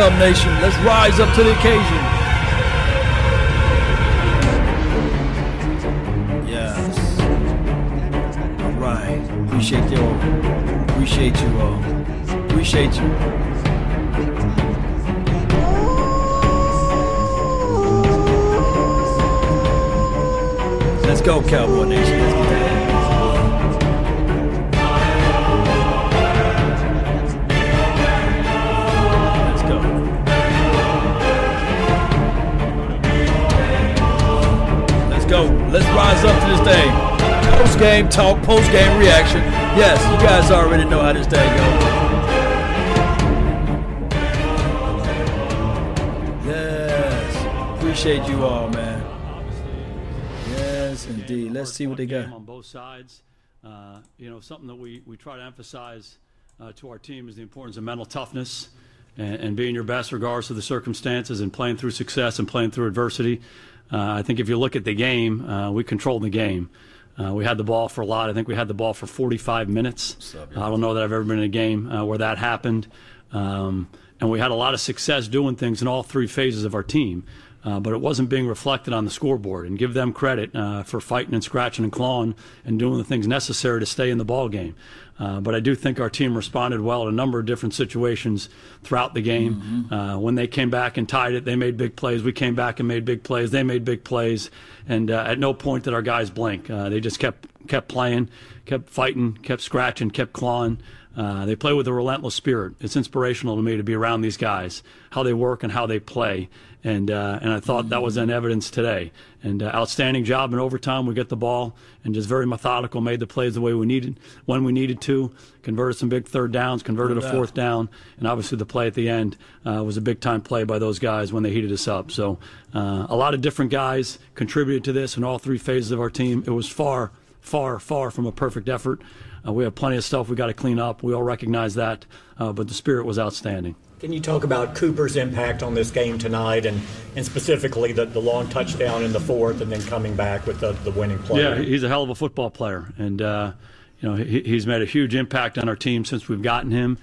Up, nation. Let's rise up to the occasion. Yes. All right. Appreciate you all. Appreciate you all. Appreciate you. Let's go, Cowboy Nation. Talk, post game reaction. Yes, you guys already know how this day goes. Yes. Appreciate you all, man. Yes, indeed. Let's see what they got. on both sides. Uh, you know, something that we, we try to emphasize uh, to our team is the importance of mental toughness and, being your best regardless of the circumstances and playing through success and playing through adversity. Uh, I think if you look at the game, uh, we controlled the game. Uh, we had the ball for a lot. I think we had the ball for 45 minutes. I don't know that I've ever been in a game uh, where that happened. Um, and we had a lot of success doing things in all three phases of our team. Uh, but it wasn't being reflected on the scoreboard. And give them credit uh, for fighting and scratching and clawing and doing the things necessary to stay in the ball game. Uh, but I do think our team responded well in a number of different situations throughout the game. Uh, when they came back and tied it, they made big plays. We came back and made big plays. They made big plays, and uh, at no point did our guys blink. Uh, they just kept kept playing, kept fighting, kept scratching, kept clawing. Uh, they play with a relentless spirit. It's inspirational to me to be around these guys, how they work and how they play. And uh, and I thought that was in evidence today. And uh, outstanding job in overtime. We get the ball and just very methodical, made the plays the way we needed when we needed to. Converted some big third downs, converted a fourth down, and obviously the play at the end uh, was a big time play by those guys when they heated us up. So uh, a lot of different guys contributed to this in all three phases of our team. It was far, far, far from a perfect effort. Uh, we have plenty of stuff we got to clean up. We all recognize that, uh, but the spirit was outstanding. Can you talk about Cooper's impact on this game tonight and, and specifically the, the long touchdown in the fourth and then coming back with the, the winning play? Yeah, he's a hell of a football player, and uh, you know he, he's made a huge impact on our team since we've gotten him.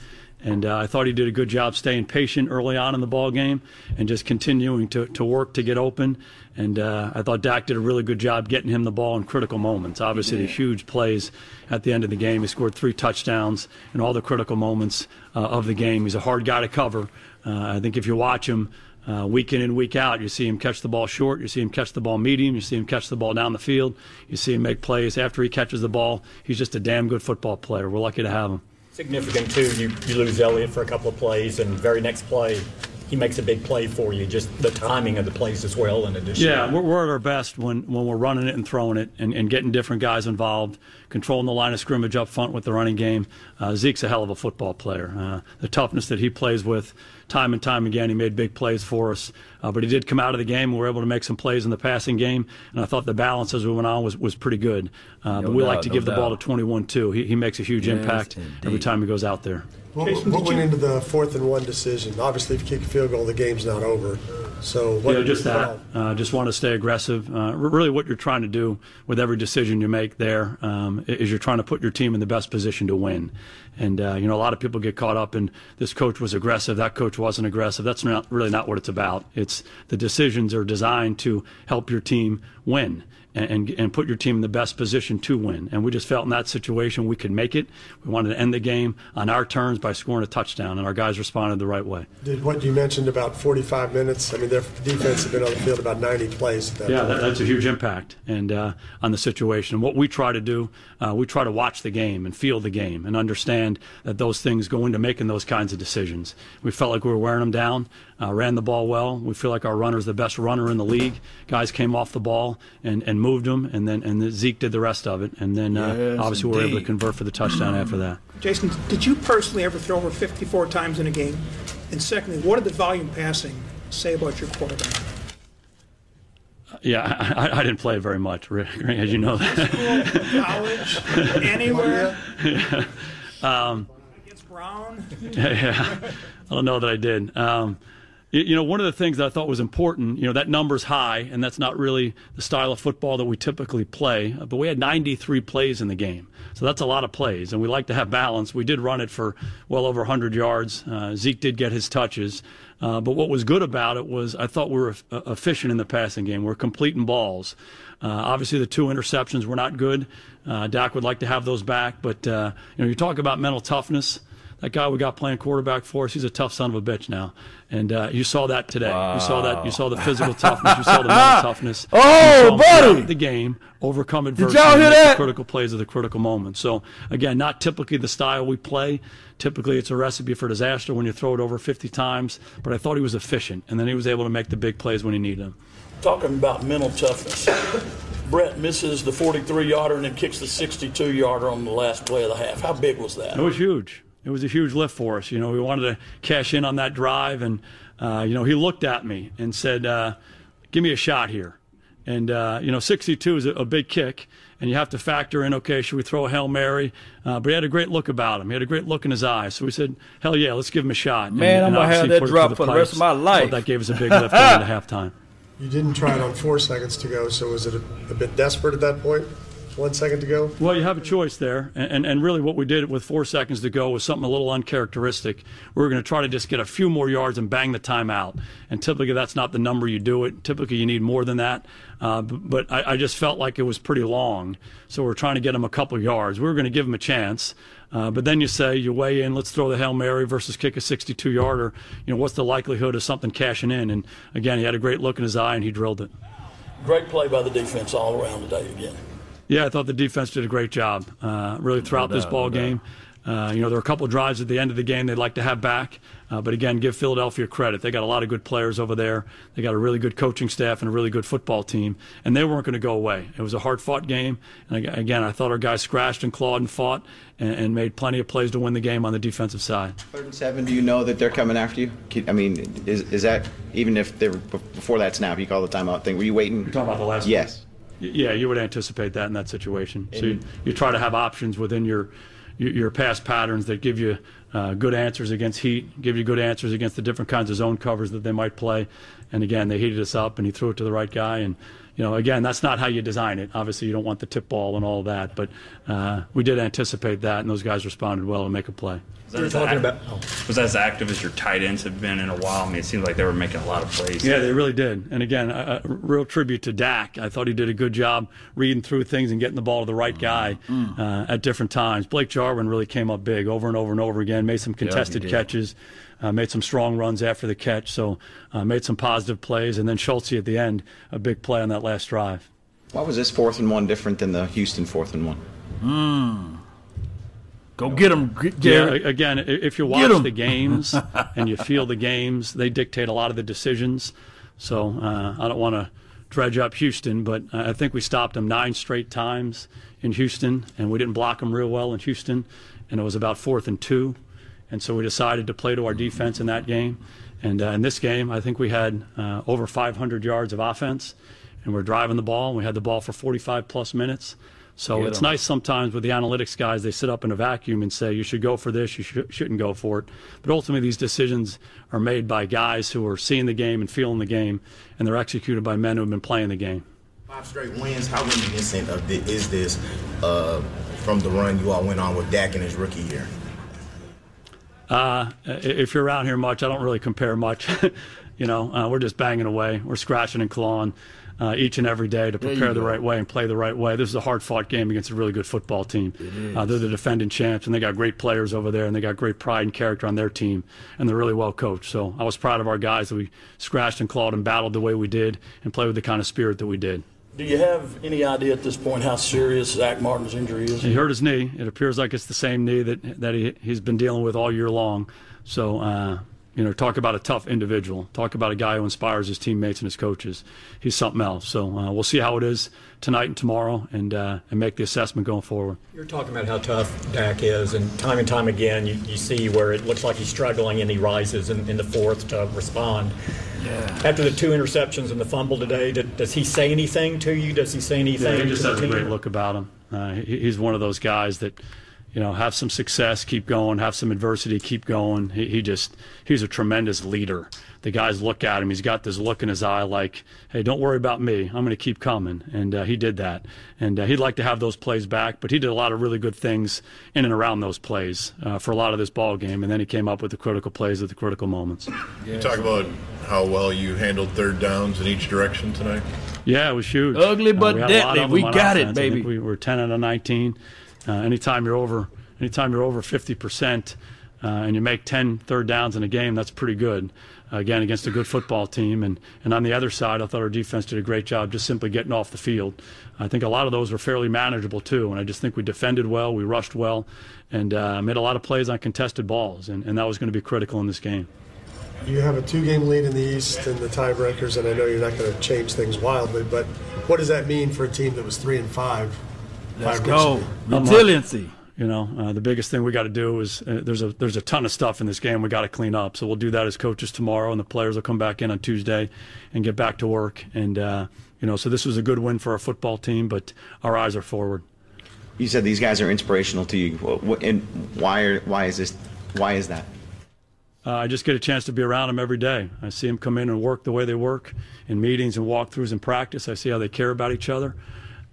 And uh, I thought he did a good job staying patient early on in the ball game and just continuing to, to work to get open. And uh, I thought Dak did a really good job getting him the ball in critical moments. Obviously, the huge plays at the end of the game. He scored three touchdowns in all the critical moments uh, of the game. He's a hard guy to cover. Uh, I think if you watch him, uh, week in and week out. You see him catch the ball short. You see him catch the ball medium. You see him catch the ball down the field. You see him make plays after he catches the ball. He's just a damn good football player. We're lucky to have him. Significant, too. You, you lose Elliott for a couple of plays, and very next play, he makes a big play for you. Just the timing of the plays as well, in addition. Yeah, we're, we're at our best when, when we're running it and throwing it and, and getting different guys involved, controlling the line of scrimmage up front with the running game. Uh, Zeke's a hell of a football player. Uh, the toughness that he plays with time and time again, he made big plays for us. Uh, but he did come out of the game. We were able to make some plays in the passing game, and I thought the balance as we went on was, was pretty good. Uh, but we like to no give the ball to 21 too. He, he makes a huge Yes, impact every time he goes out there. What, Jason, what did went you- into the fourth and one decision? Obviously, if you kick a field goal, the game's not over. So what? Yeah, just that. Uh, just want to stay aggressive. Uh, really, what you're trying to do with every decision you make there um, is you're trying to put your team in the best position to win. And uh, you know, a lot of people get caught up in this coach was aggressive, that coach wasn't aggressive. That's not really not what it's about. It's the decisions are designed to help your team win. And, and, and put your team in the best position to win. And we just felt in that situation we could make it. We wanted to end the game on our terms by scoring a touchdown, and our guys responded the right way. Did what you mentioned about 45 minutes? I mean, their defense had been on the field about 90 plays. That Yeah, that, that's a huge impact and uh, on the situation. What we try to do, uh, we try to watch the game and feel the game and understand that those things go into making those kinds of decisions. We felt like we were wearing them down, uh, ran the ball well. We feel like our runner is the best runner in the league. Guys came off the ball and, and moved them, and then and then Zeke did the rest of it. And then uh, Yes, obviously we were able to convert for the touchdown after that. Jason, did you personally ever throw over 54 times in a game? And secondly, what did the volume passing say about your quarterback? Yeah, I, I, I didn't play very much, Rick, as you know. School, college, anywhere? Um, Against Brown? yeah, I don't know that I did. Um, You know, one of the things that I thought was important, you know, that number's high, and that's not really the style of football that we typically play. uh, But we had 93 plays in the game, so that's a lot of plays, and we like to have balance. We did run it for well over 100 yards. Uh, Zeke did get his touches, uh, but what was good about it was I thought we were uh, efficient in the passing game. We're completing balls. Uh, obviously, the two interceptions were not good. Uh, Dak would like to have those back, but uh, you know, you talk about mental toughness that guy we got playing quarterback for us, he's a tough son of a bitch now. And uh, you saw that today. You saw that. You saw the physical toughness. You saw the mental toughness. Oh, you saw buddy! The game overcome adversity. y'all hear that? The critical plays of the critical moments. So again, not typically the style we play. Typically, it's a recipe for disaster when you throw it over 50 times. But I thought he was efficient, and then he was able to make the big plays when he needed them. Talking about mental toughness, Brett misses the 43 yarder and then kicks the 62 yarder on the last play of the half. How big was that? It was huge. It was a huge lift for us. You know, we wanted to cash in on that drive, and uh, you know, he looked at me and said, uh, "Give me a shot here." And uh, you know, 62 is a, a big kick, and you have to factor in, okay, should we throw a hail mary? Uh, but he had a great look about him. He had a great look in his eyes. So we said, "Hell yeah, let's give him a shot." Man, I'm gonna have that put it drop through for the rest of my life. Thought that gave us a big lift going into halftime. You didn't try it on four seconds to go, so was it a, a bit desperate at that point? One second to go? Well, you have a choice there, and, and, and really what we did with four seconds to go was something a little uncharacteristic. We were going to try to just get a few more yards and bang the time out, and typically that's not the number you do it. Typically you need more than that, uh, but I, I just felt like it was pretty long, so we're trying to get him a couple yards. We were going to give him a chance, uh, but then you say you weigh in, let's throw the hail mary versus kick a 62-yarder. You know what's the likelihood of something cashing in? And again, he had a great look in his eye and he drilled it. Great play by the defense all around today again. Yeah, I thought the defense did a great job, uh, really throughout this doubt, ball no game. Uh, you know, there were a couple of drives at the end of the game they'd like to have back, uh, but again, give Philadelphia credit. They got a lot of good players over there. They got a really good coaching staff and a really good football team, and they weren't going to go away. It was a hard-fought game, and again, I thought our guys scratched and clawed and fought, and, and made plenty of plays to win the game on the defensive side. Third and seven. Do you know that they're coming after you? I mean, is is that even if they were before that snap? You call the timeout thing. Were you waiting? You're talking about the last one? Yes. Y- Yeah, you would anticipate that in that situation. So you, you try to have options within your your, past patterns that give you uh, good answers against heat, give you good answers against the different kinds of zone covers that they might play. And again, they heated us up, and he threw it to the right guy. And you know, again, that's not how you design it. Obviously, you don't want the tip ball and all that, but uh, we did anticipate that, and those guys responded well to make a play. Was that, You're as talking act- about- oh. was that as active as your tight ends have been in a while? I mean, it seemed like they were making a lot of plays. Yeah, they really did. And again, a, a real tribute to Dak. I thought he did a good job reading through things and getting the ball to the right guy uh, at different times. Blake Jarwin really came up big over and over and over again, made some contested did. catches, uh, made some strong runs after the catch, so uh, made some positive plays. And then Schultz at the end, a big play on that last drive. Why was this fourth and one different than the Houston fourth and one? Go get them, Yeah, Garrett. again, if you watch the games and you feel the games, they dictate a lot of the decisions. So uh, I don't want to dredge up Houston, but I think we stopped them nine straight times in Houston, and we didn't block them real well in Houston, and it was about fourth and two, and so we decided to play to our defense in that game. And uh, in this game, I think we had uh, over 500 yards of offense, and we're driving the ball. And we had the ball for 45 plus minutes. So Get it's 'em. nice sometimes with the analytics guys, they sit up in a vacuum and say, you should go for this, you sh- shouldn't go for it. But ultimately, these decisions are made by guys who are seeing the game and feeling the game, and they're executed by men who have been playing the game. Five straight wins. How reminiscent of the, is this uh, from the run you all went on with Dak in his rookie year? Uh, if you're around here much, I don't really compare much. you know, uh, we're just banging away. We're scratching and clawing uh, each and every day to prepare the go. right way and play the right way. This is a hard fought game against a really good football team. Uh, they're the defending champs, and they got great players over there, and they got great pride and character on their team, and they're really well coached. So I was proud of our guys that we scratched and clawed and battled the way we did and played with the kind of spirit that we did. Do you have any idea at this point how serious Zack Martin's injury is? He hurt his knee. It appears like it's the same knee that that he he's been dealing with all year long. So uh, you know, talk about a tough individual. Talk about a guy who inspires his teammates and his coaches. He's something else. So uh, we'll see how it is tonight and tomorrow, and uh, and make the assessment going forward. You're talking about how tough Dak is, and time and time again, you, you see where it looks like he's struggling and he rises in, in the fourth to respond. After the two interceptions and the fumble today, did, does he say anything to you? Does he say anything? Yeah, he just to has the a great look about him. Uh, he, he's one of those guys that, you know, have some success, keep going, have some adversity, keep going. He, he just, he's a tremendous leader. The guys look at him. He's got this look in his eye like, hey, don't worry about me. I'm going to keep coming. And uh, he did that. And uh, he'd like to have those plays back, but he did a lot of really good things in and around those plays uh, for a lot of this ball game. And then he came up with the critical plays at the critical moments. You talk about how well you handled third downs in each direction tonight. Yeah, it was huge. Ugly Uh, but we had a lot deadly. We got it, offense. I think baby. we were 10 out of 19. Uh, anytime you're over, anytime you're over 50 percent, uh, and you make 10 third downs in a game, that's pretty good. again, against a good football team, and and on the other side, I thought our defense did a great job just simply getting off the field. I think a lot of those were fairly manageable too, and I just think we defended well, we rushed well, and uh, made a lot of plays on contested balls, and, and that was going to be critical in this game. You have a two-game lead in the East and the tiebreakers, and I know you're not going to change things wildly, but what does that mean for a team that was three and five? Let's five go. weeks ago? Not much. Resiliency. You know, uh, the biggest thing we got to do is uh, there's a there's a ton of stuff in this game we got to clean up. So we'll do that as coaches tomorrow, and the players will come back in on Tuesday and get back to work. And uh, you know, so this was a good win for our football team, but our eyes are forward. You said these guys are inspirational to you. Wh- wh- And why are why is this? Why is that? Uh, I just get a chance to be around them every day. I see them come in and work the way they work in meetings and walkthroughs and practice. I see how they care about each other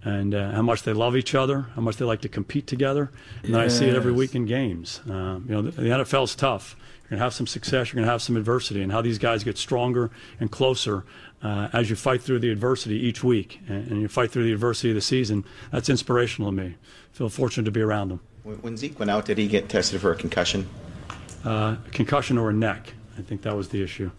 and uh, how much they love each other, how much they like to compete together. And then I see it every week in games. Uh, you know, the, the NFL's tough. You're going to have some success, you're going to have some adversity, and how these guys get stronger and closer uh, as you fight through the adversity each week and, and you fight through the adversity of the season. That's inspirational to me. feel fortunate to be around them. When when Zeke went out, did he get tested for a concussion? Uh, concussion or a neck. I think that was the issue.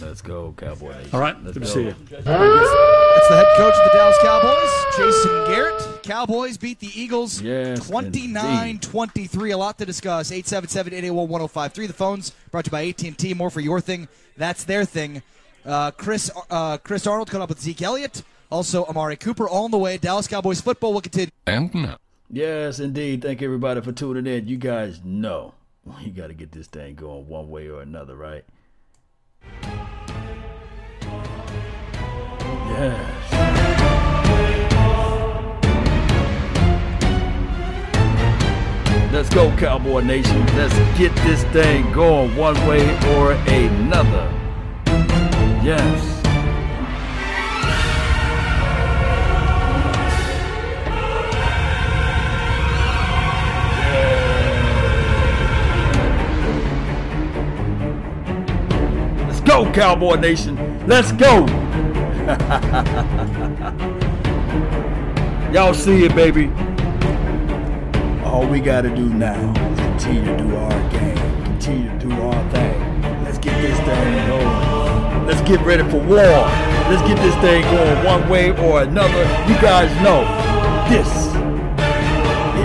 Let's go, Cowboys. All right, Let's good to go. see you. That's the head coach of the Dallas Cowboys, Jason Garrett. Cowboys beat the Eagles Yes, 29 23. A lot to discuss. 877 881 1053. The phones brought to you by AT&T. More for your thing. That's their thing. Uh, Chris uh, Chris Arnold caught up with Zeke Elliott. Also, Amari Cooper all on the way. Dallas Cowboys football will continue. And now. Yes, indeed. Thank everybody for tuning in. You guys know you got to get this thing going one way or another, right? Yes. Let's go, Cowboy Nation. Let's get this thing going one way or another. Yes. Let's go, Cowboy Nation. Let's go. Y'all see it, baby. All we got to do now is continue to do our game, continue to do our thing. Let's get this thing going. Let's get ready for war. Let's get this thing going one way or another. You guys know this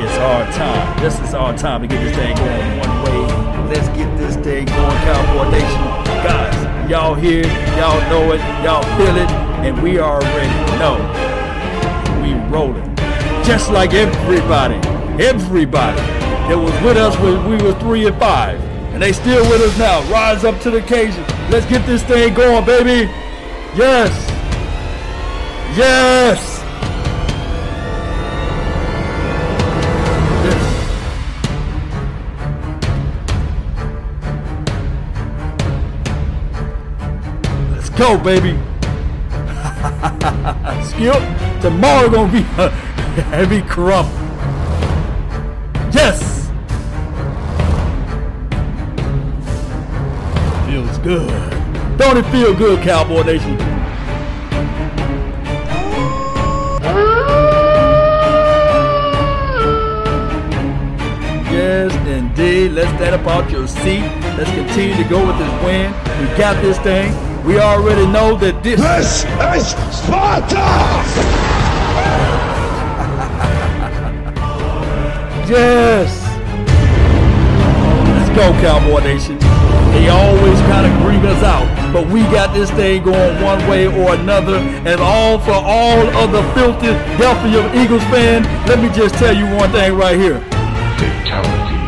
is our time. This is our time to get this thing going one way. Let's get this thing going, Cowboy Nation. Guys, y'all here, y'all know it, y'all feel it, and we already know we rolling. Just like everybody, everybody that was with us when we were three and five. And they still with us now. Rise up to the occasion. Let's get this thing going, baby. Yes. Yes. Let's go, baby. Skip. Tomorrow gonna be a heavy crump. Yes. Feels good. Don't it feel good, Cowboy Nation? Yes, indeed. Let's stand up out your seat. Let's continue to go with this win. We got this thing. We already know that this, This is Sparta! Yes. Let's go, Cowboy Nation. They always kind of bring us out, but we got this thing going one way or another. And all for all of the filthy Philadelphia Eagles fan, let me just tell you one thing right here. Fatality.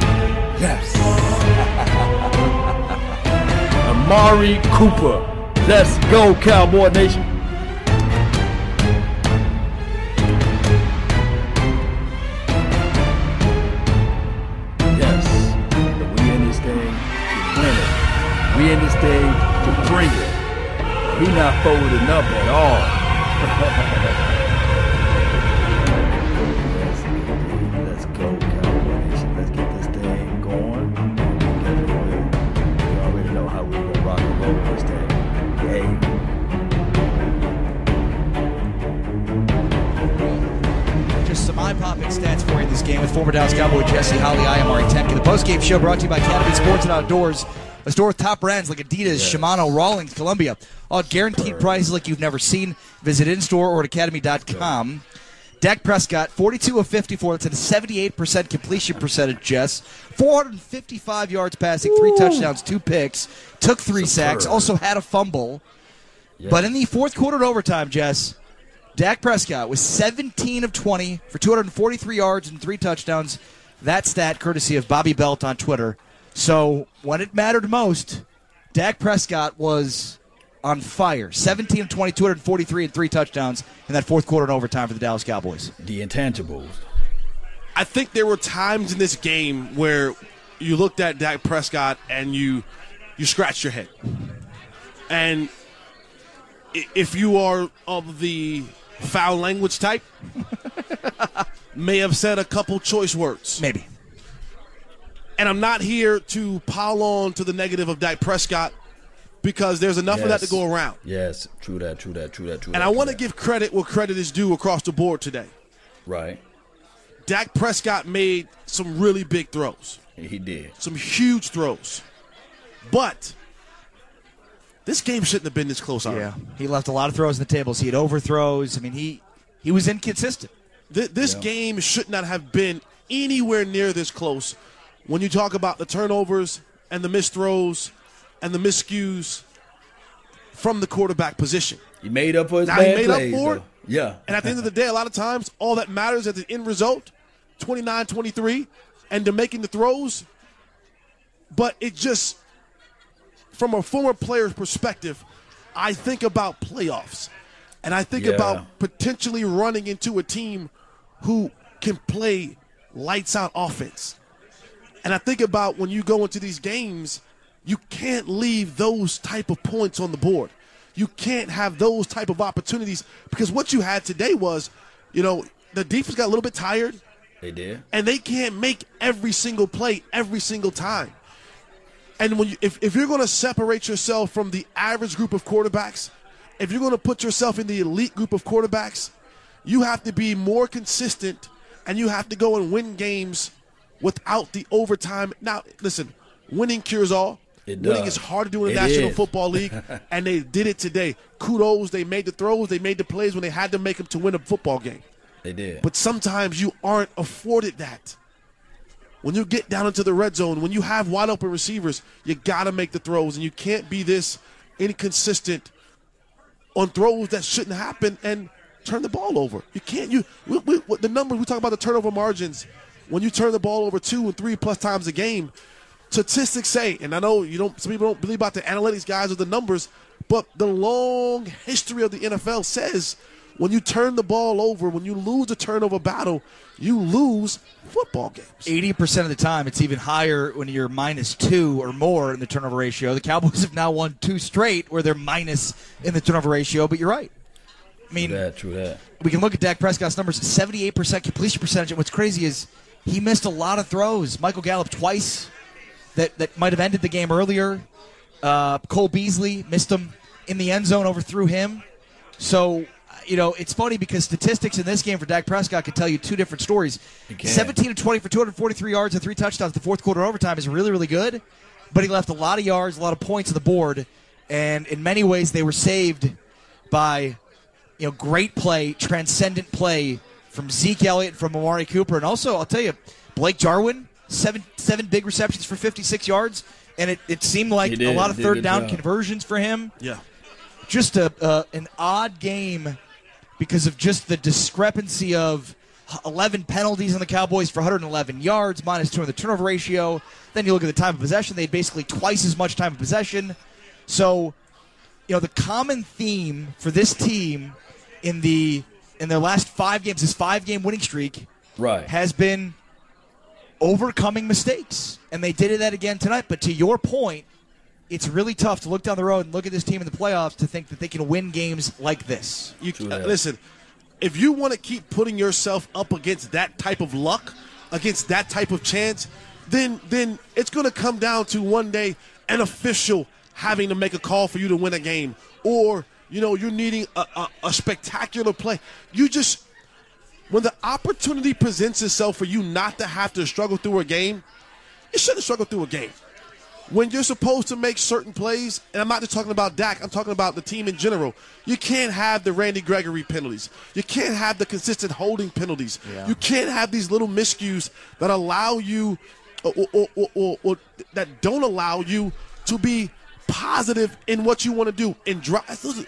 Yes. Amari Cooper. Let's go, Cowboy Nation. Yes, we in this thing to win it. We in this thing to bring it. We not folding up at all. Show brought to you by Academy Sports and Outdoors, a store with top brands like Adidas, Shimano, Rawlings, Columbia. All guaranteed prices like you've never seen. Visit in-store or at academy.com. Dak Prescott, 42 of 54. That's a 78% completion percentage, Jess. 455 yards passing, three touchdowns, two picks, took three sacks, also had a fumble. But in the fourth quarter and overtime, Jess, Dak Prescott was 17 of 20 for 243 yards and three touchdowns. That stat courtesy of Bobby Belt on Twitter. So when it mattered most, Dak Prescott was on fire. 17 of 20, 243 and three touchdowns in that fourth quarter and overtime for the Dallas Cowboys. The intangibles. I think there were times in this game where you looked at Dak Prescott and you you scratched your head. And if you are of the foul language type, may have said a couple choice words. Maybe. And I'm not here to pile on to the negative of Dak Prescott because there's enough of that to go around. Yes, true that, true that, true that, true And that. I want to give credit where credit is due across the board today. Right. Dak Prescott made some really big throws. He did. some huge throws. But this game shouldn't have been this close. Ari. Yeah, he left a lot of throws on the tables. He had overthrows. I mean, he he was inconsistent. Th- this game should not have been anywhere near this close. When you talk about the turnovers and the missed throws and the miscues from the quarterback position. He made up for his Now, bad he made plays, up for though. it. Yeah. And at the end of the day, a lot of times, all that matters at the end result 29 23, and to making the throws. But it just, from a former player's perspective, I think about playoffs. And I think Yeah. about potentially running into a team who can play lights out offense. And I think about when you go into these games, you can't leave those type of points on the board. You can't have those type of opportunities because what you had today was, you know, the defense got a little bit tired They did. and they can't make every single play every single time. And when you, if, if you're going to separate yourself from the average group of quarterbacks, if you're going to put yourself in the elite group of quarterbacks, you have to be more consistent and you have to go and win games without the overtime. Now, listen, winning cures all. It winning does. is hard to do in the It National is. Football League, and they did it today. Kudos. They made the throws, they made the plays when they had to make them to win a football game. They did. But sometimes you aren't afforded that. When you get down into the red zone, when you have wide open receivers, you got to make the throws, and you can't be this inconsistent on throws that shouldn't happen and turn the ball over. You can't. You we, we, the numbers we talk about the turnover margins. When you turn the ball over two and three plus times a game, statistics say, and I know you don't. Some people don't believe about the analytics guys or the numbers, but the long history of the NFL says when you turn the ball over, when you lose a turnover battle, you lose football games. Eighty percent of the time, it's even higher when you're minus two or more in the turnover ratio. The Cowboys have now won two straight where they're minus in the turnover ratio. But you're right. I mean, True that, true that. we can look at Dak Prescott's numbers: seventy-eight percent completion percentage. And what's crazy is he missed a lot of throws. Michael Gallup twice that that might have ended the game earlier. Uh, Cole Beasley missed him in the end zone, overthrew him. So. You know, it's funny because statistics in this game for Dak Prescott could tell you two different stories. 17 to 20 for 243 yards and three touchdowns. The fourth quarter overtime is really, really good, but he left a lot of yards, a lot of points on the board, and in many ways they were saved by you know, great play, transcendent play from Zeke Elliott, from Amari Cooper, and also I'll tell you, Blake Jarwin, seven seven big receptions for 56 yards, and it, it seemed like did. a lot of third down job. conversions for him. Yeah. Just a uh, an odd game because of just the discrepancy of 11 penalties on the Cowboys for 111 yards, minus two in the turnover ratio. Then you look at the time of possession; they had basically twice as much time of possession. So, you know, the common theme for this team in the in their last five games, this five game winning streak, Right. has been overcoming mistakes, and they did that again tonight. But to your point, it's really tough to look down the road and look at this team in the playoffs to think that they can win games like this. You uh, listen. If you want to keep putting yourself up against that type of luck, against that type of chance, then then it's going to come down to one day an official having to make a call for you to win a game, or you know you're needing a, a, a spectacular play. You just when the opportunity presents itself for you not to have to struggle through a game, you shouldn't struggle through a game. When you're supposed to make certain plays, and I'm not just talking about Dak, I'm talking about the team in general. You can't have the Randy Gregory penalties. You can't have the consistent holding penalties. Yeah. You can't have these little miscues that allow you, or, or, or, or, or that don't allow you to be positive in what you want to do. And drive, those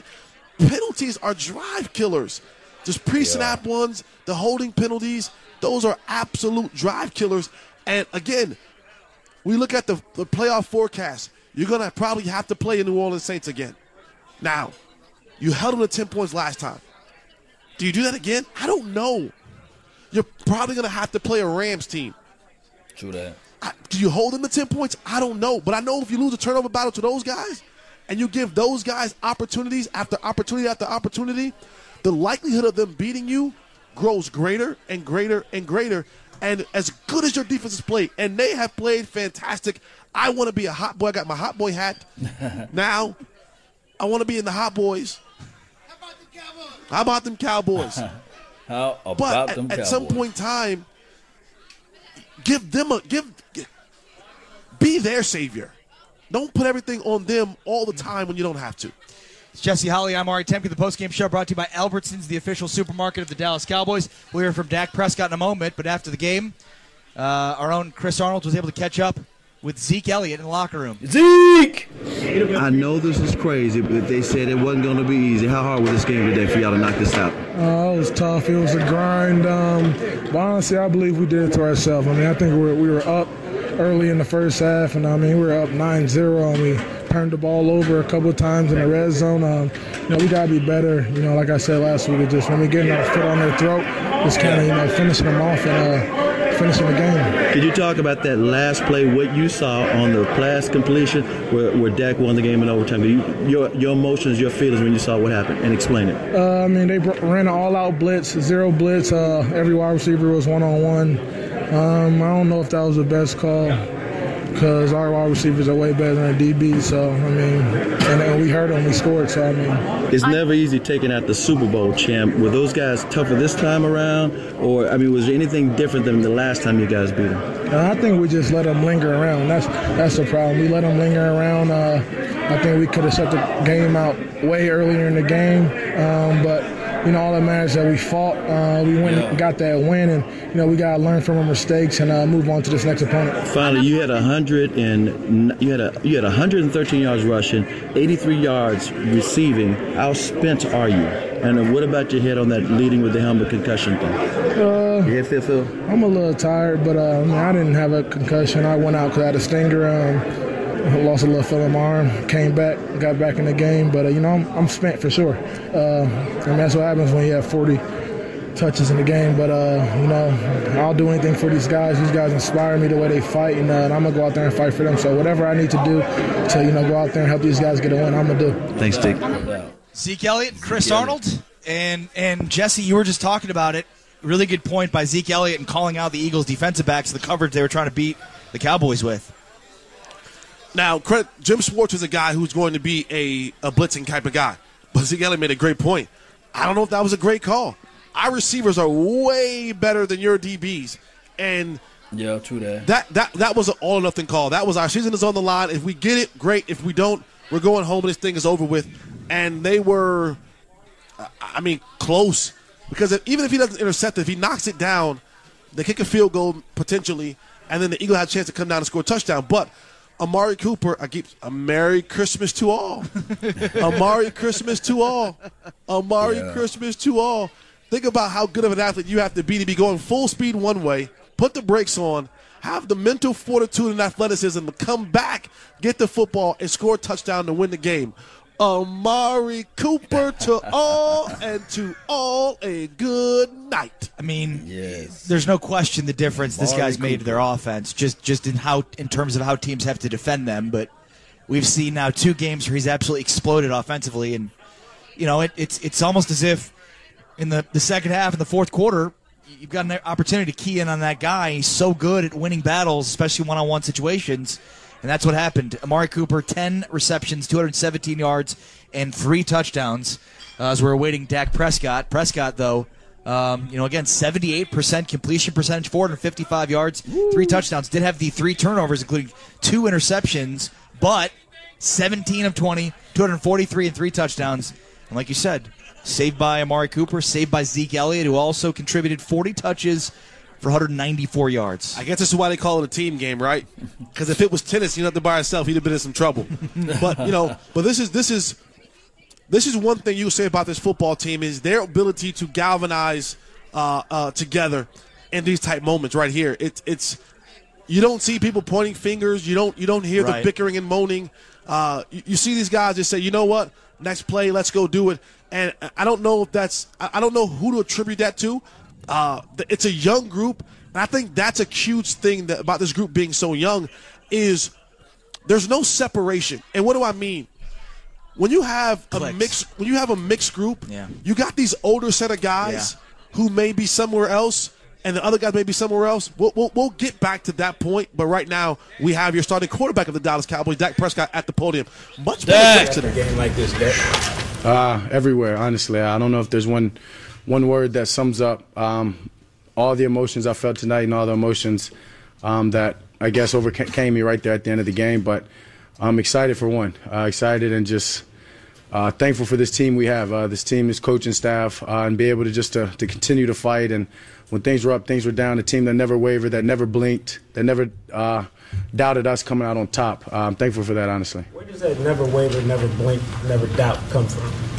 penalties are drive killers. Just pre-snap ones, the holding penalties, those are absolute drive killers. And again, we look at the, the playoff forecast. You're going to probably have to play in New Orleans Saints again. Now, you held them to 10 points last time. Do you do that again? I don't know. You're probably going to have to play a Rams team. True that. I, do you hold them to 10 points? I don't know. But I know if you lose a turnover battle to those guys and you give those guys opportunities after opportunity after opportunity, the likelihood of them beating you grows greater and greater and greater. And as good as your defense has played, and they have played fantastic, I want to be a hot boy. I got my hot boy hat. now, I want to be in the hot boys. How about them Cowboys? How about But them at, at some point in time, give them a give, gi- be their savior. Don't put everything on them all the time when you don't have to. It's Jesse Holley. I'm Ari Temke. The postgame show brought to you by Albertsons, the official supermarket of the Dallas Cowboys. We'll hear from Dak Prescott in a moment, but after the game, uh, our own Chris Arnold was able to catch up with Zeke Elliott in the locker room. Zeke! I know this is crazy, but they said it wasn't going to be easy. How hard was this game today for y'all to knock this out? Uh, it was tough. It was a grind. Um, but honestly, I believe we did it to ourselves. I mean, I think we were, we were up early in the first half, and I mean, we were up 9-0, and we turned the ball over a couple of times in the red zone. Um, you know, we got to be better. You know, like I said last week, it's just when we get our foot on their throat, just kind of, you know, finishing them off and uh, finishing the game. Could you talk about that last play, what you saw on the pass completion where, where Dak won the game in overtime? You, your, your emotions, your feelings when you saw what happened, and explain it. Uh, I mean, they br- ran an all-out blitz, zero blitz. Uh, every wide receiver was one-on-one. Um, I don't know if that was the best call because our wide receivers are way better than our DB. So I mean, and then we hurt them, we scored. So I mean, It's never easy taking out the Super Bowl champ. Were those guys tougher this time around? Or, I mean, was there anything different than the last time you guys beat them? uh, I think we just let them linger around. That's that's the problem. We let them linger around. Uh, I think we could have shut the game out way earlier in the game, um, but. You know, all that matters that we fought. Uh, we went and got that win, and you know we gotta learn from our mistakes and uh, move on to this next opponent. Finally, you had a hundred and you had a you had 113 yards rushing, 83 yards receiving. How spent are you? And uh, what about your head on that leading with the helmet concussion thing? Uh, Your feel feel? I'm a little tired, but uh, I, mean, I didn't have a concussion. I went out because I had a stinger. Um, I lost a little feel in my arm. Came back, got back in the game, but uh, you know I'm, I'm spent for sure. Uh, and that's what happens when you have 40 touches in the game. But uh, you know I'll do anything for these guys. These guys inspire me the way they fight, and, uh, and I'm gonna go out there and fight for them. So whatever I need to do to you know go out there and help these guys get a win, I'm gonna do. Thanks, Dick. Zeke Elliott, and Chris Zeke Elliott. Arnold, and and Jesse, you were just talking about it. Really good point by Zeke Elliott and calling out the Eagles' defensive backs, the coverage they were trying to beat the Cowboys with. Now, credit, Jim Schwartz is a guy who's going to be a, a blitzing type of guy. But Zeke Elliott made a great point. I don't know if that was a great call. Our receivers are way better than your DBs. And Yeah, true that. that that that was an all or nothing call. That was our season is on the line. If we get it, great. If we don't, we're going home and this thing is over with. And they were, I mean, close because if, even if he doesn't intercept it, if he knocks it down, they kick a field goal potentially, and then the Eagle had a chance to come down and score a touchdown. But Amari Cooper, I keep a Merry Christmas to all. Amari Christmas to all. Amari Yeah. Christmas to all. Think about how good of an athlete you have to be to be going full speed one way, put the brakes on, have the mental fortitude and athleticism to come back, get the football, and score a touchdown to win the game. Amari Cooper to all and to all a good night. I mean, there's no question the difference this Amari guy's made to their offense, just just in how in terms of how teams have to defend them. But we've seen now two games where he's absolutely exploded offensively, and you know it, it's it's almost as if in the the second half in the fourth quarter. You've got an opportunity to key in on that guy. He's so good at winning battles, especially one-on-one situations, and that's what happened. Amari Cooper, 10 receptions, 217 yards, and three touchdowns uh, as we're awaiting Dak Prescott. Prescott, though, um, you know, again, 78% completion percentage, 455 yards, three touchdowns. Did have the three turnovers, including two interceptions, but 17 of 20, 243 and three touchdowns. And like you said, saved by Amari Cooper, saved by Zeke Elliott, who also contributed 40 touches for 194 yards. I guess this is why they call it a team game, right? Because if it was tennis, you know, by himself, he'd have been in some trouble. but you know, but this is this is this is one thing you say about this football team is their ability to galvanize uh, uh, together in these type moments right here. It's it's you don't see people pointing fingers. You don't you don't hear Right. the bickering and moaning. Uh, you, you see these guys just say, you know what, next play, let's go do it. And I don't know if that's I I don't know who to attribute that to. Uh, it's a young group, and I think that's a huge thing that, about this group being so young is there's no separation. And what do I mean? When you have a Clicks. mix, when you have a mixed group, Yeah. you got these older set of guys who may be somewhere else, and the other guys may be somewhere else. We'll, we'll, we'll get back to that point, but right now we have your starting quarterback of the Dallas Cowboys, Dak Prescott, at the podium. Much better After today. a game like this, Dak. Uh, everywhere, honestly. I don't know if there's one one word that sums up um, all the emotions I felt tonight and all the emotions um, that I guess overcame me right there at the end of the game. But I'm excited for one, uh, excited and just uh, thankful for this team we have. Uh, this team, this coaching staff, uh, and be able to just to, to continue to fight. And when things were up, things were down. A team that never wavered, that never blinked, that never uh, doubted us coming out on top. Uh, I'm thankful for that, honestly. Where does that never waver, never blink, never doubt come from?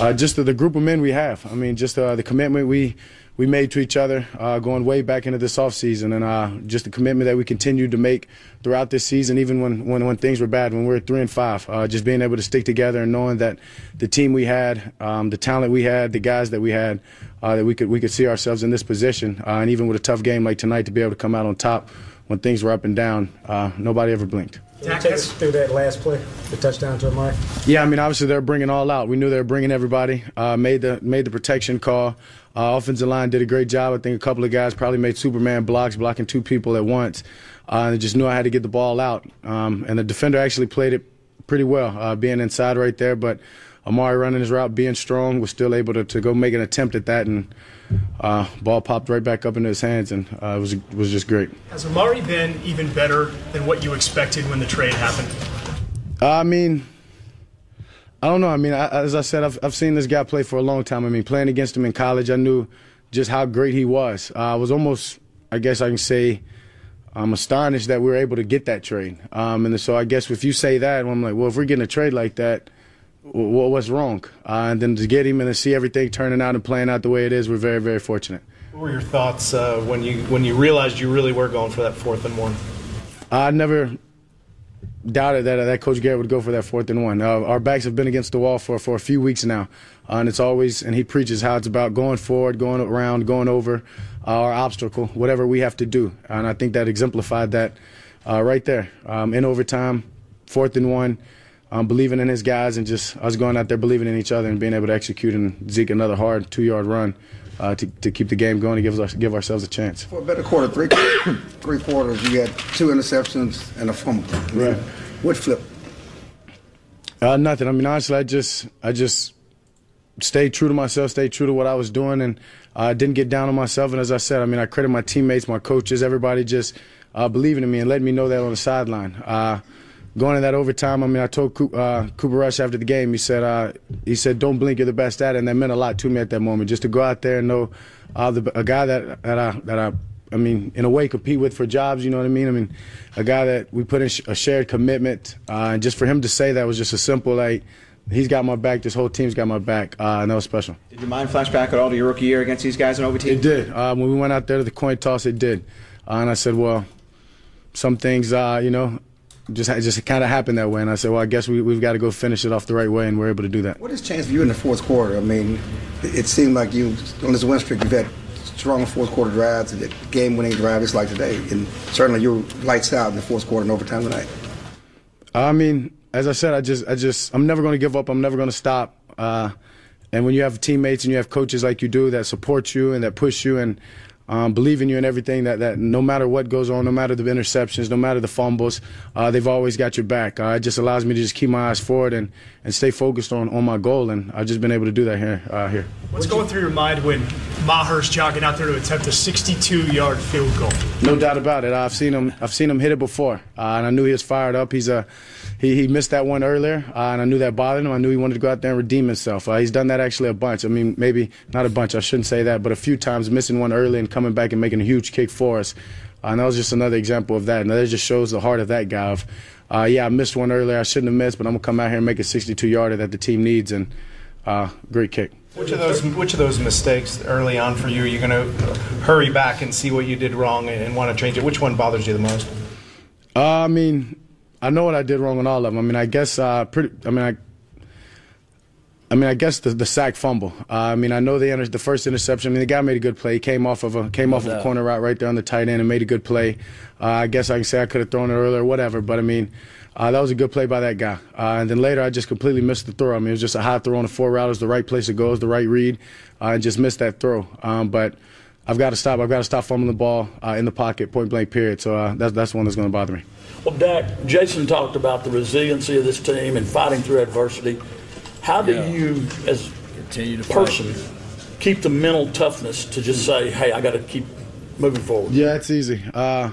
Uh, just the, the group of men we have. I mean, just uh, the commitment we we made to each other uh, going way back into this offseason, and uh, just the commitment that we continued to make throughout this season, even when, when, when things were bad, when we were three and five. Uh, just being able to stick together and knowing that the team we had, um, the talent we had, the guys that we had, uh, that we could we could see ourselves in this position, and even with a tough game like tonight, to be able to come out on top when things were up and down. Nobody ever blinked. Can you take us through that last play, the touchdown to Amari? Yeah, I mean, obviously they're bringing all out. We knew they were bringing everybody. Uh, made the made the protection call. Uh, offensive line did a great job. I think a couple of guys probably made Superman blocks, blocking two people at once. Uh, they just knew I had to get the ball out. Um, and the defender actually played it pretty well, uh, being inside right there. But Amari running his route, being strong, was still able to, to go make an attempt at that, and uh, ball popped right back up into his hands, and uh, it was it was just great. Has Amari been even better than what you expected when the trade happened? I mean, I don't know. I mean, I, as I said, I've, I've seen this guy play for a long time. I mean, playing against him in college, I knew just how great he was. Uh, I was almost, I guess I can say, I'm astonished that we were able to get that trade. Um, and so I guess if you say that, I'm like, well, if we're getting a trade like that, w- w- what's wrong? Uh, and then to get him and to see everything turning out and playing out the way it is, we're very, very fortunate. What were your thoughts uh, when you when you realized you really were going for that fourth and one? I never doubted that that Coach Garrett would go for that fourth and one. Uh, our backs have been against the wall for, for a few weeks now, uh, and it's always and he preaches how it's about going forward, going around, going over uh, our obstacle, whatever we have to do, and I think that exemplified that uh, right there um, in overtime, fourth and one. Um, believing in his guys and just us going out there believing in each other and being able to execute and Zeke another hard two-yard run uh, to, to keep the game going and give us give ourselves a chance. For a better quarter, three three quarters, you had two interceptions and a fumble. Right. What flipped? Uh, nothing. I mean, honestly, I just, I just stayed true to myself, stayed true to what I was doing, and I didn't get down on myself. And as I said, I mean, I credit my teammates, my coaches, everybody just uh, believing in me and letting me know that on the sideline. Going in that overtime, I mean, I told Coop, uh, Cooper Rush after the game, he said, uh, he said, "Don't blink, you're the best at it," and that meant a lot to me at that moment. Just to go out there and know uh, the, a guy that that I that I. I mean, in a way, compete with for jobs. You know what I mean? I mean, a guy that we put in sh- a shared commitment, uh, and just for him to say that was just a simple like, he's got my back. This whole team's got my back, uh, and that was special. Did your mind flash back at all to your rookie year against these guys in OVT? It did. Uh, when we went out there to the coin toss, it did. Uh, and I said, well, some things, uh, you know, just it just kind of happened that way. And I said, well, I guess we, we've got to go finish it off the right way, and we're able to do that. What has changed for you in the fourth quarter? I mean, it seemed like you on this win streak, you've had strong fourth quarter drives, and game-winning drive just like today, and certainly you were lights out in the fourth quarter and overtime tonight. I mean, as I said, I just, I just, I'm never going to give up. I'm never going to stop. Uh, and when you have teammates and you have coaches like you do that support you and that push you and um, believe in you and everything, that, that no matter what goes on, no matter the interceptions, no matter the fumbles, uh, they've always got your back. Uh, it just allows me to just keep my eyes forward and, and stay focused on, on my goal. And I've just been able to do that here. Uh, here. What's going through your mind when Maher's jogging out there to attempt a 62-yard field goal? No doubt about it. I've seen him. I've seen him hit it before, uh, and I knew he was fired up. He's a he, he missed that one earlier, uh, and I knew that bothered him. I knew he wanted to go out there and redeem himself. Uh, he's done that actually a bunch. I mean, maybe not a bunch. I shouldn't say that, but a few times missing one early and coming back and making a huge kick for us. Uh, and that was just another example of that. And that just shows the heart of that guy. Of, uh, yeah, I missed one earlier. I shouldn't have missed, but I'm gonna come out here and make a 62 yarder that the team needs, and uh, great kick. Which of those which of those mistakes early on for you are you going to hurry back and see what you did wrong and, and want to change it? Which one bothers you the most? Uh, I mean, I know what I did wrong on all of them. I mean, I guess uh, pretty. I mean, I. I mean, I guess the, the sack fumble. Uh, I mean, I know the inter- the first interception. I mean, the guy made a good play. He came off of a came off of a corner route right there on the tight end and made a good play. Uh, I guess I can say I could have thrown it earlier, whatever. But I mean, uh, that was a good play by that guy. Uh, and then later, I just completely missed the throw. I mean, it was just a high throw on the four route. It was the right place to go. It was the right read. Uh, and just missed that throw. Um, but I've got to stop. I've got to stop fumbling the ball uh, in the pocket, point blank. Period. So uh, that's that's one that's going to bother me. Well, Dak, Jason talked about the resiliency of this team and fighting through adversity. How do Yeah. you, as Continue to a person, keep the mental toughness to just say, "Hey, I got to keep moving forward"? Yeah, it's easy. Uh,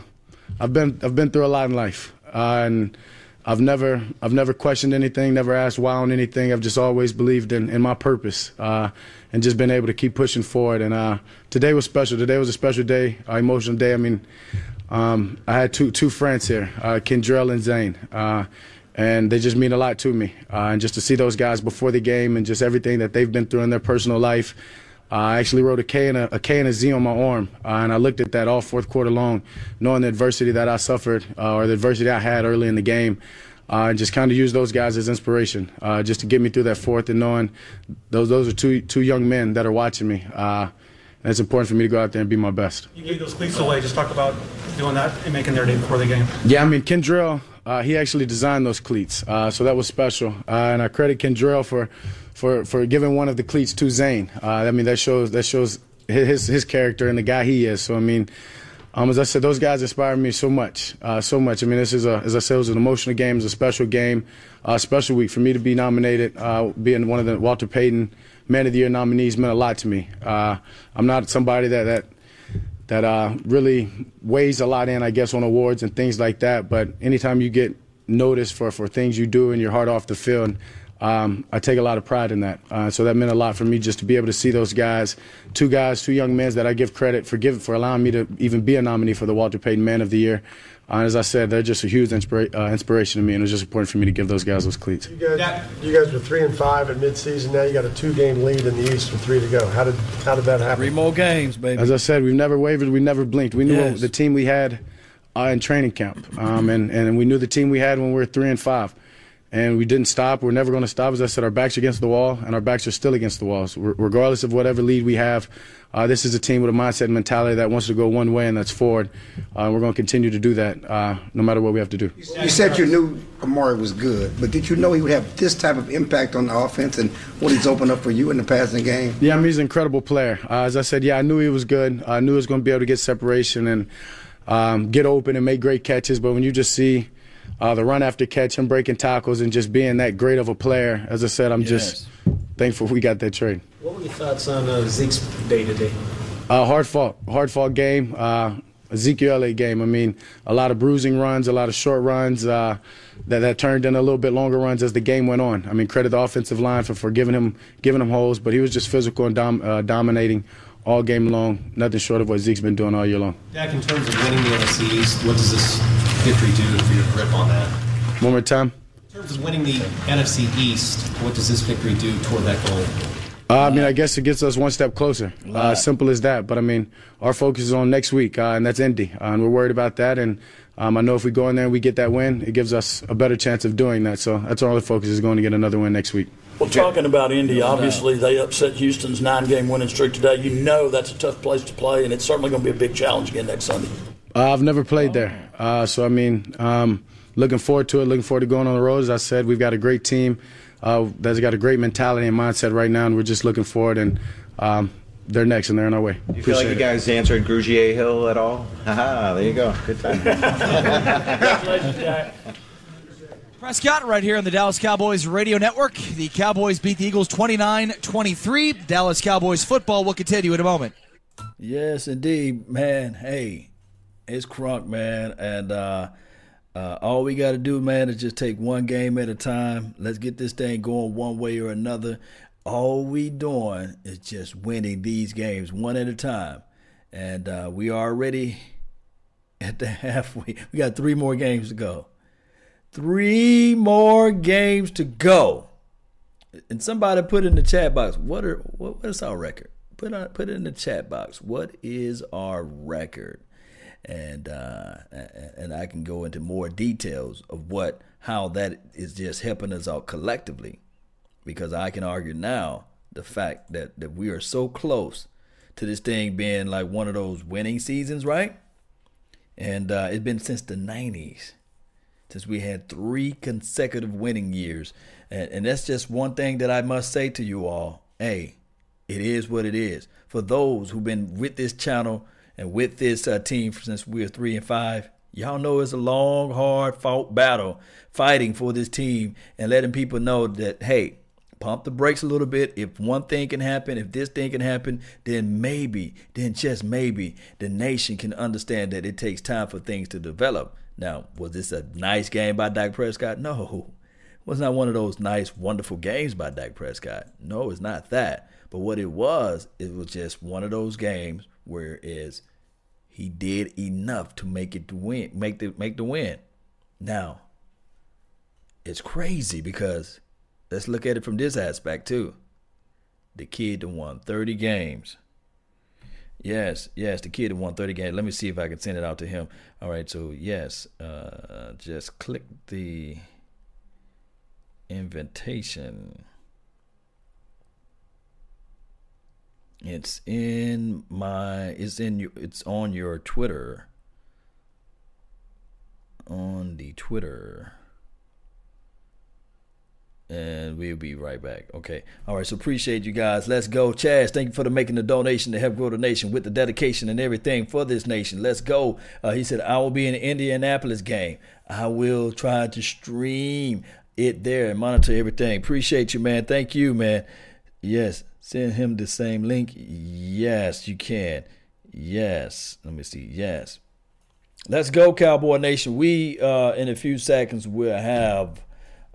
I've been I've been through a lot in life, uh, and I've never I've never questioned anything, never asked why on anything. I've just always believed in, in my purpose, uh, and just been able to keep pushing forward. And uh, today was special. Today was a special day, uh, emotional day. I mean, um, I had two two friends here, uh, Kendrell and Zane. Uh, and they just mean a lot to me. Uh, and just to see those guys before the game and just everything that they've been through in their personal life. Uh, I actually wrote a K and a, a K and a Z on my arm, uh, and I looked at that all fourth quarter long, knowing the adversity that I suffered or the adversity I had early in the game, uh, and just kind of use those guys as inspiration, uh, just to get me through that fourth, and knowing those those are two two young men that are watching me. Uh, and it's important for me to go out there and be my best. You gave those cleats away. Just talk about doing that and making their day before the game. Yeah, I mean Kendrell, uh, he actually designed those cleats, uh, so that was special, uh, and I credit Kendrell for, for for giving one of the cleats to Zane. Uh, I mean that shows that shows his his character and the guy he is. So I mean. Um, as I said, those guys inspired me so much, uh, so much. I mean, this is a, as I said, it was an emotional game, it was a special game, a special week for me to be nominated, uh, being one of the Walter Payton Man of the Year nominees meant a lot to me. Uh, I'm not somebody that that that uh, really weighs a lot in, I guess, on awards and things like that. But anytime you get noticed for, for things you do and your heart off the field, um, I take a lot of pride in that. Uh, so that meant a lot for me just to be able to see those guys, two guys, two young men that I give credit for give, for allowing me to even be a nominee for the Walter Payton Man of the Year. Uh, as I said, they're just a huge inspira- uh, inspiration to me, and it was just important for me to give those guys those cleats. You guys, you guys were three and five at midseason. Now you got a two-game lead in the East with three to go. How did how did that happen? Three more games, baby. As I said, we've never wavered. We never blinked. We knew Yes. the team we had uh, in training camp, um, and and we knew the team we had when we were three and five, and we didn't stop. We're never going to stop. As I said, our backs are against the wall, and our backs are still against the walls. Re- regardless of whatever lead we have, uh, this is a team with a mindset and mentality that wants to go one way, and that's forward. Uh, we're going to continue to do that, uh, no matter what we have to do. You said you knew Amari was good, but did you know he would have this type of impact on the offense and what he's opened up for you in the passing game? Yeah, I mean, he's an incredible player. Uh, as I said, yeah, I knew he was good. I knew he was going to be able to get separation and um, get open and make great catches. But when you just see uh, the run after catch, him breaking tackles, and just being that great of a player, as I said, I'm just thankful we got that trade. What were your thoughts on uh, Zeke's day today? Uh, hard fought, hard fought game. Uh, Ezekiel game. I mean, a lot of bruising runs, a lot of short runs uh, that that turned into a little bit longer runs as the game went on. I mean, credit the offensive line for, for giving him giving him holes, but he was just physical and dom- uh, dominating all game long. Nothing short of what Zeke's been doing all year long. Dak, in terms of winning the NFC East, what does this victory do for your grip on that? One more time. In terms of winning the NFC East, what does this victory do toward that goal? Uh, I mean, I guess it gets us one step closer. Uh, simple as that. But I mean, our focus is on next week, uh, and that's Indy, uh, and we're worried about that. And um, I know if we go in there and we get that win, it gives us a better chance of doing that. So that's our only focus is going to get another win next week. Well, talking about Indy, obviously they upset Houston's nine-game winning streak today. You know that's a tough place to play, and it's certainly going to be a big challenge again next Sunday. Uh, I've never played there, uh, so I mean, um, looking forward to it. Looking forward to going on the road. As I said, we've got a great team uh, that's got a great mentality and mindset right now, and we're just looking forward. And um, they're next, and they're on our way. You feel like you it. guys answered Grugier Hill at all? Haha, there you go. Good time. Prescott right here on the Dallas Cowboys radio network. The Cowboys beat the Eagles 29-23. Dallas Cowboys football will continue in a moment. Yes, indeed, man. Hey, it's Crunk, man, and uh, uh, all we got to do, man, is just take one game at a time. Let's get this thing going one way or another. All we doing is just winning these games one at a time, and uh, we are already at the halfway. We got three more games to go. Three more games to go. And somebody put in the chat box, what are what, what is our record? Put on, put it in the chat box. What is our record? And uh, and I can go into more details of what how that is just helping us out collectively, because I can argue now the fact that that we are so close to this thing being like one of those winning seasons, right? And uh, it's been since the '90s since we had three consecutive winning years. And, and, that's just one thing that I must say to you all. Hey, it is what it is. For those who've been with this channel and with this uh, team since we were three and five, y'all know it's a long, hard fought battle fighting for this team and letting people know that, hey, pump the brakes a little bit. If one thing can happen, if this thing can happen, then maybe, then just maybe, the nation can understand that it takes time for things to develop. Now, was this a nice game by Dak Prescott? No. It was not one of those nice, wonderful games by Dak Prescott. No, it's not that. But what it was, it was just one of those games where is he did enough to make it to win, make the make the win. Now, it's crazy because let's look at it from this aspect too. The kid that won 30 games. Yes, yes, the kid that won 30 games. Let me see if I can send it out to him. All right, so yes, uh, just click the invitation. It's in my it's in your it's on your Twitter. On the Twitter. And we'll be right back. Okay. All right. So appreciate you guys. Let's go. Chaz, thank you for the making the donation to help grow the nation with the dedication and everything for this nation. Let's go. Uh, he said, I will be in the Indianapolis game. I will try to stream it there and monitor everything. Appreciate you, man. Thank you, man. Yes. Send him the same link. Yes, you can. Yes. Let me see. Yes. Let's go, Cowboy Nation. We, uh, in a few seconds, will have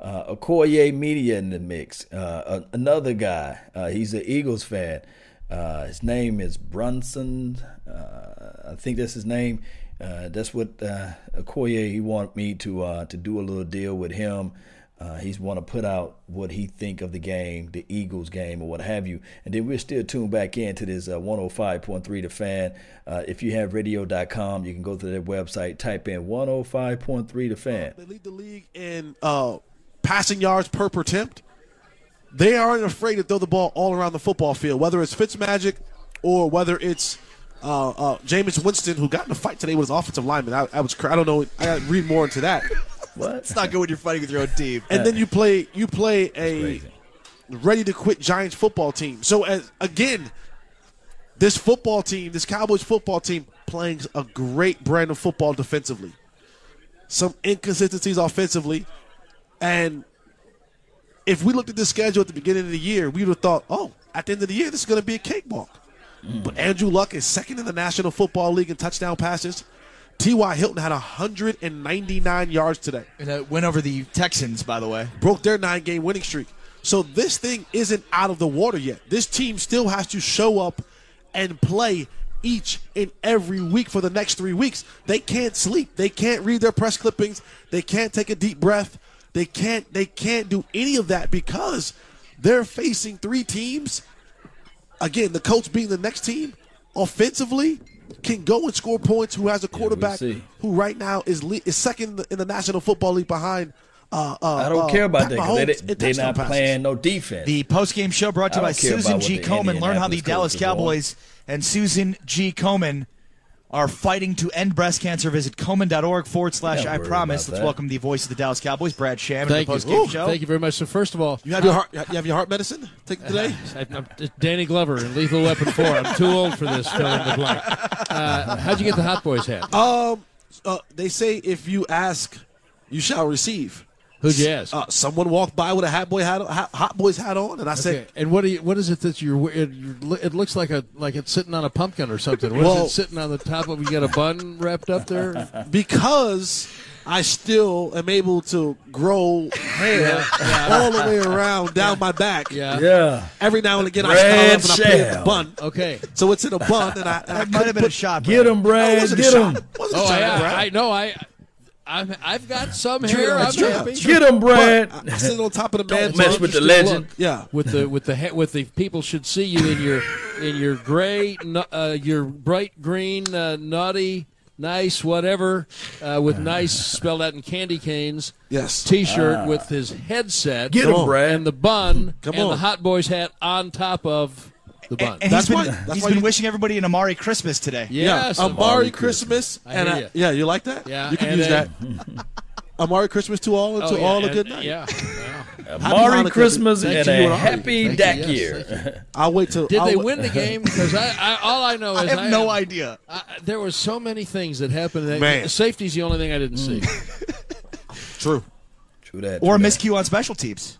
uh, Okoye Media in the mix. Uh, another guy, uh, he's an Eagles fan. Uh, his name is Brunson. Uh, I think that's his name. Uh, that's what uh, Okoye he wanted me to to do a little deal with him. he's want to put out what he think of the game, the Eagles game, or what have you. And then we're still tuned back into this 105.3 The Fan. if you have radio.com, you can go to their website, type in 105.3 The Fan. They lead the league in passing yards per per attempt. They aren't afraid to throw the ball all around the football field, whether it's Fitzmagic or whether it's uh, uh, Jameis Winston, who got in a fight today with his offensive lineman. I, I was, I don't know, I got to read more into that. What? It's not good when you're fighting with your own team. And then you play, you play a ready to quit Giants football team. So as again, this football team, this Cowboys football team, playing a great brand of football defensively. Some inconsistencies offensively. And if we looked at the schedule at the beginning of the year, we would have thought, oh, at the end of the year, this is going to be a cakewalk. Mm. But Andrew Luck is second in the National Football League in touchdown passes. T.Y. Hilton had 199 yards today. And a went over the Texans, by the way. Broke their nine game winning streak. So this thing isn't out of the water yet. This team still has to show up and play each and every week for the next three weeks. They can't sleep. They can't read their press clippings. They can't take a deep breath. They can't they can't do any of that because they're facing three teams. Again, the coach being the next team, offensively can go and score points. Who has a quarterback yeah, who right now is le- is second in the, in the National Football League behind. Uh, uh, I don't uh, care about Pat that because they, in they're not passes. playing no defense. The post-game show brought to you by Susan G. what the Komen. Learn how the Dallas Colts are doing. Cowboys and Susan G. Komen are fighting to end breast cancer. Visit Komen.org forward slash I promise. Let's that. welcome the voice of the Dallas Cowboys, Brad Sham, Thank to you. the post-game Ooh, show. thank you very much. So first of all, You have your heart. You have your heart medicine. Take it today. I, am Danny Glover in Lethal Weapon Four. I'm too old for this. Fill in the blank. Uh, how'd you get the Hot Boys hat? Um, uh, they say if you ask, you shall receive. Who'd you ask? Uh, someone walked by with a Hot Boy hat, hot, hot boys hat on, and I Okay. said, and what do you? What is it that you're? It, it looks like a like it's sitting on a pumpkin or something. What is Well- it sitting on the top of? You got a bun wrapped up there. because I still am able to grow hair all the way around down my back. Yeah. Yeah. Every now and again, I Brad up and I put it in a bun. Okay. So it's in a bun, and I, and I might have been a put- shot. Get Brad. him, Brad. No, it wasn't a Get shot. him. Wasn't a Oh, shot, yeah. Brad. I know. I. I'm, I've got some True, hair. I'm it's true, happy. true. Get him, Brad. But I, I sit on top of the Don't mess with the just legend. look. Yeah. with the with the he- with the people should see you in your in your gray uh, your bright green uh, naughty nice whatever uh, with nice spelled out in candy canes Yes. t-shirt Ah. with his headset Get him, Brad. and the bun Come and on. the hot boys hat on top of the bun And That's he's why- been, that's he's why been you- wishing everybody an Amari Christmas today. yes yeah. Amari Christmas. I and hear I, ya. yeah, you like that? Yeah, You can use then- that. Amari Christmas to all, Oh, to yeah, all a good night. yeah, yeah. Happy Hanukkah Christmas and a and happy Thank Dak you, yes, year. I'll wait till. Did I'll they wait- win the game? Because I, I, all I know is I is have no idea. I, there were so many things that happened. That, Man. Safety's the only thing I didn't mm. see. True. True that. Or a true miscue on special teams.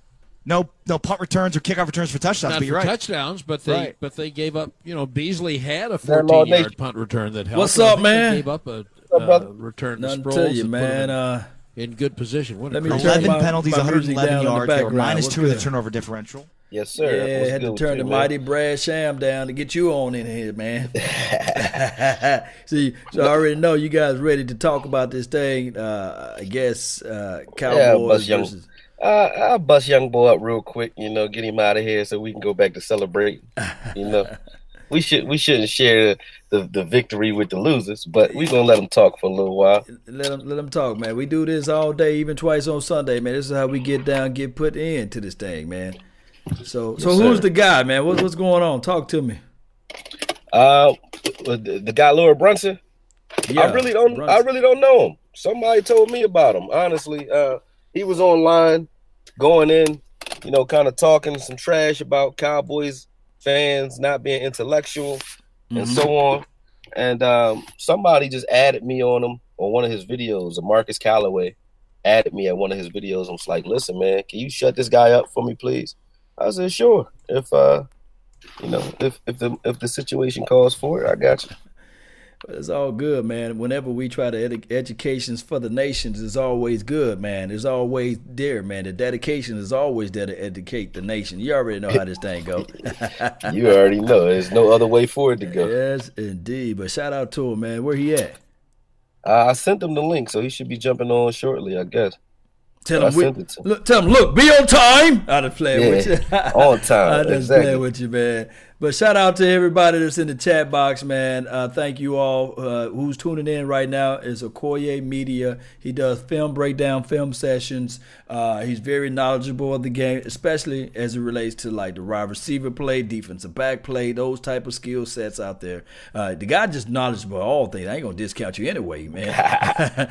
No, no punt returns or kickoff returns for touchdowns. Not but you're for right. touchdowns, but they Right. but they gave up. You know, Beasley had a 14 yard punt return that helped. What's up, think they man? up, Gave up a uh, brother? return to Nothing Sproles to you, man. him Uh, in good position. What a let me 11 my- penalties, my 111 down in the yards. They were minus What's two of the turnover differential. Yes, sir. Yeah, What's had to turn the man? mighty Brad Sham down to get you on in here, man. See, so I already know you guys ready to talk about this thing. Uh, I guess uh, Yeah, Cowboys bust young. versus. Uh, I'll bust young boy up real quick. You know, get him out of here so we can go back to celebrate. You know, we should we shouldn't share the, the victory with the losers, but we're gonna let them talk for a little while. Let them let them talk, man. We do this all day, even twice on Sunday, man. This is how we get down, get put into this thing, man. So, so Yes, who's sir. the guy, man? What, what's going on? Talk to me. Uh, the, the guy Laura Brunson. I really don't. I really don't know him. Somebody told me about him. Honestly, uh, he was online, going in, you know, kind of talking some trash about Cowboys fans not being intellectual and Mm-hmm. so on. And um, somebody just added me on him on one of his videos. Marcus Calloway added me at one of his videos. I was like, "Listen, man, can you shut this guy up for me, please?" I said, "Sure." If uh, you know, if if the if the situation calls for it, I got you. It's all good, man. Whenever we try to edu- educations for the nations, it's always good, man. It's always there, man. The dedication is always there to educate the nation. You already know how this thing go. You already know. There's no other way for it to go. yes, indeed. But shout out to him, man. Where he at? Uh, I sent him the link, so he should be jumping on shortly, I guess. Tell him, we, sent it to him. look, tell him, look, be on time. I just playing Yeah, with you. on time, I just exactly. playing with you, man. But shout out to everybody that's in the chat box, man. Uh, thank you all uh, who's tuning in right now. Is Okoye Media. He does film breakdown, film sessions. Uh, he's very knowledgeable of the game, especially as it relates to like the wide receiver play, defensive back play, those type of skill sets out there. Uh, the guy just knowledgeable of all things. I ain't gonna discount you anyway, man.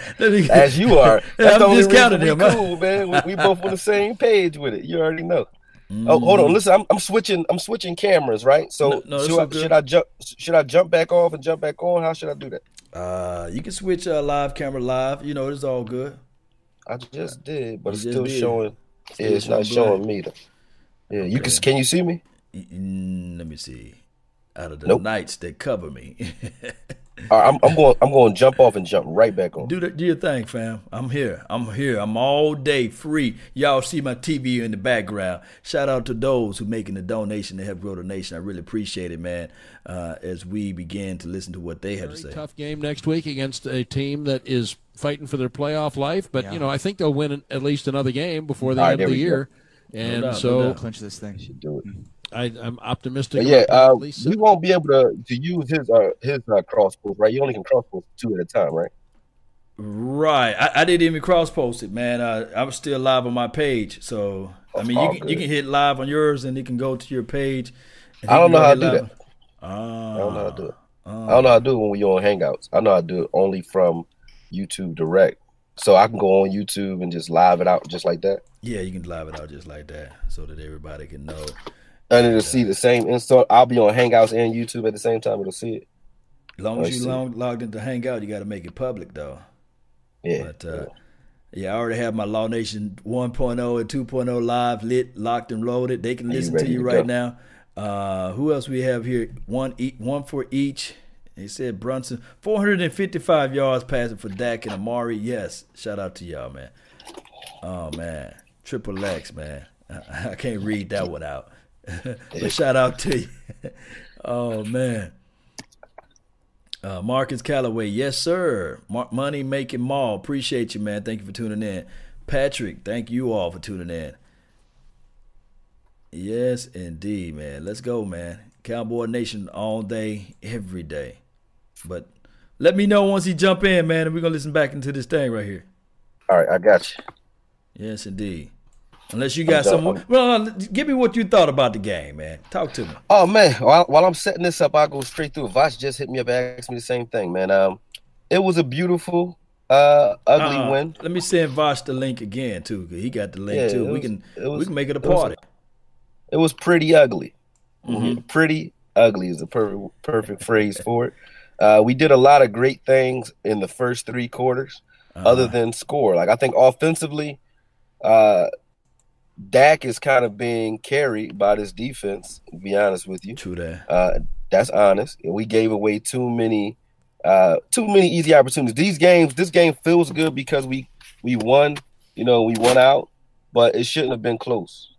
As you are. That's I'm the only reason discounting him. cool, man. We, we both on the same page with it. You already know. Oh, hold on. Listen, I'm, I'm switching. I'm switching cameras, right? So No, no, should, I, should I jump? Should I jump back off and jump back on? How should I do that? Uh, you can switch uh, live camera live. You know, it's all good. I just did, but You it's still did. showing. Still Yeah, it's not showing me though. Yeah, you can. Can you see me? Mm, let me see. Out of the Nope. nights that cover me. All right, I'm, I'm going. I'm going to jump off and jump right back on. do the, do your thing, fam. I'm here. I'm here. I'm all day free. Y'all see my TV in the background. Shout out to those who making the donation to help grow the nation. I really appreciate it, man. Uh, as we begin to listen to what they have to say. tough game next week against a team that is fighting for their playoff life. But Yeah. you know, I think they'll win at least another game before the All right, end of the we go. year. And doubt, so doubt. Clinch this thing. Should do it. I, I'm optimistic. But yeah, about uh, at least we won't be able to to use his uh, his uh, cross post, right? You only can cross post two at a time, right? Right. I, I didn't even cross post it, man. Uh, I was still live on my page. So, I mean, you can, you can hit live on yours and it can go to your page. I don't know how to do hit that. live. Ah, I don't know how to do it. I don't know how to do it when we're on Hangouts. I know how to do it only from YouTube Direct. So I can go on YouTube and just live it out just like that. Yeah, you can live it out just like that, so that everybody can know. And it'll see the same install. I'll be on Hangouts and YouTube at the same time. It'll see it. As long as you long, logged into Hangout, you got to make it public though. Yeah. But uh, yeah, I already have my Law Nation 1.0 and 2.0 live lit, locked and loaded. They can Are you listen to you to right go? now. Uh, who else we have here? One, one for each. They said Brunson 455 yards passing for Dak and Amari. Yes, shout out to y'all, man. Oh man, triple X, man. I, I can't read that one out, shout out to you. oh man. Uh, Marcus Calloway, yes, sir. Mar- Money making mall. Appreciate you, man. Thank you for tuning in. Patrick, thank you all for tuning in. Yes, indeed, man. Let's go, man. Cowboy Nation all day, every day. But let me know once he jump in, man, and we're gonna listen back into this thing right here. All right, I got you. Yes, indeed. Unless you got some. Well, uh, give me what you thought about the game, man. Talk to me. Oh man, while, while I'm setting this up, I'll go straight through. Vosh just hit me up and asked me the same thing, man. Um, it was a beautiful, uh, ugly Uh-uh. win. Let me send Vosh the link again too, 'cause he got the link Yeah, too. we was- can was- we can make it a it was- It was pretty ugly. Mhm. Pretty ugly is the perfect perfect phrase for it. Uh, we did a lot of great things in the first three quarters, other than score. Like I think offensively, uh, Dak is kind of being carried by this defense. To be honest with you, true that. Uh, that's honest. And we gave away too many, uh, too many easy opportunities. These games, this game feels good because we we won. You know, we won out, but it shouldn't have been close.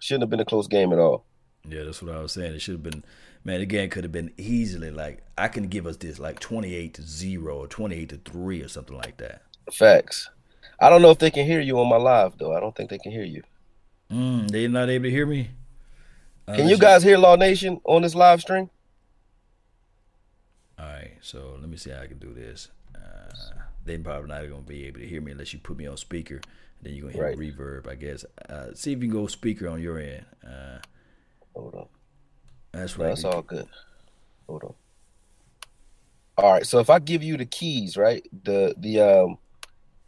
Shouldn't have been a close game at all. Yeah, that's what I was saying. It should have been, man. The game could have been easily like I can give us this like twenty eight to zero or twenty eight to three or something like that. Facts. I don't know if they can hear you on my live though. I don't think they can hear you. Mm, they not able to hear me. Uh, Can you guys hear Law Nation on this live stream? All right, so let me see how I can do this. Uh, they probably not going to be able to hear me unless you put me on speaker. Then you're going to hear Right. reverb, I guess. Uh, see if you can go speaker on your end. Uh, Hold on. That's No, right. That's all good. Hold on. All right. So if I give you the keys, right? The the um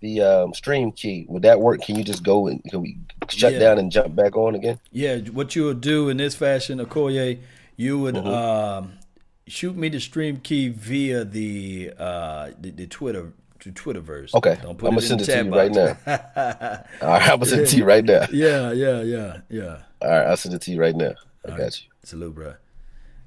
the um stream key, would that work? Can you just go and can we shut Yeah. down and jump back on again? Yeah, what you would do in this fashion, Okoye, you would Mhm. um, shoot me the stream key via the uh, the, the Twitter Twitterverse. Okay, put I'ma send it to you right now. All right, I'ma send it to you right now. Yeah, yeah, yeah, yeah. All right, I'll send it to you right now. I All got right. you. Salute, bro.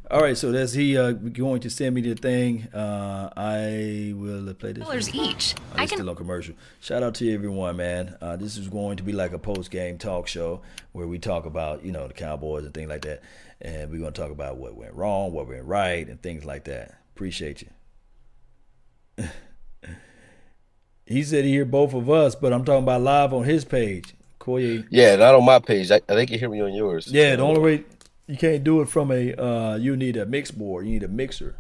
All right, so that's he uh, going to send me the thing. Uh, I will play this. Dollars one. each. Oh, I it's can- still on commercial. Shout out to you everyone, man. Uh, this is going to be like a post game talk show where we talk about you know the Cowboys and things like that, and we're gonna talk about what went wrong, what went right, and things like that. Appreciate you. he said he hear both of us, but I'm talking about live on his page. Koye. Yeah, not on my page. I, they can hear me on yours. Yeah, the only way you can't do it from a uh, you need a mix board. You need a mixer.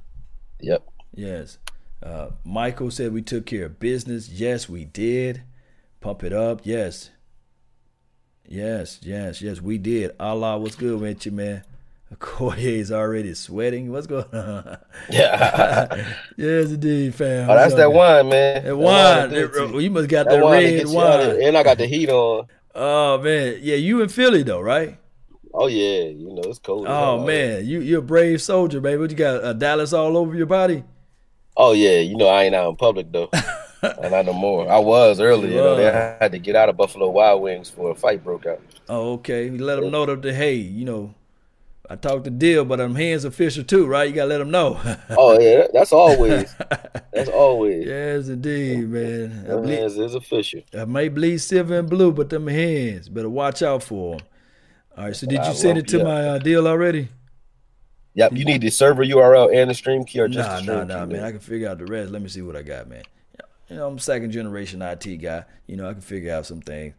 Yep. Yes. Uh, Michael said we took care of business. Yes, we did. Pump it up. Yes. Yes, yes, yes, we did. Allah, what's good with you, man? Koye is already sweating. What's going on? Yeah. yes, indeed, fam. Oh, that's that wine, man. That wine. That- you must got that, wine red gets you out of- wine. and I got the heat on. Oh man, yeah, you in Philly though, right? Oh yeah, you know it's cold. Oh man, you you're a brave soldier, baby. What you got? a Dallas all over your body? Oh yeah, you know I ain't out in public though, and I no more. I was earlier. You know, they had to get out of Buffalo Wild Wings for a fight broke out. Oh, okay. You let them know that, hey, you know, I talked to Deal, but them hands official too, right? You gotta let them know. Oh yeah, that's always. That's always. yes, indeed, man. I, Them ble- hands is official. I may bleed silver and blue, but them hands better watch out for them. All right. So did you send it to my uh, deal already? Yep, you need the server URL and the stream key or just Nah, the stream nah, nah, key. man. I can figure out the rest. Let me see what I got, man. You know, I'm a second generation IT guy. You know, I can figure out some things.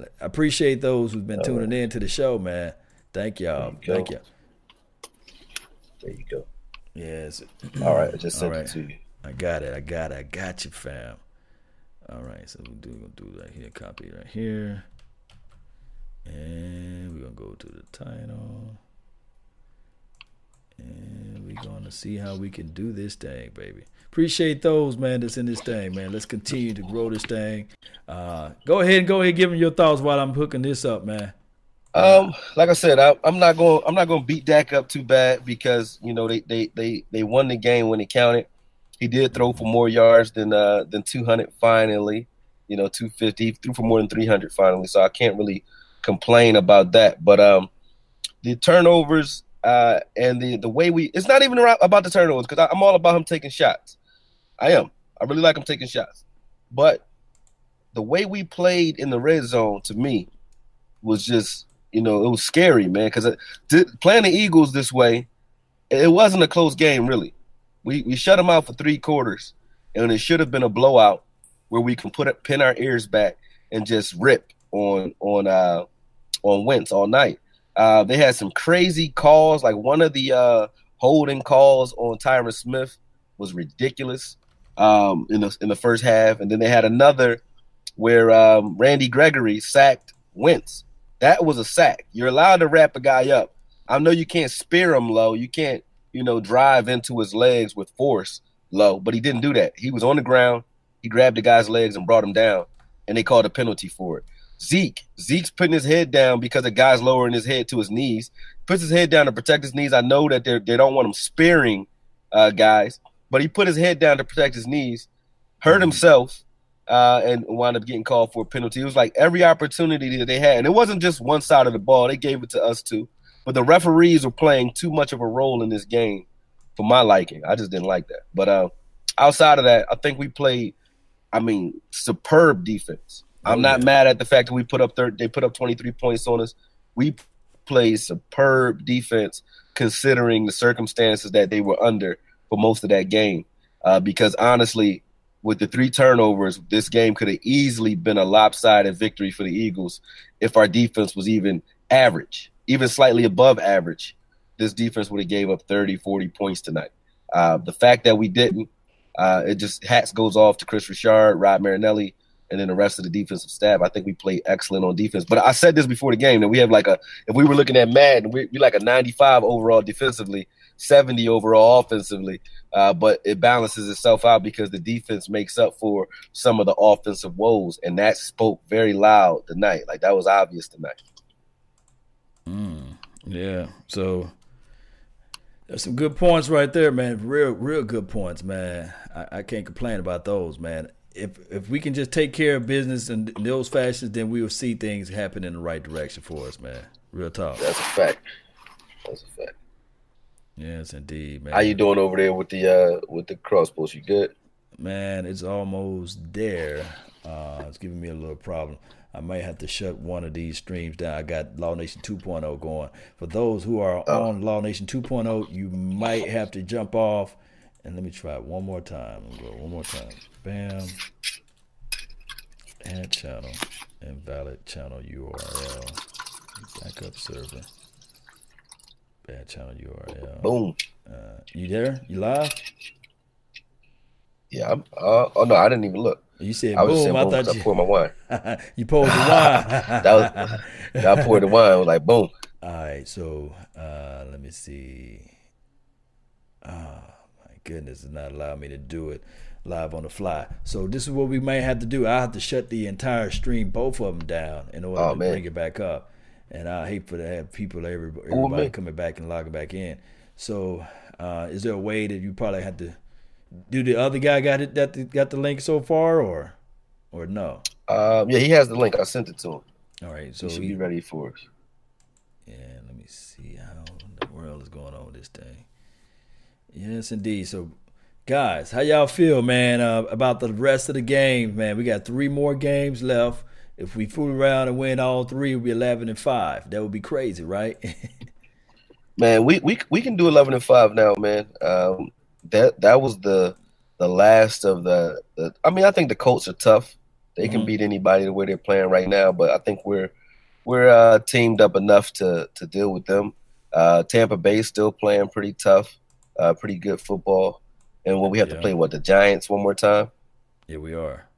I appreciate those who've been tuning in to the show, man. Thank y'all. you. Thank you. There you go. Yes. All right, I just All sent it to you. I got it. I got it. I got you, fam. All right, so we'll do, we'll do right here. Copy right here. And we're to go to the title. And we We're gonna see how we can do this thing, baby. Appreciate those, man, that's in this thing, man. Let's continue to grow this thing. Uh, go ahead and go ahead and give me your thoughts while I'm hooking this up, man. Um, like I said, I, I'm not going. I'm not going to beat Dak up too bad because you know they they they they won the game when it counted. He did throw for more yards than uh than 200 finally. You know, 250. He threw for more than 300 finally. So I can't really complain about that. But um, the turnovers uh and the the way we it's not even about the turnovers because I'm all about him taking shots. I am. I really like him taking shots. But the way we played in the red zone to me was just, you know, it was scary, man. Because playing the Eagles this way, it wasn't a close game, really. We we shut them out for three quarters, and it should have been a blowout where we can put it, pin our ears back and just rip on on uh on Wentz all night. Uh, they had some crazy calls, like one of the uh, holding calls on Tyron Smith was ridiculous um, in the in the first half, and then they had another where um, Randy Gregory sacked Wentz. That was a sack. You're allowed to wrap a guy up. I know you can't spear him low. You can't, you know, drive into his legs with force low, but he didn't do that. He was on the ground. He grabbed the guy's legs and brought him down, and they called a penalty for it. Zeke, Zeke's putting his head down because the guy's lowering his head to his knees. Puts his head down to protect his knees. I know that they they don't want him spearing uh, guys, but he put his head down to protect his knees, hurt himself, uh, and wound up getting called for a penalty. It was like every opportunity that they had, and it wasn't just one side of the ball; they gave it to us too. But the referees were playing too much of a role in this game for my liking. I just didn't like that. But uh, outside of that, I think we played. I mean, superb defense. I'm not mad at the fact that we put up third. They put up 23 points on us. We played superb defense considering the circumstances that they were under for most of that game. Uh, because honestly, with the three turnovers, this game could have easily been a lopsided victory for the Eagles if our defense was even average, even slightly above average. This defense would have gave up 30, 40 points tonight. Uh, the fact that we didn't, uh, it just hats goes off to Kris Richard, Rod Marinelli, and then the rest of the defensive staff. I think we played excellent on defense. But I said this before the game that we have like a if we were looking at Madden, we we like a 95 overall defensively, 70 overall offensively. Uh, but it balances itself out because the defense makes up for some of the offensive woes, and that spoke very loud tonight. Like that was obvious tonight. Mm, yeah. So there's some good points right there, man. Real, real good points, man. I, I can't complain about those, man if if we can just take care of business in, in, those fashions, then we will see things happen in the right direction for us, man. Real talk. That's a fact. That's a fact. Yes, indeed, man. How you doing over there with the uh with the crossbows? You good? Man, it's almost there. Uh, it's giving me a little problem. I might have to shut one of these streams down. I got Law Nation 2.0 going. For those who are oh. on Law Nation 2.0, you might have to jump off. And let me try it one more time. Go one more time. Bam. Add channel. Invalid channel URL. Backup server. Bad channel URL. Boom. Uh, you there? You live? Yeah. I'm, uh, oh no, I didn't even look. You said I boom. was saying I boom thought you I poured my wine. you poured the wine. that was I poured the wine. I was like boom. All right. So uh, let me see. My goodness, it's not allowing me to do it live on the fly. So this is what we may have to do. I have to shut the entire stream, both of them down, in order Oh, to man. bring it back up. And I hate for to have people, everybody, Oh, everybody man. coming back and logging back in. So uh, is there a way that you probably had to do? The other guy got it that got the link so far, or or no? Um, yeah, he has the link. I sent it to him. All right, so he should he- be ready for us. Yeah, let me see how in the world is going on with this thing. Yes, indeed. So, guys, how y'all feel, man, uh, about the rest of the game, man? We got three more games left. If we fool around and win all three, we'll be eleven and five. That would be crazy, right? Man, we we we can do eleven and five now, man. Um, that that was the the last of the, the. I mean, I think the Colts are tough. They can Mhm. beat anybody the way they're playing right now, but I think we're we're uh, teamed up enough to to deal with them. Uh, Tampa Bay still playing pretty tough, uh, pretty good football, and what we have to play what the Giants one more time. yeah, we are.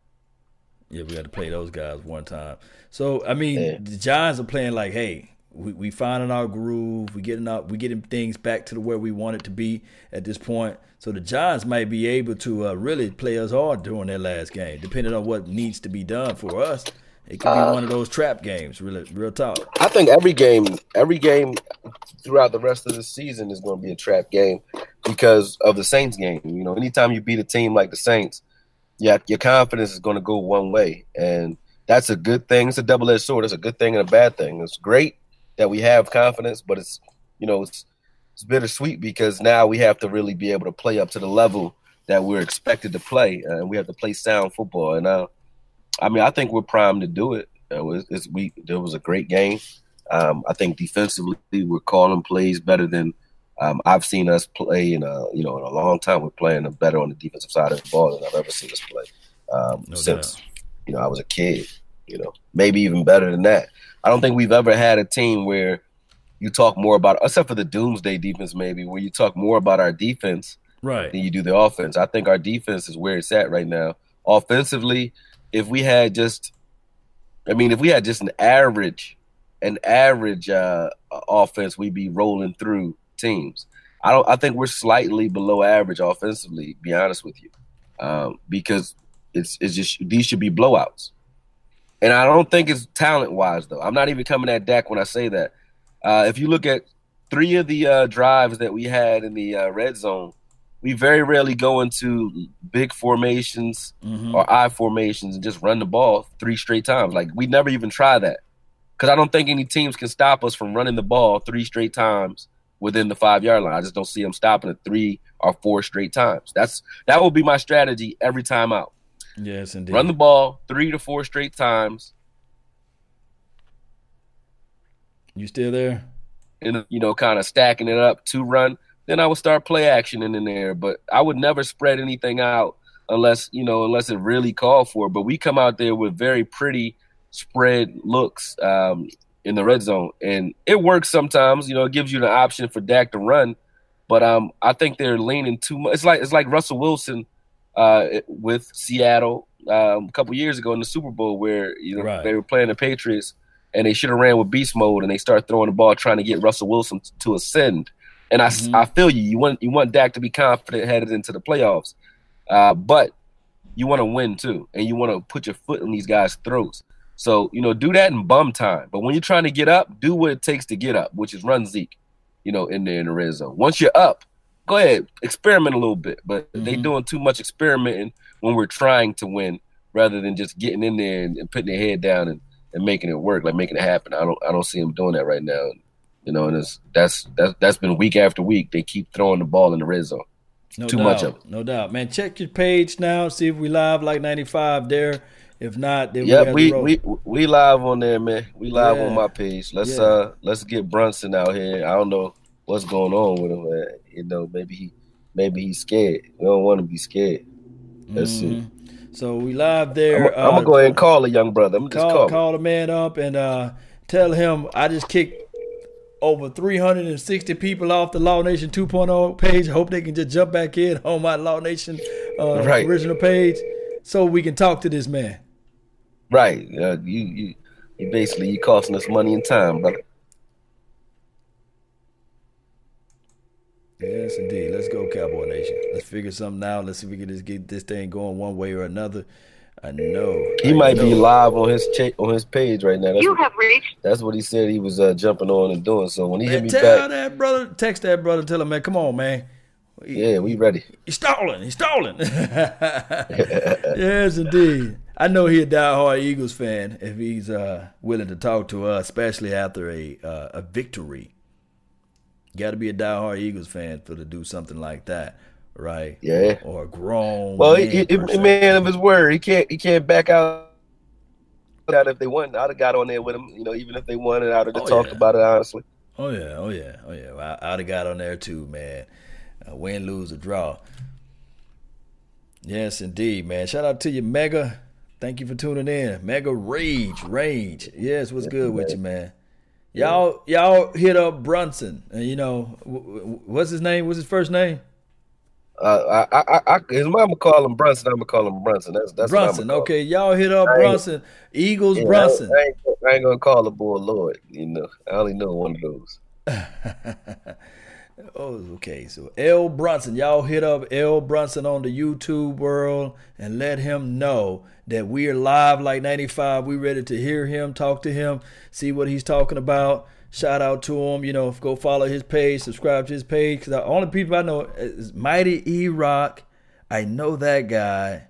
Yeah, we got to play those guys one time. So, I mean, the Giants are playing like, hey, we we finding our groove. We getting up. We getting things back to the where we want it to be at this point. So the Giants might be able to uh, really play us hard during their last game, depending on what needs to be done for us. It could be Uh, one of those trap games. Really, real talk. I think every game, every game throughout the rest of the season is going to be a trap game because of the Saints game. You know, anytime you beat a team like the Saints, yeah, your confidence is going to go one way, and that's a good thing. It's a double-edged sword. It's a good thing and a bad thing. It's great that we have confidence, but it's you know it's it's bittersweet because now we have to really be able to play up to the level that we're expected to play, uh, and we have to play sound football. And uh, I mean, I think we're primed to do it. It it's, it's, we there was a great game. Um, I think defensively we're calling plays better than um, I've seen us play in a you know in a long time. We're playing better on the defensive side of the ball than I've ever seen us play um, No since you know I was a kid. You know, maybe even better than that. I don't think we've ever had a team where you talk more about, except for the Doomsday defense, maybe where you talk more about our defense Right. than you do the offense. I think our defense is where it's at right now. Offensively, if we had just, I mean, if we had just an average, an average uh, offense, we'd be rolling through teams. I don't. I think we're slightly below average offensively. Be honest with you, um, because it's it's just these should be blowouts, and I don't think it's talent wise though. I'm not even coming at Dak when I say that. Uh, if you look at three of the uh, drives that we had in the uh, red zone, we very rarely go into big formations Mhm. or I formations and just run the ball three straight times. Like we never even try that because I don't think any teams can stop us from running the ball three straight times within the five yard line. I just don't see them stopping it three or four straight times. That's that will be my strategy every time out. Yes, indeed. Run the ball three to four straight times, You still there? and you know, kind of stacking it up to run. Then I would start play action in there, but I would never spread anything out unless you know, unless it really called for. it. But we come out there with very pretty spread looks um, in the red zone, and it works sometimes. You know, it gives you the option for Dak to run, but um, I think they're leaning too much. It's like it's like Russell Wilson uh, with Seattle um, a couple years ago in the Super Bowl, where you know Right. they were playing the Patriots, and they should have ran with beast mode, and they start throwing the ball trying to get Russell Wilson to ascend. And I, Mm-hmm. I feel you. You want you want Dak to be confident headed into the playoffs, uh, but you want to win too, and you want to put your foot in these guys' throats. So you know, do that in bum time. But when you're trying to get up, do what it takes to get up, which is run Zeke. You know, in there in the red zone. Once you're up, go ahead, experiment a little bit. But they Mhm. doing too much experimenting when we're trying to win, rather than just getting in there and, and putting their head down and, and making it work, like making it happen. I don't I don't see them doing that right now. You know, and it's that's that's that's been week after week. They keep throwing the ball in the red zone. No Too doubt. much of it. No doubt, man. Check your page now. See if we live like ninety five there. If not, then Yep, we we we we live on there, man. We live Yeah. on my page. Let's Yeah. uh let's get Brunson out here. I don't know what's going on with him. Man. You know, maybe he maybe he's scared. We don't want to be scared. Let's see. Mhm. So we live I'm, there. I'm gonna go ahead and call a young brother. I'm gonna just call call. call, the man up and uh, tell him I just kicked over 360 people off the Law Nation 2.0 page. I hope they can just jump back in on my Law Nation uh, Right. original page so we can talk to this man. Right. Uh, you you you basically you costing us money and time, brother. Yes, indeed. Let's go, Cowboy Nation. Let's figure something out. Let's see if we can just get this thing going one way or another. I know. He I might know. be live on his cha- on his page right now. That's You what, have reached- That's what he said he was uh, jumping on and doing. So when he hit Man, me tell back, that brother, text that brother, tell him, man, come on, man. yeah, we ready. He's stalling. He's stalling. yes, indeed. I know he a diehard Eagles fan if he's uh, willing to talk to us, especially after a uh, a victory. Got to be a diehard Eagles fan for to do something like that, right? Yeah. Or a grown. Well, man he, he, he man of his word. He can't he can't back out. Out if they won, I'd have got on there with him. You know, even if they won, and I'd have Oh, talked yeah. about it honestly. Oh yeah, oh yeah, oh yeah. Well, I, I'd have got on there too, man. Uh, win, lose, or draw. Yes, indeed, man. Shout out to you, Mega. Thank you for tuning in, Mega Rage, Rage. Yes, what's good with you, man? Y'all, y'all hit up Brunson, and you know, what's his name? What's his first name? Uh, I, I, I, his mama call him Brunson. I'm gonna call him Brunson. That's that's Brunson. Okay, y'all hit up Brunson. Eagles. Yeah, Brunson. I, ain't, I ain't gonna call the boy Lord. You know, I only know one of those. Oh, okay. So L Brunson, y'all hit up L Brunson on the YouTube world and let him know that we are live like 95. We ready to hear him, talk to him, see what he's talking about. Shout out to him. You know, go follow his page, subscribe to his page. Cause the only people I know is Mighty E Rock. I know that guy.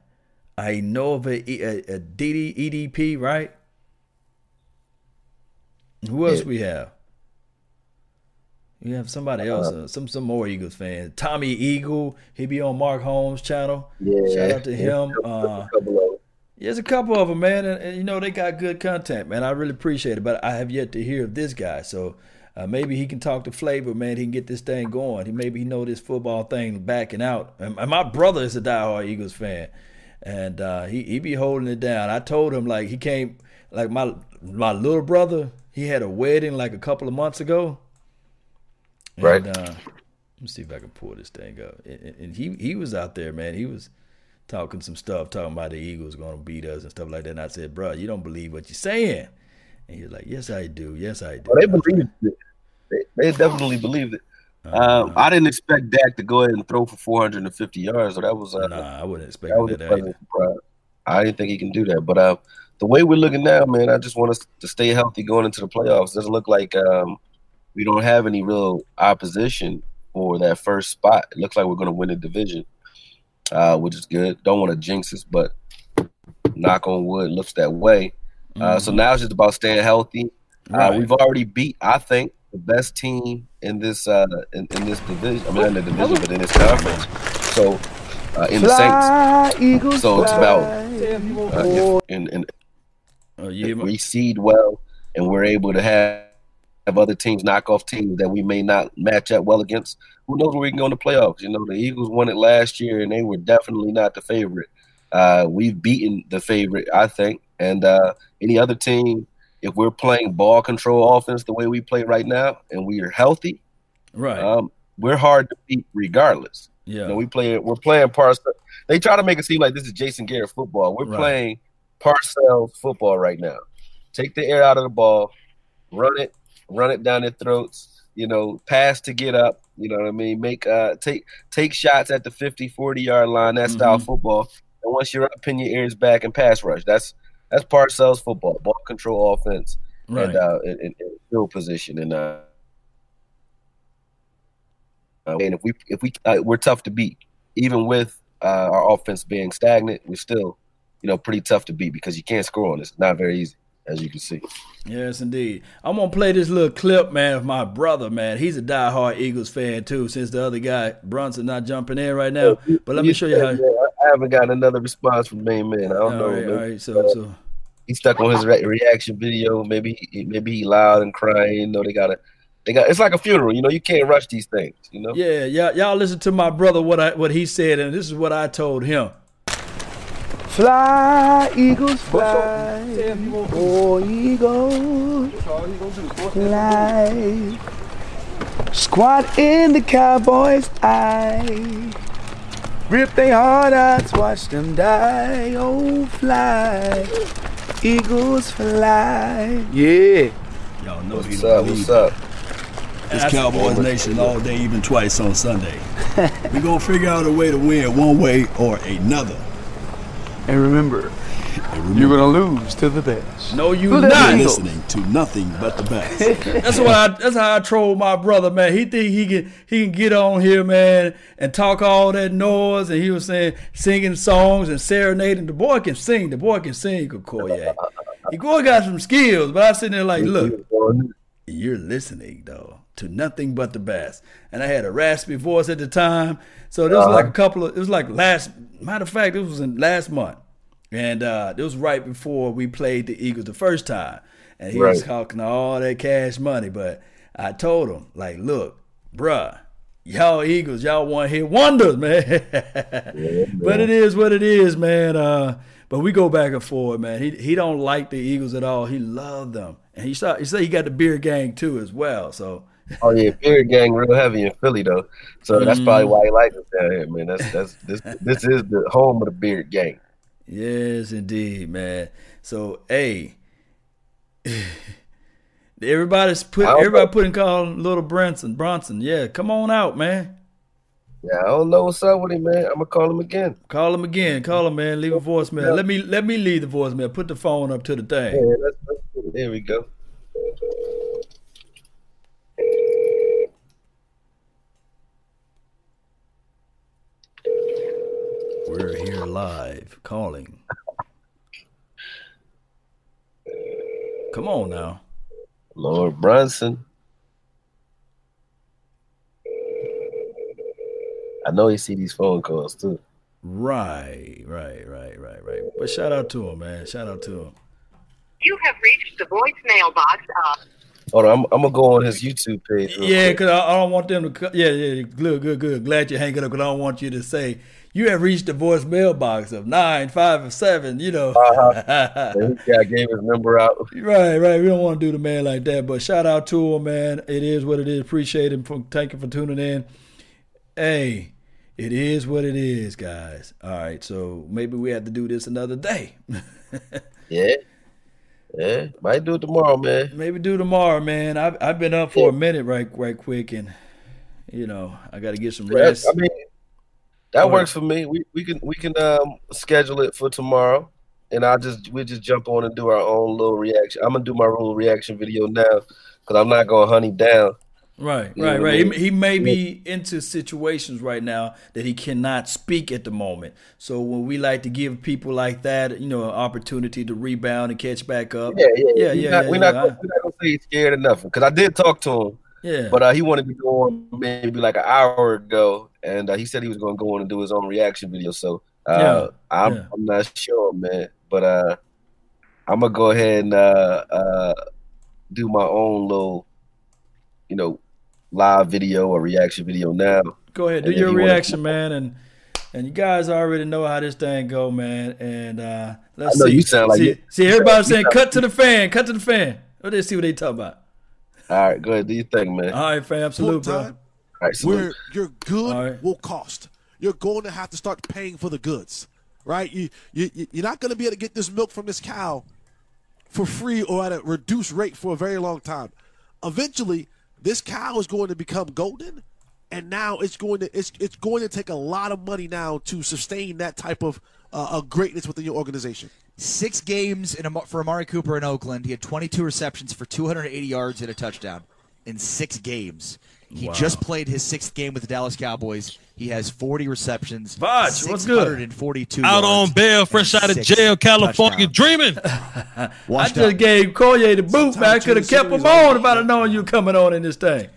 I know of a, a, a DD, EDP, right? Who else Yeah. we have? We have somebody else, uh, some some more Eagles fans. Tommy Eagle, he be on Mark Holmes' channel. Yeah. Shout out to him. Uh, a couple of- there's a couple of them, man, and, and, you know they got good content, man. I really appreciate it, but I have yet to hear of this guy. So uh, maybe he can talk to Flavor, man. He can get this thing going. He maybe he know this football thing backing out. And, and my brother is a diehard Eagles fan, and uh, he he be holding it down. I told him like he came, like my my little brother. He had a wedding like a couple of months ago. And, Right. Uh, let me see if I can pull this thing up. And, and- and he he was out there, man. He was talking some stuff, talking about the Eagles going to beat us and stuff like that. And I said, bro, you don't believe what you're saying. And he's like, yes, I do. Yes, I do. Well, they believed it. They, they definitely believed it. Um, I didn't expect Dak to go ahead and throw for 450 yards. So that was uh, nah, I wouldn't expect that that. I didn't think he can do that. But uh, the way we're looking now, man, I just want us to stay healthy going into the playoffs. Doesn't look like um, we don't have any real opposition for that first spot. It looks like we're going to win the division, uh, which is good. Don't want to jinx us, but knock on wood, looks that way. Uh, so Mhm. now it's just about staying healthy. Right. Uh, we've already beat, I think, the best team in this uh, in, in this division. I mean, not in the division, but in this conference. So uh, in the Saints. Eagles, So it's about uh, if, and, and Oh, if we seed well and we're able to have, have other teams knock off teams that we may not match up well against, who knows where we can go in the playoffs? You know, the Eagles won it last year and they were definitely not the favorite. Uh, we've beaten the favorite, I think. And uh, any other team, if we're playing ball control offense the way we play right now and we are healthy, Right. um, we're hard to beat regardless. Yeah. You know, we play we're playing Parcells. They try to make it seem like this is Jason Garrett football. We're Right. playing Parcells football right now. Take the air out of the ball, run it, run it down their throats, you know, pass to get up, you know what I mean? Make uh take take shots at the 50, 40 yard line, that style Mhm. football. And once you're up, pin your ears back and pass rush. That's that's Parcells football, ball control offense Right. and uh in, in, in field position and uh uh, and if we if we uh, we're tough to beat, even with uh, our offense being stagnant, we're still you know pretty tough to beat because you can't score on us. It's not very easy, as you can see. Yes, indeed. I'm gonna play this little clip, man, of my brother, man. He's a diehard Eagles fan too. Since the other guy Brunson not jumping in right now, oh, but let me show you how. Yeah, I haven't gotten another response from main man. I don't All know. right, all right. So, uh, so he stuck on his re- reaction video. Maybe he, maybe he loud and crying. You know, they gotta they got. It's like a funeral. You know, you can't rush these things. You know. yeah, y'all, y'all listen to my brother what I what he said, and this is what I told him. Fly, Eagles, fly. Oh, Eagles, fly. Squat in the Cowboys' eye. Rip they hard outs, watch them die. Oh, fly. Eagles, fly. Yeah. Y'all know What's up? What's up? It's Cowboys Nation all day, even twice on Sunday. We're going to figure out a way to win one way or another. And remember, you're going to lose to the best. No, you Who the not. Eagles? Listening to nothing but the best. That's what I. That's how I troll my brother, man. He think he can he can get on here, man, and talk all that noise. And he was saying singing songs and serenading. The boy can sing. The boy can sing. Koyak. He boy got some skills, but I sitting there like, look, you're listening though to nothing but the best. And I had a raspy voice at the time, so it was like a couple of. It was like last. Matter of fact, it was in last month, and uh, it was right before we played the Eagles the first time, and he was talking all that cash money. But I told him like, look, bruh. Y'all Eagles, y'all want hit wonders, man. but it is what it is, man. Uh, but we go back and forth, man. He he don't like the Eagles at all. He loved them, and he saw he said he got the beer gang too as well. So Oh yeah, Beard Gang real heavy in Philly though, so that's probably mm-hmm. why he likes us down here, man. That's that's this this is the home of the Beard Gang. Yes, indeed, man. So, hey, everybody's put everybody know. putting call little Brunson. Brunson, yeah, come on out, man. Yeah, I don't know what's up with him, man. I'm gonna call him again. Call him again. Call him, man. Leave a voicemail. Let me let me leave the voicemail. Put the phone up to the Yeah, thing. let's, let's. There we go. We're here live calling. Come on now. Lord Brunson. I know he see these phone calls too. Right, right, right, right, right. But shout out to him, man. Shout out to him. You have reached the voicemail box of Hold on, I'm, I'm gonna go on his YouTube page. Yeah, quick. because I, I don't want them to. co- Yeah, yeah, good, good, good. Glad you hang it up because I don't want you to say you have reached the voicemail box of nine, five, or seven. You know. Uh-huh. This guy gave his number out. Right, right. We don't want to do the man like that, but shout out to him, man. It is what it is. Appreciate him for thank you for tuning in. Hey, it is what it is, guys. All right, so maybe we have to do this another day. Yeah. Yeah. Might do it tomorrow, man. maybe do tomorrow, man. I've I've been up for a minute, right, right, quick, and you know I got to get some Yeah, rest. I mean, that Go works for me. We we can we can um schedule it for tomorrow, and I just we just jump on and do our own little reaction. I'm gonna do my little reaction video now because I'm not gonna hunt him down. Right, You know right, I right. mean? He, he may be into situations right now that he cannot speak at the moment. So when we like to give people like that, you know, an opportunity to rebound and catch back up. Yeah, yeah, yeah, yeah. not- yeah, we're, yeah. not gonna, we're not gonna say he's scared of nothing because I did talk to him. Yeah. But uh, he wanted to go on maybe like an hour ago, and uh, he said he was going to go on and do his own reaction video. So uh, Yeah, I'm, yeah. I'm not sure, man. But uh, I'm gonna go ahead and uh, uh, do my own little, you know, live video or reaction video now. Go ahead, do your you wanna- reaction, man, and and you guys already know how this thing go, man. And uh let's I know see. you sound like see, you- see everybody saying cut to the fan, cut to the fan. Let's see what they talk about. All right, go ahead, do your thing, man. All right, fam, salute, bro. Time All right, where your good will cost. You're going to have to start paying for the goods, right? You, you you- you're not going to be able to get this milk from this cow for free or at a reduced rate for a very long time. Eventually, this cow is going to become golden, and now it's going to it's it's going to take a lot of money now to sustain that type of uh, of greatness within your organization. Six games in Am- for Amari Cooper in Oakland. He had 22 receptions for 280 yards and a touchdown in six games. He Wow. just played his sixth game with the Dallas Cowboys. He has 40 receptions. Vaj, what's good? 642 Out yards on bail, fresh out of jail, California, touchdowns. dreaming. I Washed just up. gave Collier the boot, man. I could have kept him on if I'd have known you coming on in this thing.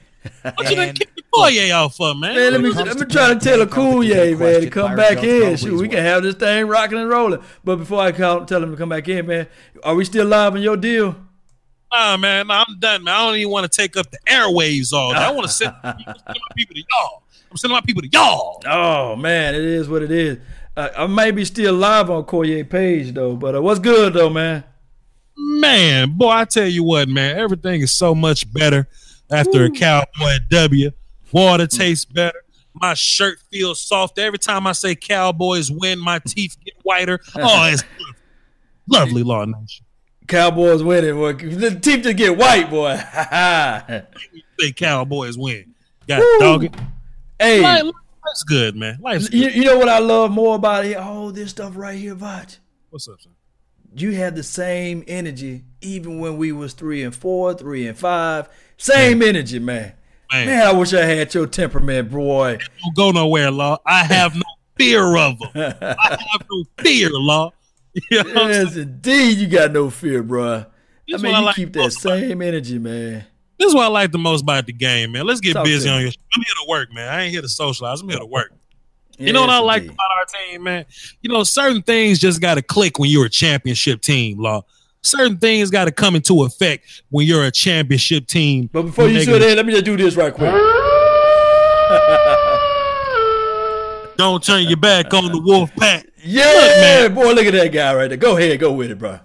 What you done kick the Foyer out for, man? Man, let me let me try to tell a cool yay, man, to come back in. Shoot, we can have this thing rocking and rolling. But before I call, tell him to come back in, man, are we still live on your deal? Nah, man, I'm done, man. I don't even want to take up the airwaves all day. I want to send, my people to y'all. I'm sending my people to y'all. Oh man, it is what it is. Uh, I may be still live on Collier page though, but uh, what's good though, man? Man, boy, I tell you what, man, everything is so much better after a Cowboy W. Water tastes better. My shirt feels soft. Every time I say Cowboys win, my teeth get whiter. Oh, it's lovely, Law Nation. Cowboys winning, boy. The teeth just get white, boy. Say Cowboys win. Got it, dog it. Hey, Life- life's good, man. Life's you, good. you know what I love more about it? All this stuff right here, Voch. What's up, son? You had the same energy even when we was three and four, three and five. Same energy, man. Man. Man, I wish I had your temperament, boy. Don't go nowhere, Law. I have no fear of them. I have no fear, Law. You know Yes, indeed, you got no fear, bro. I mean, what I you like keep that same energy, man. This is what I like the most about the game, man. Let's get Talk busy on your. I'm here to work, man. I ain't here to socialize. I'm here to work. You know what I like indeed. about our team, man? You know, certain things just got to click when you're a championship team, Law. Certain things got to come into effect when you're a championship team. But before you say that, let me just do this right quick. don't turn your back on the wolf pack. Yeah, man boy, look at that guy right there. Go ahead, go with it, bro.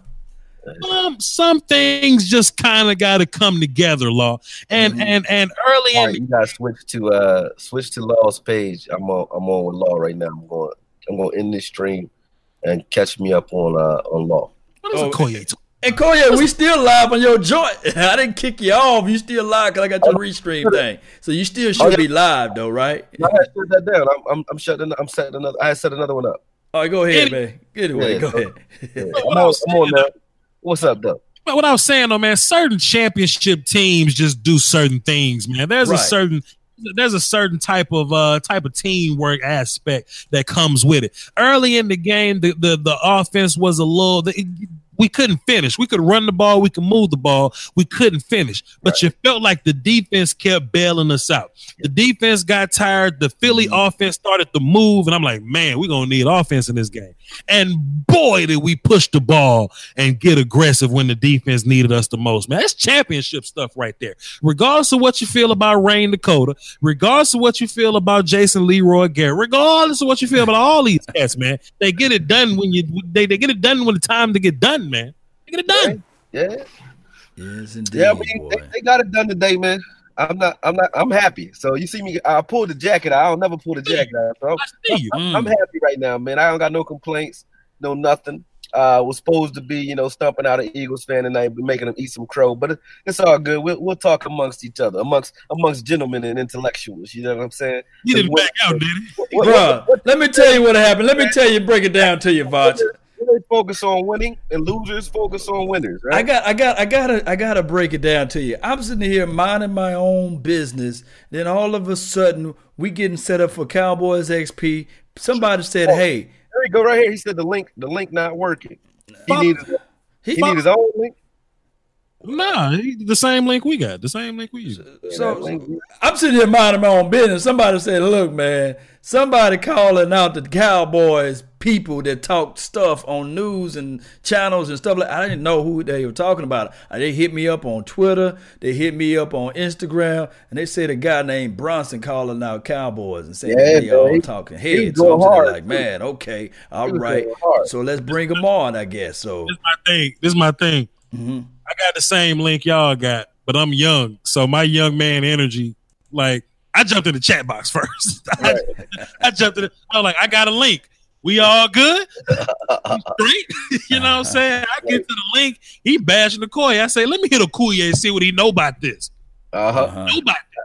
some some things just kind of got to come together, law. And Mhm. and and early All in you gotta switch to uh switch to Law's page. I'm on I'm on with Law right now. I'm going I'm going to end this stream and catch me up on uh on Law. what is a Koye? And Koye, we still live on your joint. I didn't kick you off. You still live because I got your restream thing. So you still should Oh, yeah. be live though, right? I shut that down. I'm, I'm, I'm shutting I'm setting another I set another one up. All right, go ahead, man. Get away. Yeah, go ahead. Yeah, I'm on, I'm on that. What's up, though? But what I was saying though, man, certain championship teams just do certain things, man. There's a certain there's a certain type of uh type of teamwork aspect that comes with it. Early in the game, the the, the offense was a little the, we couldn't finish. We could run the ball, we could move the ball, we couldn't finish. But you felt like the defense kept bailing us out. The defense got tired. The Philly mm-hmm. offense started to move, and I'm like, man, we're gonna need offense in this game. And boy, did we push the ball and get aggressive when the defense needed us the most. Man, that's championship stuff right there. Regardless of what you feel about Rayne Dakota, regardless of what you feel about Jason Leroy Garrett, regardless of what you feel about all these cats, man, they get it done when you they, they get it done when the time to get done, man. They get it done. Yeah. Yes, indeed. Yeah, I mean, they, they got it done today, man. I'm not. I'm not. I'm happy. So you see me. I pulled the jacket. out. I'll never pull the jacket out. So I'm, I'm, I'm happy right now, man. I don't got no complaints, no nothing. Uh, was supposed to be, you know, stumping out an Eagles fan tonight, but making them eat some crow. But it- it's all good. We'll, we'll talk amongst each other, amongst amongst gentlemen and intellectuals. You know what I'm saying? You didn't back out, did he? Bruh, let me tell you what happened. Let me tell you, break it down to you, Voch. They focus on winning, and losers focus on winners, right? I got, I got, I gotta, I gotta break it down to you. I'm sitting here minding my own business. Then all of a sudden, we getting set up for Cowboys XP. Somebody said, oh, "Hey, There you go, right here. He said the link, the link not working. He needs, He he needs his own link. Nah, the same link we got, the same link we use. So I'm sitting here minding my own business. Somebody said, "Look, man, somebody calling out the Cowboys people that talk stuff on news and channels and stuff like. I didn't know who they were talking about. Uh, They hit me up on Twitter. They hit me up on Instagram, and they said a guy named Brunson calling out Cowboys and saying Yeah, they all man, he- talking he was heads. So I'm going sitting there hard, like, man, okay, all He was right. going hard. So let's bring them on, I guess. So This is my thing. This is my thing. Mm-hmm. I got the same link y'all got, but I'm young, so my young man energy, like I jumped in the chat box first. I, I jumped in. The, I was like, I got a link. We all good? Straight? you know what I'm saying? I get to the link. He bashing the Koye. I say, let me hit a Koye and see what he know about this. Uh huh. Uh-huh.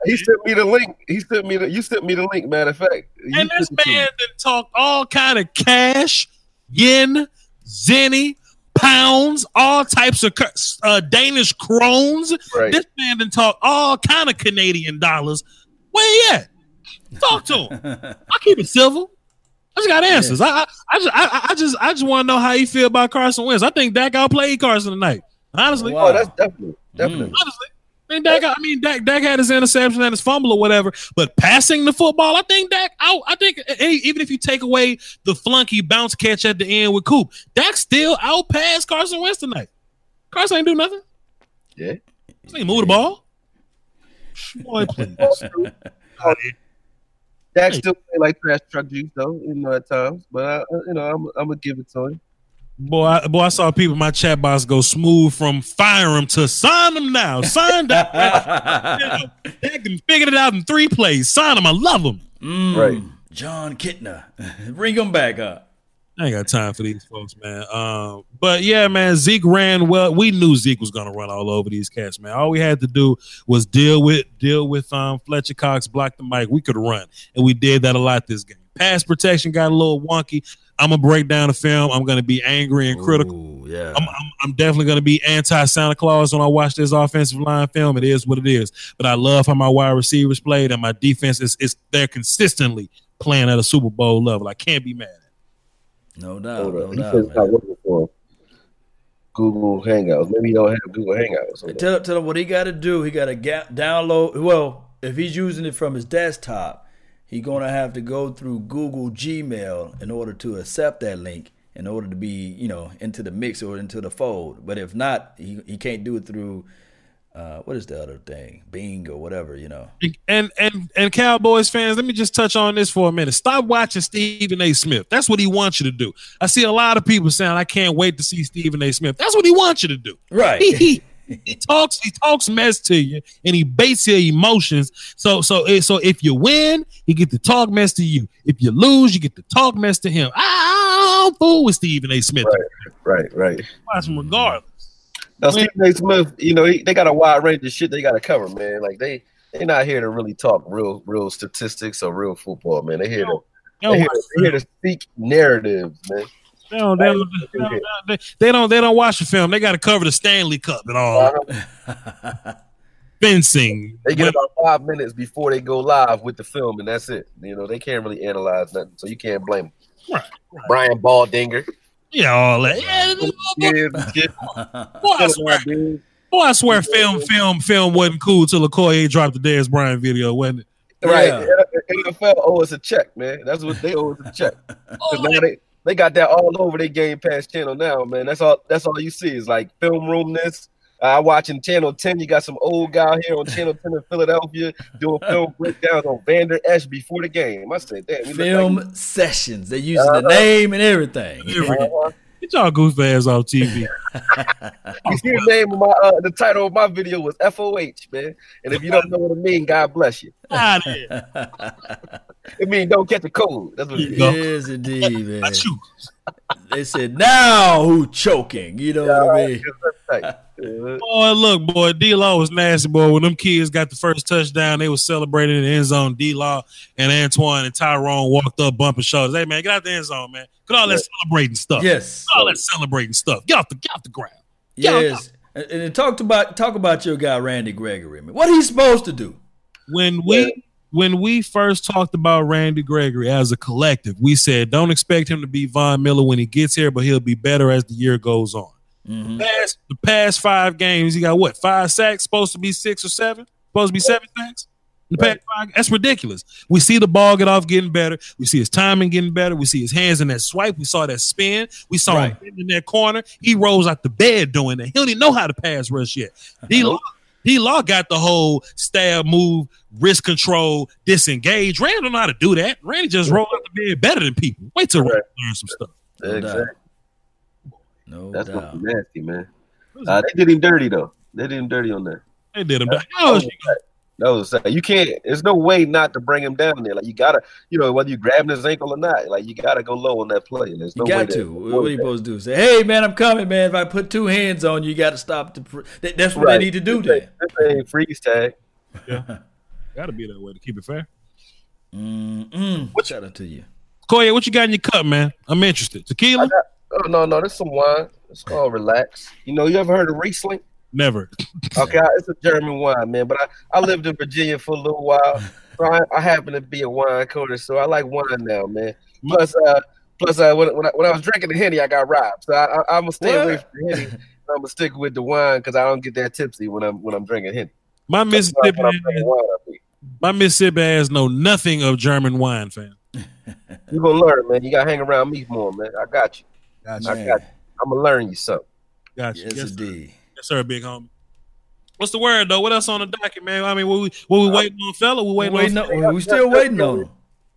He sent me the link. He sent me the. You sent me the link. Matter of fact, You And this sent it to me. man that talked all kind of cash, yen, zenny, pounds, all types of uh, Danish krones. Right. This man then talk all kind of Canadian dollars. Where he at? Talk to him. I keep it civil. I just got answers. I, I, I just, I, I just, I just want to know how you feel about Carson Wentz. I think Dak outplayed Carson tonight. Honestly, Oh, that's definitely, definitely. honestly. I mean, Dak, I mean, Dak, Dak had his interception and his fumble or whatever, but passing the football, I think Dak out. I think hey, even if you take away the flunky bounce catch at the end with Coop, Dak still outpassed Carson Wentz tonight. Carson ain't do nothing. Yeah. He ain't move the ball. Boy, please. Dak still play like trash truck juice though, you know at times. But I, you know, I'm, I'm gonna give it to him. Boy, I, boy, I saw people in my chat box go smooth from fire him to sign him now. Sign Dak. Dak can figured it out in three plays. Sign him. I love him. Mm, Right. Jon Kitna, bring him back up. I ain't got time for these folks, man. Um, but yeah, man, Zeke ran well. We knew Zeke was gonna run all over these cats, man. All we had to do was deal with deal with um Fletcher Cox, block the mic. We could run, and we did that a lot this game. Pass protection got a little wonky. I'm gonna break down the film. I'm gonna be angry and critical. yeah, I'm, I'm, I'm definitely gonna be anti Santa Claus when I watch this offensive line film. It is what it is. But I love how my wide receivers played, and my defense is is they're consistently playing at a Super Bowl level. I can't be mad. No doubt, no. He doubt. says it's not for. Google Hangouts. Maybe he don't have Google Hangouts. Hold Tell, tell him what he got to do. He got to ga- download. Well, if he's using it from his desktop, he's gonna have to go through Google Gmail in order to accept that link, in order to be, you know, into the mix or into the fold. But if not, he, he can't do it through uh, what is the other thing? Bing or whatever, you know. And and and Cowboys fans, let me just touch on this for a minute. Stop watching Stephen A. Smith. That's what he wants you to do. I see a lot of people saying, "I can't wait to see Stephen A. Smith." That's what he wants you to do. Right. He, talks he talks mess to you, and he baits your emotions. So so eh, so if you win, he get to talk mess to you. If you lose, you get to talk mess to him. I don't fool with Stephen A. Smith. Right, right. Watch him regardless. Now, Stephen A. Smith, you know, he, they got a wide range of shit they got to cover, man. Like they, they're not here to really talk real, real statistics or real football, man. They here to, they here, they here to speak narratives, man. They don't, they, don't, they, don't, they, they don't they don't watch the film. They got to cover the Stanley Cup and all. Fencing. They get about five minutes before they go live with the film, and that's it. You know, they can't really analyze nothing, so you can't blame them. Brian Baldinger. Yeah, all that. Yeah, Boy, I swear, boy, I swear, film, film, film wasn't cool till Okoye dropped the Dez Bryant video, wasn't it? Right. NFL owe us a check, man. That's what they owe us a check. Oh, 'Cause now they, they got that all over their Game Pass channel now, man. That's all that's all you see is like film room this. I watching Channel 10. You got some old guy here on Channel 10 in Philadelphia doing film breakdowns on Vander Esch before the game. I said, damn, Film like- sessions. They're using the Uh-huh. name and everything. Get y'all goof ass off TV. You see the name of my uh, the title of my video was FOH, man. And if you don't know what it means, God bless you. It means don't catch a cold. That's what it Yes, indeed, man. They said, now who choking? You know what I mean? Boy, look, boy, D Law was nasty, boy. When them kids got the first touchdown, they was celebrating in the end zone. D Law and Antoine and Tyrone walked up, bumping shoulders. Hey, man, get out the end zone, man. Get all that Right. celebrating stuff. Yes. Get all that celebrating stuff. Get off the get off the ground. Get off- Yes. And, and then talk about talk about your guy Randy Gregory. Man. What he's supposed to do? when we when we first talked about Randy Gregory as a collective, we said don't expect him to be Von Miller when he gets here, but he'll be better as the year goes on. Mm-hmm. Past the past five games, he got what five sacks? Supposed to be six or seven? Supposed to be seven sacks? The past five, that's ridiculous. We see the ball get off getting better. We see his timing getting better. We see his hands in that swipe. We saw that spin. We saw him in that corner. He rolls out the bed doing that. He don't even know how to pass rush yet. D uh-huh. Law, D Law got the whole stab move, wrist control, disengage. Randy don't know how to do that. Randy just roll out the bed better than people. Wait till Randy learn some stuff. Exactly. No That's doubt. what nasty, man. Uh, they did him dirty though. They did him dirty on that. They did him. That, Oh, that was sad. You can't. There's no way not to bring him down there. Like you gotta, you know, whether you grabbing his ankle or not, like you gotta go low on that play. There's no You way got to. What are you supposed to do? Say, hey man, I'm coming, man. If I put two hands on you, you got to stop the. Pr- that, that's what Right. they need to do. This Then. Ain't freeze tag. Yeah, got to be that way to keep it fair. Mm-mm. Shout out to you. Koye, what you got in your cup, man? I'm interested. Tequila? Oh no, no, there's some wine. It's called relax. You know, you ever heard of Riesling? Never. Okay, it's a German wine, man. But I, I lived in Virginia for a little while, so I, I happen to be a wine coder, so I like wine now, man. Plus, uh, plus, uh, when, when, I, when I was drinking the henny, I got robbed, so I, I, I'm gonna stay away from the henny. I'm gonna stick with the wine because I don't get that tipsy when I'm when I'm drinking henny. My That's Mississippi, when wine, my Mississippi ass know nothing of German wine, fam. You gonna learn, man. You gotta hang around me more, man. I got you. Gotcha. I got you. I'm gonna learn you something. Gotcha. Yes, Yes, indeed. Yes, sir, big homie. What's the word though? What else on the docket, man? I mean, what we what we waiting on, fella? We waiting, Waiting on. on- we still waiting on him.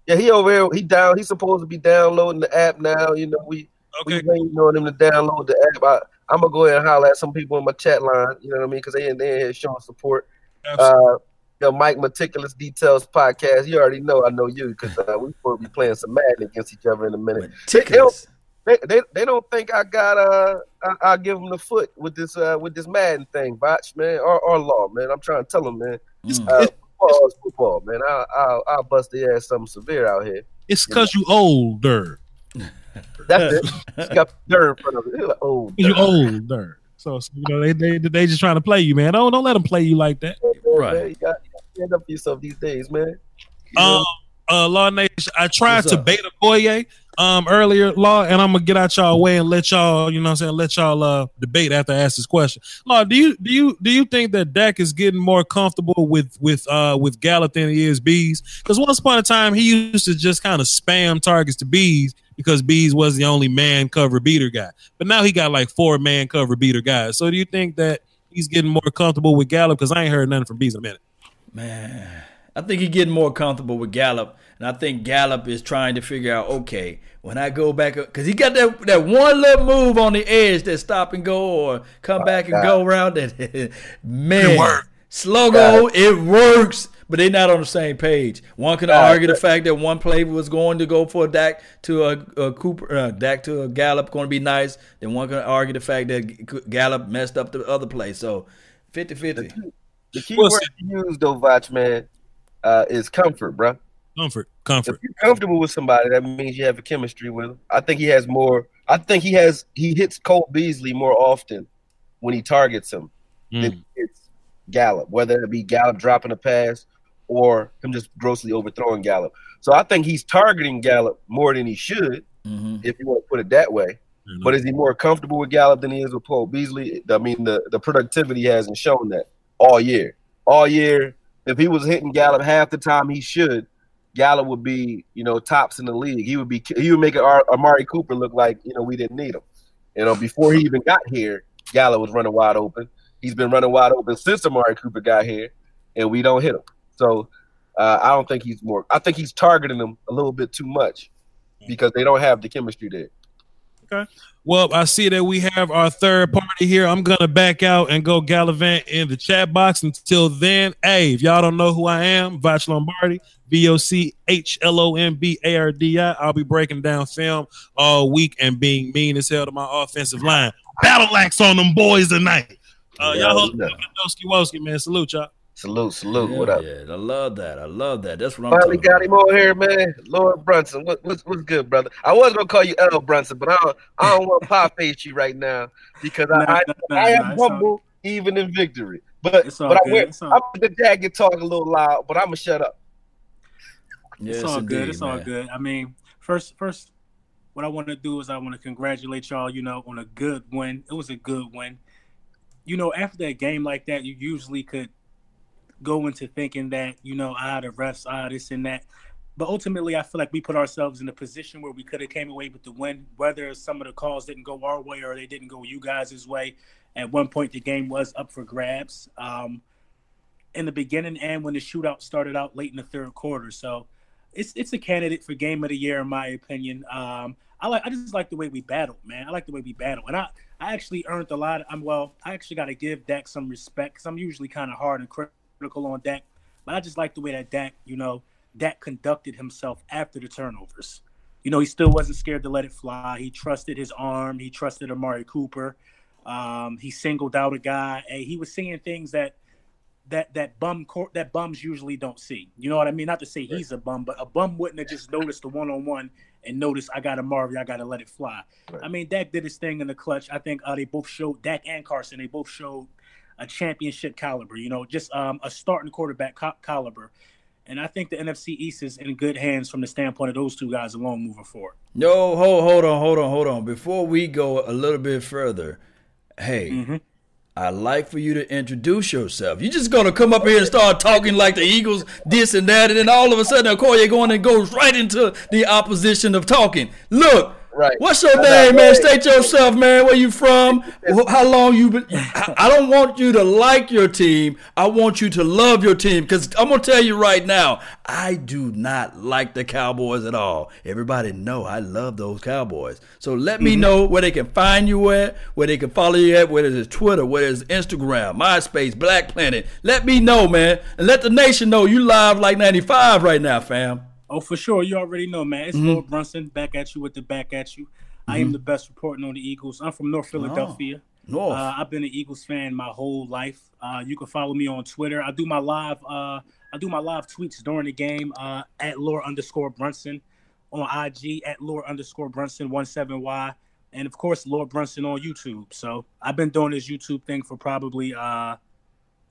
Yeah, he over here. He down. He's supposed to be downloading the app now. You know, we okay. we waiting on him to download the app. I, I'm gonna go ahead and holler at some people in my chat line. You know what I mean? Because they in they in here showing support. Uh, the Mike Meticulous Details podcast. You already know I know you because uh, we supposed to be playing some Madden against each other in a minute. They, they, don't, they, they, they don't think I got uh I, I'll give them the foot with this uh with this Madden thing, botch man or, or law man. I'm trying to tell them man. Uh, football is football man. I I'll, I'll bust their ass something severe out here. It's because you older. That's it. She got dirt in front of it. They're like, oh, You older. So, so, you know they, they they just trying to play you, man. Don't don't let them play you like that. right. You got to stand up for yourself these days, man. Um, uh, Law Nation. I tried What's to up? bait a Koye um earlier, Law, and I'm gonna get out y'all way and let y'all, you know, I'm saying, let y'all uh debate after I ask this question. Law, do you do you do you think that Dak is getting more comfortable with with uh with Gallup than he is Bees? Because once upon a time he used to just kind of spam targets to Bees because Bees was the only man cover beater guy, but now he got like four man cover beater guys. So do you think that? he's getting more comfortable with Gallup? Because I ain't heard nothing from Bees in a minute. Man, I think he's getting more comfortable with Gallup, and I think Gallup is trying to figure out, okay, when I go back, because he got that that one little move on the edge that stop and go or come back and go around. That man, slow go, it works, but they're not on the same page. One can argue the fact that one play was going to go for a Dak to a, a Cooper, uh, Dak to a Gallup, going to be nice. Then one can argue the fact that Gallup messed up the other play. So 50-50. The key word to use though, Voch man, uh, is comfort, bro. Comfort, comfort. If you're comfortable with somebody, that means you have a chemistry with him. I think he has more. I think he has. He hits Cole Beasley more often when he targets him than hits Gallup, whether it be Gallup dropping a pass or him just grossly overthrowing Gallup. So I think he's targeting Gallup more than he should, mm-hmm. if you want to put it that way. But is he more comfortable with Gallup than he is with Cole Beasley? I mean, the, the productivity hasn't shown that all year. All year, if he was hitting Gallup half the time he should, Gallup would be, you know, tops in the league. He would be he would make Ar- Amari Cooper look like, you know, we didn't need him. You know, before he even got here, Gallup was running wide open. He's been running wide open since Amari Cooper got here, and we don't hit him. So uh, I don't think he's more. I think he's targeting them a little bit too much because they don't have the chemistry there. Okay. Well, I see that we have our third party here. I'm gonna back out and go gallivant in the chat box. Until then, hey, if y'all don't know who I am, Voch Lombardi, V O C H L O M B A R D I. I'll be breaking down film all week and being mean as hell to my offensive line. Battle axe on them boys tonight. Uh, y'all hold yeah. Woski Woski, man. Salute y'all. Salute, salute. Yeah, what up? Yeah, I love that. I love that. That's what I'm Finally talking got him on here, man. Lord Brunson, what, what's, what's good, brother? I was gonna call you L Brunson, but I don't, I don't want to pop face you right now because I, Nah, I, nah, nah, I am nah, it's all- humble even in victory. But It's all but I good, went, it's all- I'm the dad can talk a little loud, but I'm gonna shut up. it's Yes, all good. indeed, It's all good. I mean, first, first, what I want to do is I want to congratulate y'all. You know, on a good win. It was a good win. You know, after a game like that, you usually could go into thinking that you know, ah, the refs, ah, this and that. But ultimately, I feel like we put ourselves in a position where we could have came away with the win. Whether some of the calls didn't go our way or they didn't go you guys' way. At one point, the game was up for grabs. Um, in the beginning and when the shootout started out late in the third quarter. So it's it's a candidate for game of the year in my opinion. Um, I like I just like the way we battled, man. I like the way we battled, and I I actually earned a lot. I'm well. I actually got to give Dak some respect because I'm usually kind of hard and critical on Dak, but I just like the way that Dak, you know, Dak conducted himself after the turnovers. You know, he still wasn't scared to let it fly. He trusted his arm. He trusted Amari Cooper. Um, he singled out a guy. Hey, he was seeing things that that that bum that bums usually don't see. You know what I mean? Not to say he's a bum, but a bum wouldn't have just noticed the one on one and noticed I got a Marvin, I got to let it fly. I mean, Dak did his thing in the clutch. I think uh, they both showed Dak and Carson. They both showed a championship caliber. You know, just um, a starting quarterback ca- caliber. And I think the NFC East is in good hands from the standpoint of those two guys alone moving forward. No, hold, hold on, hold on, hold on. Before we go a little bit further, hey, Mm-hmm. I'd like for you to introduce yourself. You're just gonna come up here and start talking like the Eagles, this and that, and then all of a sudden, Okoye going and goes right into the opposition of talking. Look, Right. What's your name, man? State yourself, man. Where you from? How long you been? I don't want you to like your team. I want you to love your team because I'm gonna tell you right now, I do not like the Cowboys at all. Everybody know I love those Cowboys. So let me mm-hmm. know where they can find you at, where they can follow you at, whether it's Twitter, whether it's Instagram, MySpace, Black Planet. Let me know, man, and let the nation know you live like 95 right now, fam. Oh, for sure. You already know, man. It's. Lord Brunson back at you with the back at you. I am Mhm. the best reporting on the Eagles. I'm from North Philadelphia. North. Uh, I've been an Eagles fan my whole life. Uh, you can follow me on Twitter. I do my live. Uh, I do my live tweets during the game uh, at Lord underscore Brunson on IG at Lord underscore Brunson one seven Y, and of course Lord Brunson on YouTube. So I've been doing this YouTube thing for probably uh,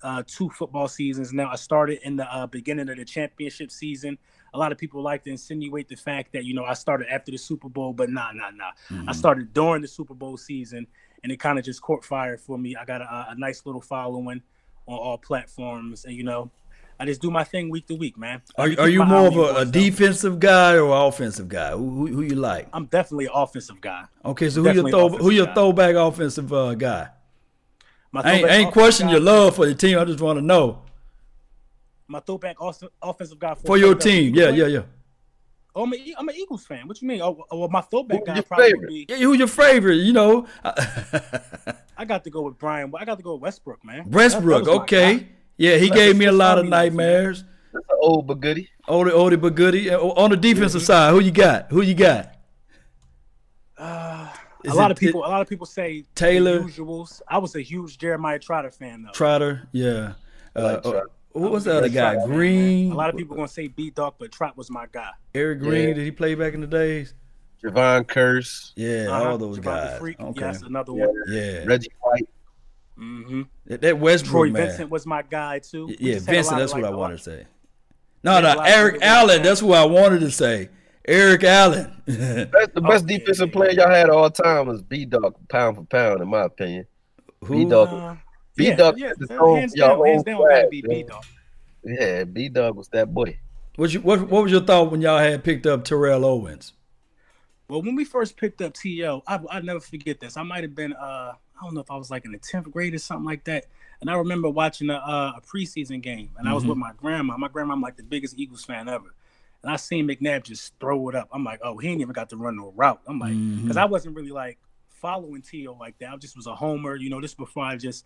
uh, two football seasons now. I started in the uh, beginning of the championship season. A lot of people like to insinuate the fact that you know I started after the Super Bowl, but nah, nah, nah. I Mhm. started during the Super Bowl season, and it kind of just caught fire for me. I got a, a nice little following on all platforms, and you know, I just do my thing week to week, man. Are, I are you more of a, a defensive guy or offensive guy? Who, who, who you like? I'm definitely an offensive guy. Okay, so who your throw, who your guy. throwback offensive uh, guy? My I ain't, I ain't questioning your love for the team. I just want to know My throwback off- offensive guy for your team. Yeah, yeah, yeah. Oh, I'm, a, I'm an Eagles fan. What you mean? Oh, well, my throwback guy probably favorite? would be. Yeah, who's your favorite? You know, I got to go with Brian. I got to go with Westbrook, man. That- that Westbrook. Okay. guy. Yeah, he That's gave me a lot of nightmares. That's an old but goodie. Oldie, oldie, but goodie. On the defensive side, who you got? Who you got? Uh, a lot it- of people. a lot of people say Taylor? the usuals. I was a huge Jeremiah Trotter fan though. Trotter. Yeah. Uh, like uh, Trotter. Who was the other guy? Trotter fan, man. Green. A lot of people gonna say B Dog, but Trot was my guy. Eric Green. Yeah. Did he play back in the days? Jevon Kearse. Yeah, Uh-huh. all those Javon guys. Freak, Okay. yes, another Yeah. one. Yeah. Reggie White. Mm-hmm. That, that Westbrook Troy man. Vincent was my guy too. We Yeah, just had a Vincent. That's what like, I a wanted to say. No, We had a no, Eric Allen. That's what I wanted to say. Eric Allen. Best, the best defensive player y'all had all time was B Dog, pound for pound, in my opinion. Who? B Dog. B yeah, Dog yeah, had hands down, hands down gotta be. B-Dog. Yeah, B Dog was that boy. What you what what was your thought when y'all had picked up Terrell Owens? Well, when we first picked up To, I I never forget this. I might have been uh I don't know if I was like in the tenth grade or something like that. And I remember watching a, uh, a preseason game, and I was with my grandma. My grandma, I'm like the biggest Eagles fan ever. And I seen McNabb just throw it up. I'm like, oh, he ain't even got to run no route. I'm like, because Mhm. I wasn't really like following T.O. like that. I just was a homer, you know. This before I just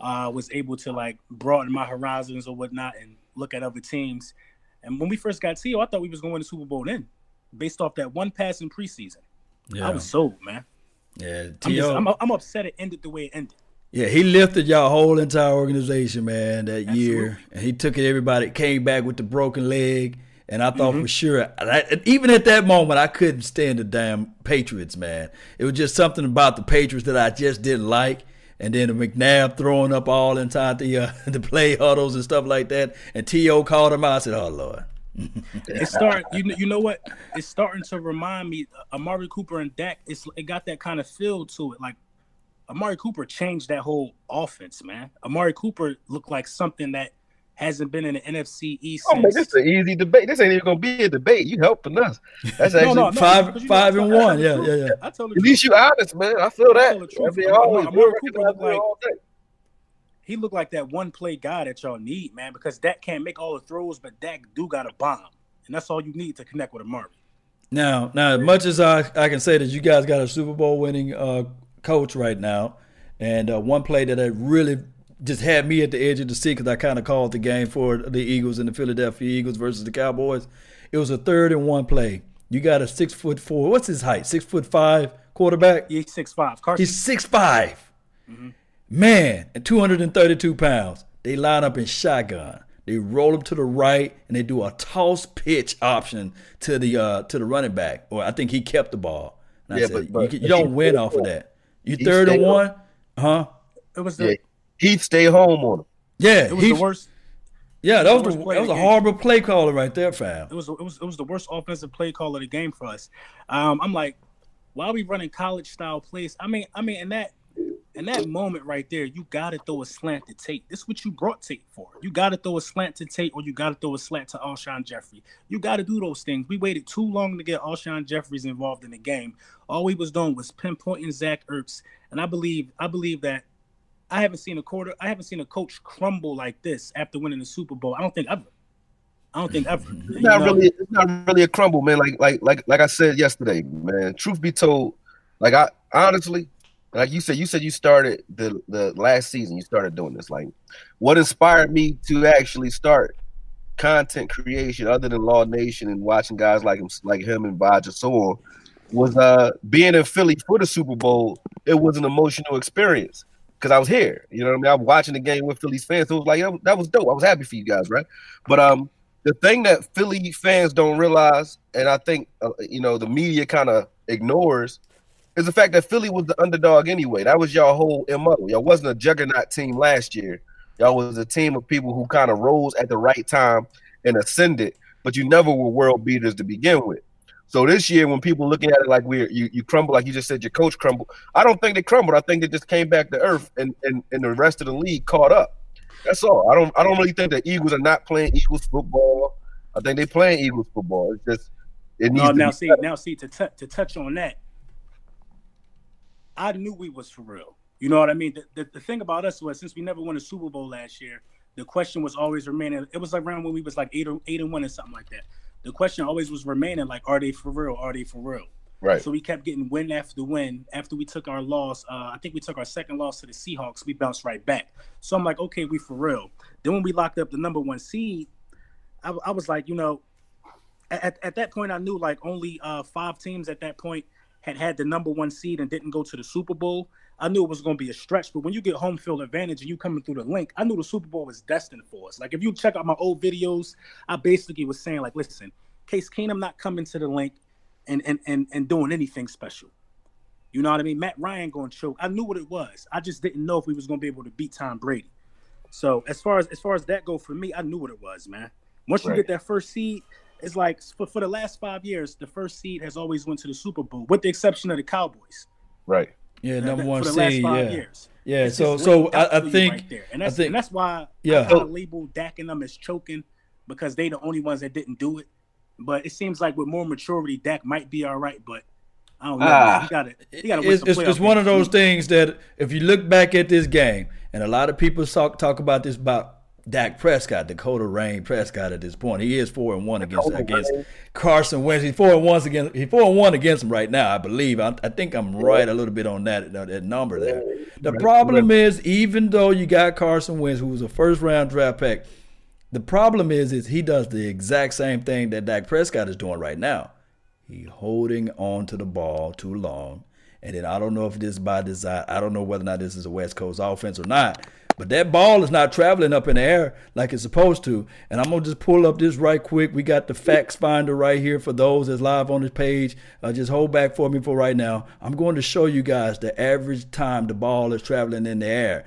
uh, was able to like broaden my horizons or whatnot and look at other teams. And when we first got T.O., I thought we was going to Super Bowl then, based off that one pass in preseason. Yeah. I was sold, man. Yeah, I'm, just, T.O. I'm, I'm upset it ended the way it ended. Yeah, he lifted y'all whole entire organization, man, that year. And he took it, everybody came back with the broken leg. And I thought Mhm. for sure, I, even at that moment, I couldn't stand the damn Patriots, man. It was just something about the Patriots that I just didn't like. And then McNabb throwing up all inside the uh, the play huddles and stuff like that. And T.O. called him out. I said, oh, Lord. It's start. You know, you know what? It's starting to remind me. Amari Cooper and Dak. It's it got that kind of feel to it. Like Amari Cooper changed that whole offense, man. Amari Cooper looked like something that hasn't been in the NFC East. Oh man, this is an easy debate. This ain't even gonna be a debate. You helping us. That's No, actually no, no, Five- because five know, and I one. the Yeah, truth. yeah, yeah. I tell the At least you honest, man. I feel I that. tell the truth. I mean, Amari- always Amari do Cooper recognize looked like all day. he looked like that one play guy that y'all need, man. Because Dak can't make all the throws, but Dak do got a bomb, and that's all you need to connect with a Amari. Now, now, as much as I, I can say that you guys got a Super Bowl winning uh, coach right now, and uh, one play that I really just had me at the edge of the seat because I kind of called the game for the Eagles and the Philadelphia Eagles versus the Cowboys. It was a third and one play. You got a six foot four. What's his height? Six foot five quarterback. He's six five. Carson. He's six five. Man, and two hundred and thirty two pounds. They line up in shotgun. They roll him to the right, and they do a toss pitch option to the uh, to the running back. Or I think he kept the ball. And I Yeah, said, but- but- you, can- you but don't win off of that. You third and stayed one, huh? It was Yeah, the Heath stay home on him. Yeah, it was he- the worst. Yeah, that was was the the, worst play that was a horrible play caller right there, fam. It was it was it was the worst offensive play call of the game for us. Um, I'm like, why are we running college style plays? I mean, I mean, in that in that moment right there, you got to throw a slant to Tate. This is what you brought Tate for. You got to throw a slant to Tate, or you got to throw a slant to Alshon Jeffery. You got to do those things. We waited too long to get Alshon Jeffries involved in the game. All we was doing was pinpointing Zach Ertz, and I believe I believe that. I haven't seen a quarter. I haven't seen a coach crumble like this after winning the Super Bowl. I don't think ever. I don't think ever. It's not know? really. It's not really a crumble, man. Like like like like I said yesterday, man. Truth be told, like I honestly, like you said, you said you started the the last season. You started doing this. Like, what inspired me to actually start content creation other than Law Nation and watching guys like him, like him and Vaj and so on, was uh being in Philly for the Super Bowl. It was an emotional experience because I was here. You know what I mean? I was watching the game with Phillies fans. So it was like that was, that was dope. I was happy for you guys, right? But um, the thing that Philly fans don't realize, and I think uh, you know the media kind of ignores, is the fact that Philly was the underdog anyway. That was y'all whole mo. Y'all wasn't a juggernaut team last year. Y'all was a team of people who kind of rose at the right time and ascended, but you never were world beaters to begin with. So this year, when people looking at it like we're you, you crumble, like you just said, your coach crumbled. I don't think they crumbled. I think they just came back to earth, and and, and the rest of the league caught up. That's all. I don't I don't really think the Eagles are not playing Eagles football. I think they playing Eagles football. It's just it needs No, to now be see, better. now see to t- to touch on that. I knew we was for real. You know what I mean? The, the, the thing about us was since we never won a Super Bowl last year, the question was always remaining. It was like around when we was like eight or eight and one or something like that. The question always was remaining like, are they for real? Are they for real? Right. So we kept getting win after win. After we took our loss, uh, I think we took our second loss to the Seahawks. We bounced right back. So I'm like, okay, we for real. Then when we locked up the number one seed, I, I was like, you know, at, at that point, I knew like only uh, five teams at that point had had the number one seed and didn't go to the Super Bowl. I knew it was going to be a stretch, but when you get home field advantage and you coming through the link, I knew the Super Bowl was destined for us. Like if you check out my old videos, I basically was saying like, listen, Case Keenum not coming to the link and and and, and doing anything special. You know what I mean? Matt Ryan going to choke. I knew what it was. I just didn't know if we was going to be able to beat Tom Brady. So as far as as far as that go for me, I knew what it was, man. Once you Right. get that first seed, it's like for, for the last five years, the first seed has always went to the Super Bowl, with the exception of the Cowboys. Right. Yeah, number one for the last seed. five Yeah, years. yeah. It's So, so I, I think, right there. and I that's think, and that's why Yeah. I label of Dak and them as choking because they the only ones that didn't do it. But it seems like with more maturity, Dak might be all right. But I don't know. Ah. he got to he got to it's, it's, it's one of games. those things that if you look back at this game, and a lot of people talk talk about this about Dak Prescott, Dakota Rayne Prescott at this point. He is four and one against against Carson Wentz. He's four and one against he's four and one against him right now, I believe. I, I think I'm right a little bit on that that, that number there. The problem is, even though you got Carson Wentz, who was a first round draft pick, the problem is is he does the exact same thing that Dak Prescott is doing right now. He holding on to the ball too long. And then I don't know if this is by design. I don't know whether or not this is a West Coast offense or not. But that ball is not traveling up in the air like it's supposed to. And I'm gonna just pull up this right quick. We got the facts finder right here for those that's live on this page. Uh, just hold back for me for right now. I'm going to show you guys the average time the ball is traveling in the air.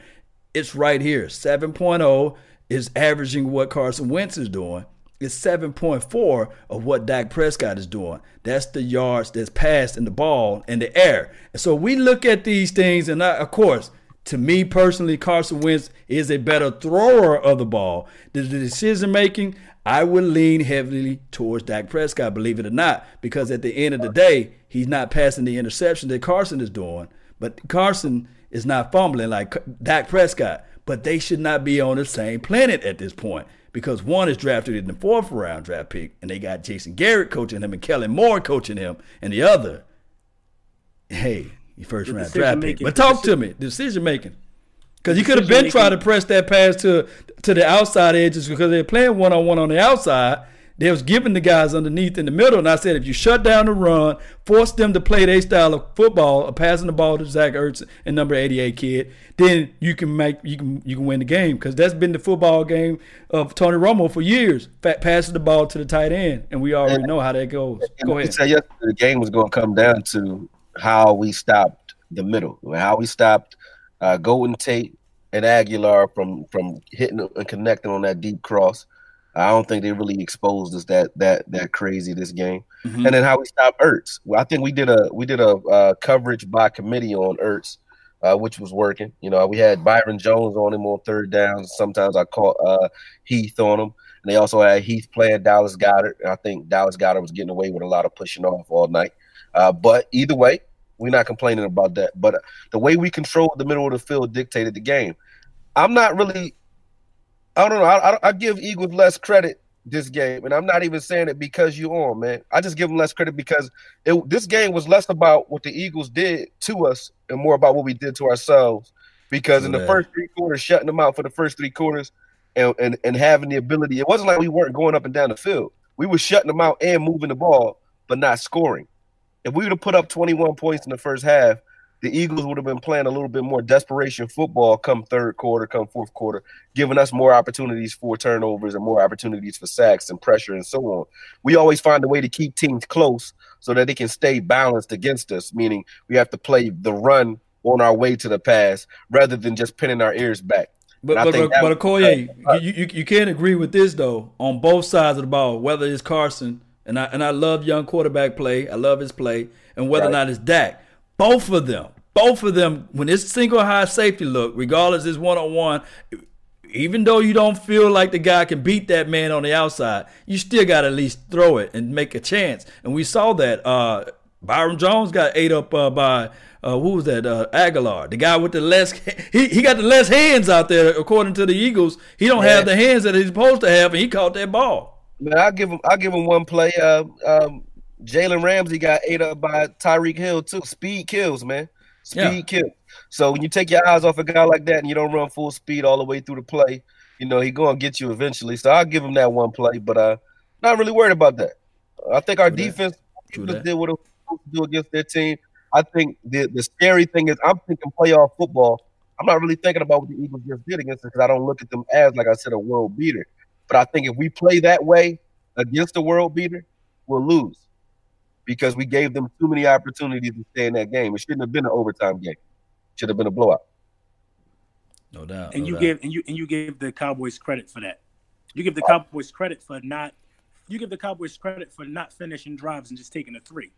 It's right here. 7.0 is averaging what Carson Wentz is doing. It's 7.4 of what Dak Prescott is doing. That's the yards that's passed in the ball in the air. And so we look at these things, and I, of course, to me personally, Carson Wentz is a better thrower of the ball. The, decision making, I would lean heavily towards Dak Prescott, believe it or not, because at the end of the day, he's not passing the interception that Carson is doing. But Carson is not fumbling like Dak Prescott. But they should not be on the same planet at this point because one is drafted in the fourth round draft pick, and they got Jason Garrett coaching him and Kellen Moore coaching him, and the other, hey, first The round draft pick. But talk to me, decision making. Because you could have Decision been trying to press that pass to to the outside edges because they're playing one on one on the outside. They was giving the guys underneath in the middle, and I said if you shut down the run, force them to play their style of football, of passing the ball to Zach Ertz and number eighty eight kid, then you can make you can you can win the game because that's been the football game of Tony Romo for years. Fat passing the ball to the tight end, and we already know how that goes. Go We ahead. said yesterday the game was going to come down to how we stopped the middle, how we stopped uh, Golden Tate and Agholor from from hitting and connecting on that deep cross. I don't think they really exposed us that that that crazy this game, Mhm. and then how we stopped Ertz. Well, I think we did a we did a uh, coverage by committee on Ertz, uh, which was working. You know, we had Byron Jones on him on third down. Sometimes I caught uh, Heath on him. And they also had Heath playing Dallas Goedert. I think Dallas Goedert was getting away with a lot of pushing off all night. Uh, but either way, we're not complaining about that. But uh, the way we controlled the middle of the field dictated the game. I'm not really. I don't know. I, I, I give Eagles less credit this game, and I'm not even saying it because you on, man. I just give them less credit because it, this game was less about what the Eagles did to us and more about what we did to ourselves. Because in the first three quarters, shutting them out for the first three quarters, and, and and having the ability, it wasn't like we weren't going up and down the field. We were shutting them out and moving the ball, but not scoring. If we would have put up 21 points in the first half, the Eagles would have been playing a little bit more desperation football come third quarter, come fourth quarter, giving us more opportunities for turnovers and more opportunities for sacks and pressure and so on. We always find a way to keep teams close so that they can stay balanced against us, meaning we have to play the run on our way to the pass rather than just pinning our ears back. But And but but, but Okoye, you, you you can't agree with this though on both sides of the ball. Whether it's Carson and I and I love young quarterback play, I love his play, and whether or not it's Dak, both of them, both of them, when it's single high safety look, regardless it's one on one, even though you don't feel like the guy can beat that man on the outside, you still got to at least throw it and make a chance. And we saw that. Uh, Byron Jones got ate up uh, by uh, who was that? Uh, Agholor, the guy with the less. He he got the less hands out there, according to the Eagles. He don't have the hands that he's supposed to have, and he caught that ball. Man, I'll give him. I'll give him one play. Uh, um, Jalen Ramsey got ate up by Tyreek Hill too. Speed kills, man. Speed Yeah. kills. So when you take your eyes off a guy like that and you don't run full speed all the way through the play, you know he gonna get you eventually. So I'll give him that one play, but uh, not really worried about that. I think our defense, defense did what it was supposed to do against their team. I think the the scary thing is I'm thinking playoff football. I'm not really thinking about what the Eagles just did against us because I don't look at them as, like I said, a world beater. But I think if we play that way against a world beater, we'll lose because we gave them too many opportunities to stay in that game. It shouldn't have been an overtime game. Should have been a blowout. No doubt. and no you doubt. give and you and you give the Cowboys credit for that. You give the Cowboys credit for not. You give the Cowboys credit for not finishing drives and just taking a three.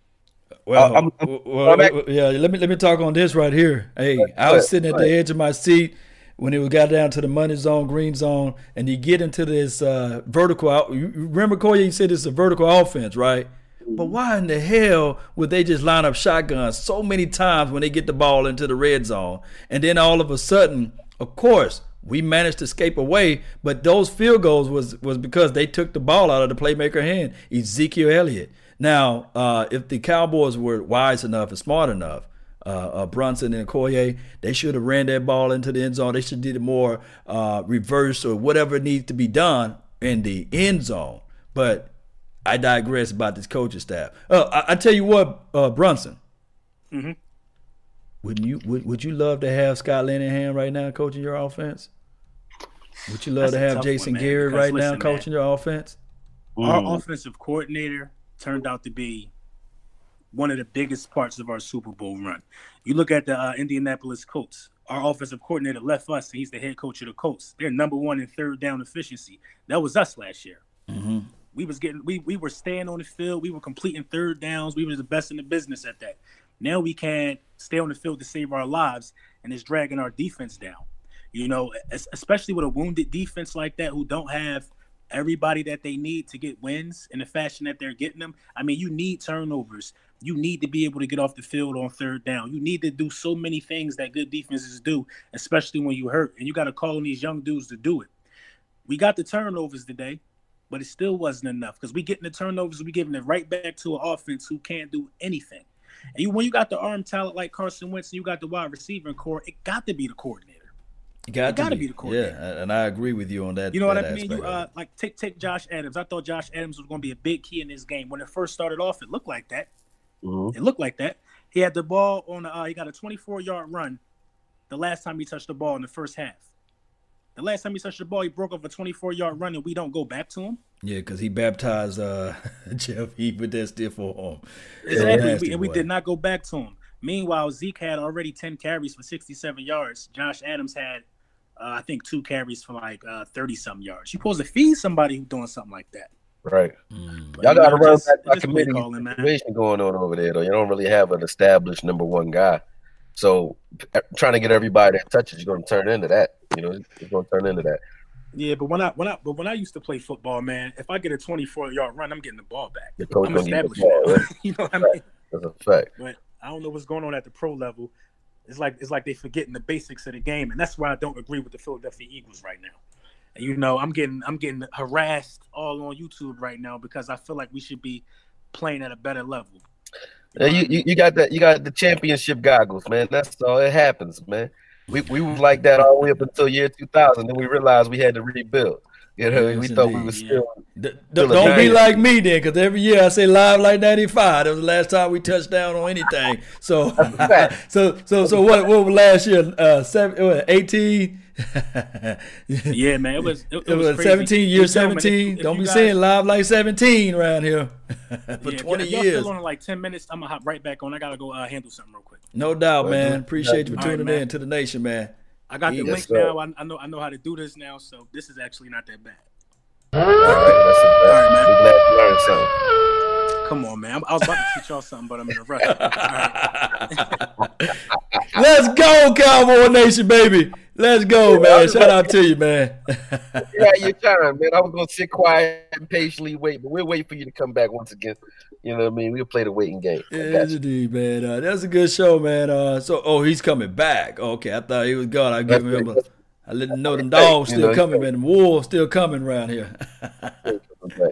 Well, Uh, I'm- well, well, well, yeah. Let me let me talk on this right here. Hey, I was sitting at the edge of my seat when it was got down to the money zone, green zone, and you get into this uh, vertical. Out, you you remember, Corey? You said it's a vertical offense, right? But why in the hell would they just line up shotguns so many times when they get the ball into the red zone, and then all of a sudden, of course, we managed to escape away. But those field goals was was because they took the ball out of the playmaker hand, Ezekiel Elliott. Now, uh, if the Cowboys were wise enough and smart enough, uh, uh, Brunson and Okoye, they should have ran that ball into the end zone. They should did it more uh, reverse or whatever needs to be done in the end zone. But I digress about this coaching staff. Uh, I, I tell you what, uh, Brunson, Mm-hmm. wouldn't you would, would you love to have Scott Linehan right now coaching your offense? Would you love That's to have Jason one, man, Garrett because right now listen, coaching your offense? Our offensive coordinator turned out to be one of the biggest parts of our Super Bowl run. You look at the uh, Indianapolis Colts. Our offensive coordinator left us, and he's the head coach of the Colts. They're number one in third down efficiency. That was us last year. Mm-hmm. We was getting we we were staying on the field. We were completing third downs. We were the best in the business at that. Now we can't stay on the field to save our lives, and it's dragging our defense down. You know, especially with a wounded defense like that, who don't have everybody that they need to get wins in the fashion that they're getting them. I mean, you need turnovers. You need to be able to get off the field on third down. You need to do so many things that good defenses do, especially when you hurt. And you got to call on these young dudes to do it. We got the turnovers today, but it still wasn't enough because we getting the turnovers, we giving it right back to an offense who can't do anything. And you, when you got the arm talent like Carson Wentz and you got the wide receiver core, it got to be the coordinator. You got It to gotta be. be the coordinator. Yeah, and I agree with you on that. You know what I mean? You uh, like take take Josh Adams. I thought Josh Adams was going to be a big key in this game. When it first started off, it looked like that. It looked like that. He had the ball on. Uh, he got a 24 yard run. The last time he touched the ball in the first half. The last time he touched the ball, he broke off a 24 yard run, and we don't go back to him. Yeah, because he baptized uh, Jeff Heath with that stiff arm. Exactly. Nasty We, and we did not go back to him. Meanwhile, Zeke had already 10 carries for 67 yards. Josh Adams had, uh, I think, two carries for like 30 some yards. You're supposed to feed somebody who's doing something like that. Right. Mm. Y'all got to run Just- that, that just play committee calling, man. situation going on over there, though. You don't really have an established number one guy. So trying to get everybody that touches, you're going to turn into that. You know, it's going to turn into that. Yeah, but when I when I but when I used to play football, man, if I get a 24 yard run, I'm getting the ball back. I'm gonna you established ball, right? you know what I mean? That's a fact. But I don't know what's going on at the pro level. It's like it's like they forgetting the basics of the game, and that's why I don't agree with the Philadelphia Eagles right now. And you know, I'm getting I'm getting harassed all on YouTube right now because I feel like we should be playing at a better level. You, you you got that. You got the championship goggles, man. That's all. It happens, man. We we was like that all the way up until year 2000. Then we realized we had to rebuild. You know, we Yes, thought we indeed. was still. Don't, still don't be like me then, because every year I say live like '95. That was the last time we touched down on anything. So, so, so, so what? What was last year? Uh, seven, what, 18. Yeah, man, it was it, It was crazy. 17, year You if- 17. if Don't you be guys- saying live like 17 around here for Yeah, if y'all- 20 if y'all years. Still on in like 10 minutes. I'm gonna hop right back on. I gotta go uh, handle something real quick. No doubt, Well, man. Appreciate you for tuning man. in to the nation, man. I got the link sir. now. I, I know I know how to do this now, so this is actually not that bad. All right, that's a fact. We glad you learned something. Come on, man. I'm- was about to teach y'all something, but I'm in a rush. All right. Let's go, Cowboy Nation, baby. Let's go, man. Shout out to you, man. yeah, your time, man. I was gonna sit quiet and patiently wait, but we'll wait for you to come back once again. You know what I mean? We'll play the waiting game. Yes, indeed, man. Uh, that's a good show, man. Uh, so, oh, he's coming back. Okay, I thought he was gone. I give him a. I let him know them dogs You still know, coming, man. The wolves still coming around here.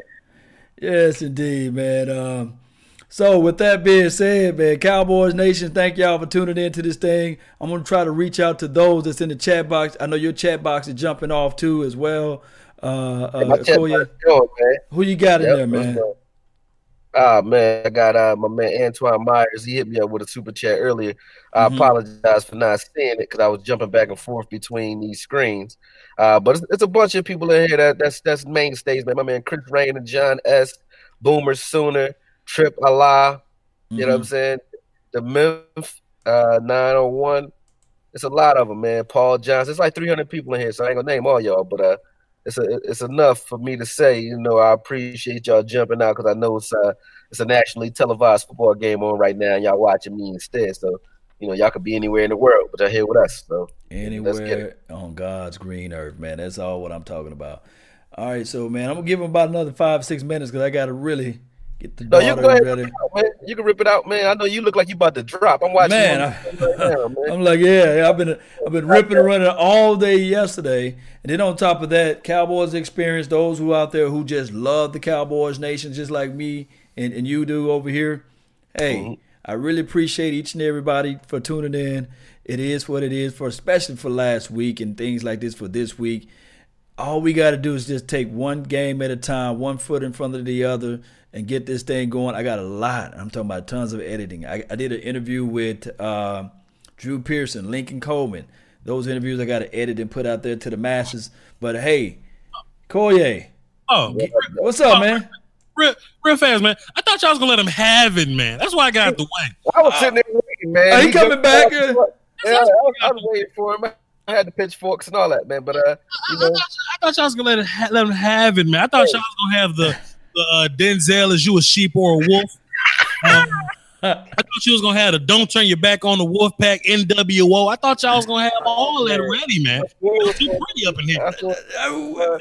yes, indeed, man. Um, so, with that being said, man, Cowboys Nation, thank y'all for tuning in to this thing. I'm gonna try to reach out to those that's in the chat box. I know your chat box is jumping off too, as well. Uh, uh, my chat Okoye, box is going, who you got in Yep, there, let's man? Go. Ah man, I got uh, my man Antoine Myers. He hit me up with a super chat earlier. I Mhm. apologize for not seeing it because I was jumping back and forth between these screens. Uh, but it's, it's a bunch of people in here that that's that's mainstays, man. My man Chris Rain and John S. Boomer Sooner, Trip Allah. You know what I'm Mhm. saying? The Memphis uh, 901. It's a lot of them, man. Paul Johnson. It's like 300 people in here, so I ain't gonna name all y'all, but uh, it's a, it's enough for me to say, you know, I appreciate y'all jumping out because I know it's uh, it's a nationally televised football game on right now, and y'all watching me instead. So, you know, y'all could be anywhere in the world, but y'all here with us. So. Anywhere on God's green earth, man. That's all what I'm talking about. All right, so man, I'm gonna give him about another five, six minutes because I gotta really get the No, you go ahead, ready. out, man. You can rip it out, man. I know you look like you about to drop. I'm watching Man, you on the- right now, man. I'm like, yeah, yeah, I've been I've been ripping and running all day yesterday, and then on top of that, Cowboys experience. Those who out there who just love the Cowboys nation, just like me and, and you do over here. Hey, Mm-hmm. I really appreciate each and everybody for tuning in. It is what it is for, especially for last week and things like this for this week. All we got to do is just take one game at a time, one foot in front of the other, and get this thing going. I got a lot. I'm talking about tons of editing. I, I did an interview with uh, Drew Pearson, Lincoln Coleman. Those interviews I got to edit and put out there to the masses. But hey, Koye, Oh, what's up, man? real, real fast, man. I thought y'all was gonna let him have it, man. That's why I got out the way. I was sitting there waiting, man. Are he coming jumped back? out. Yeah, I was, I was waiting for him. I had the pitchforks and all that, man. But uh, you know, I thought y'all was gonna let, it ha- let him have it, man. I thought y'all was gonna have the the uh, Denzel is you a sheep or a wolf. Um, I thought you was gonna have the don't turn your back on the wolf pack NWO. I thought y'all was gonna have all that ready, man. It's too pretty up in here. uh,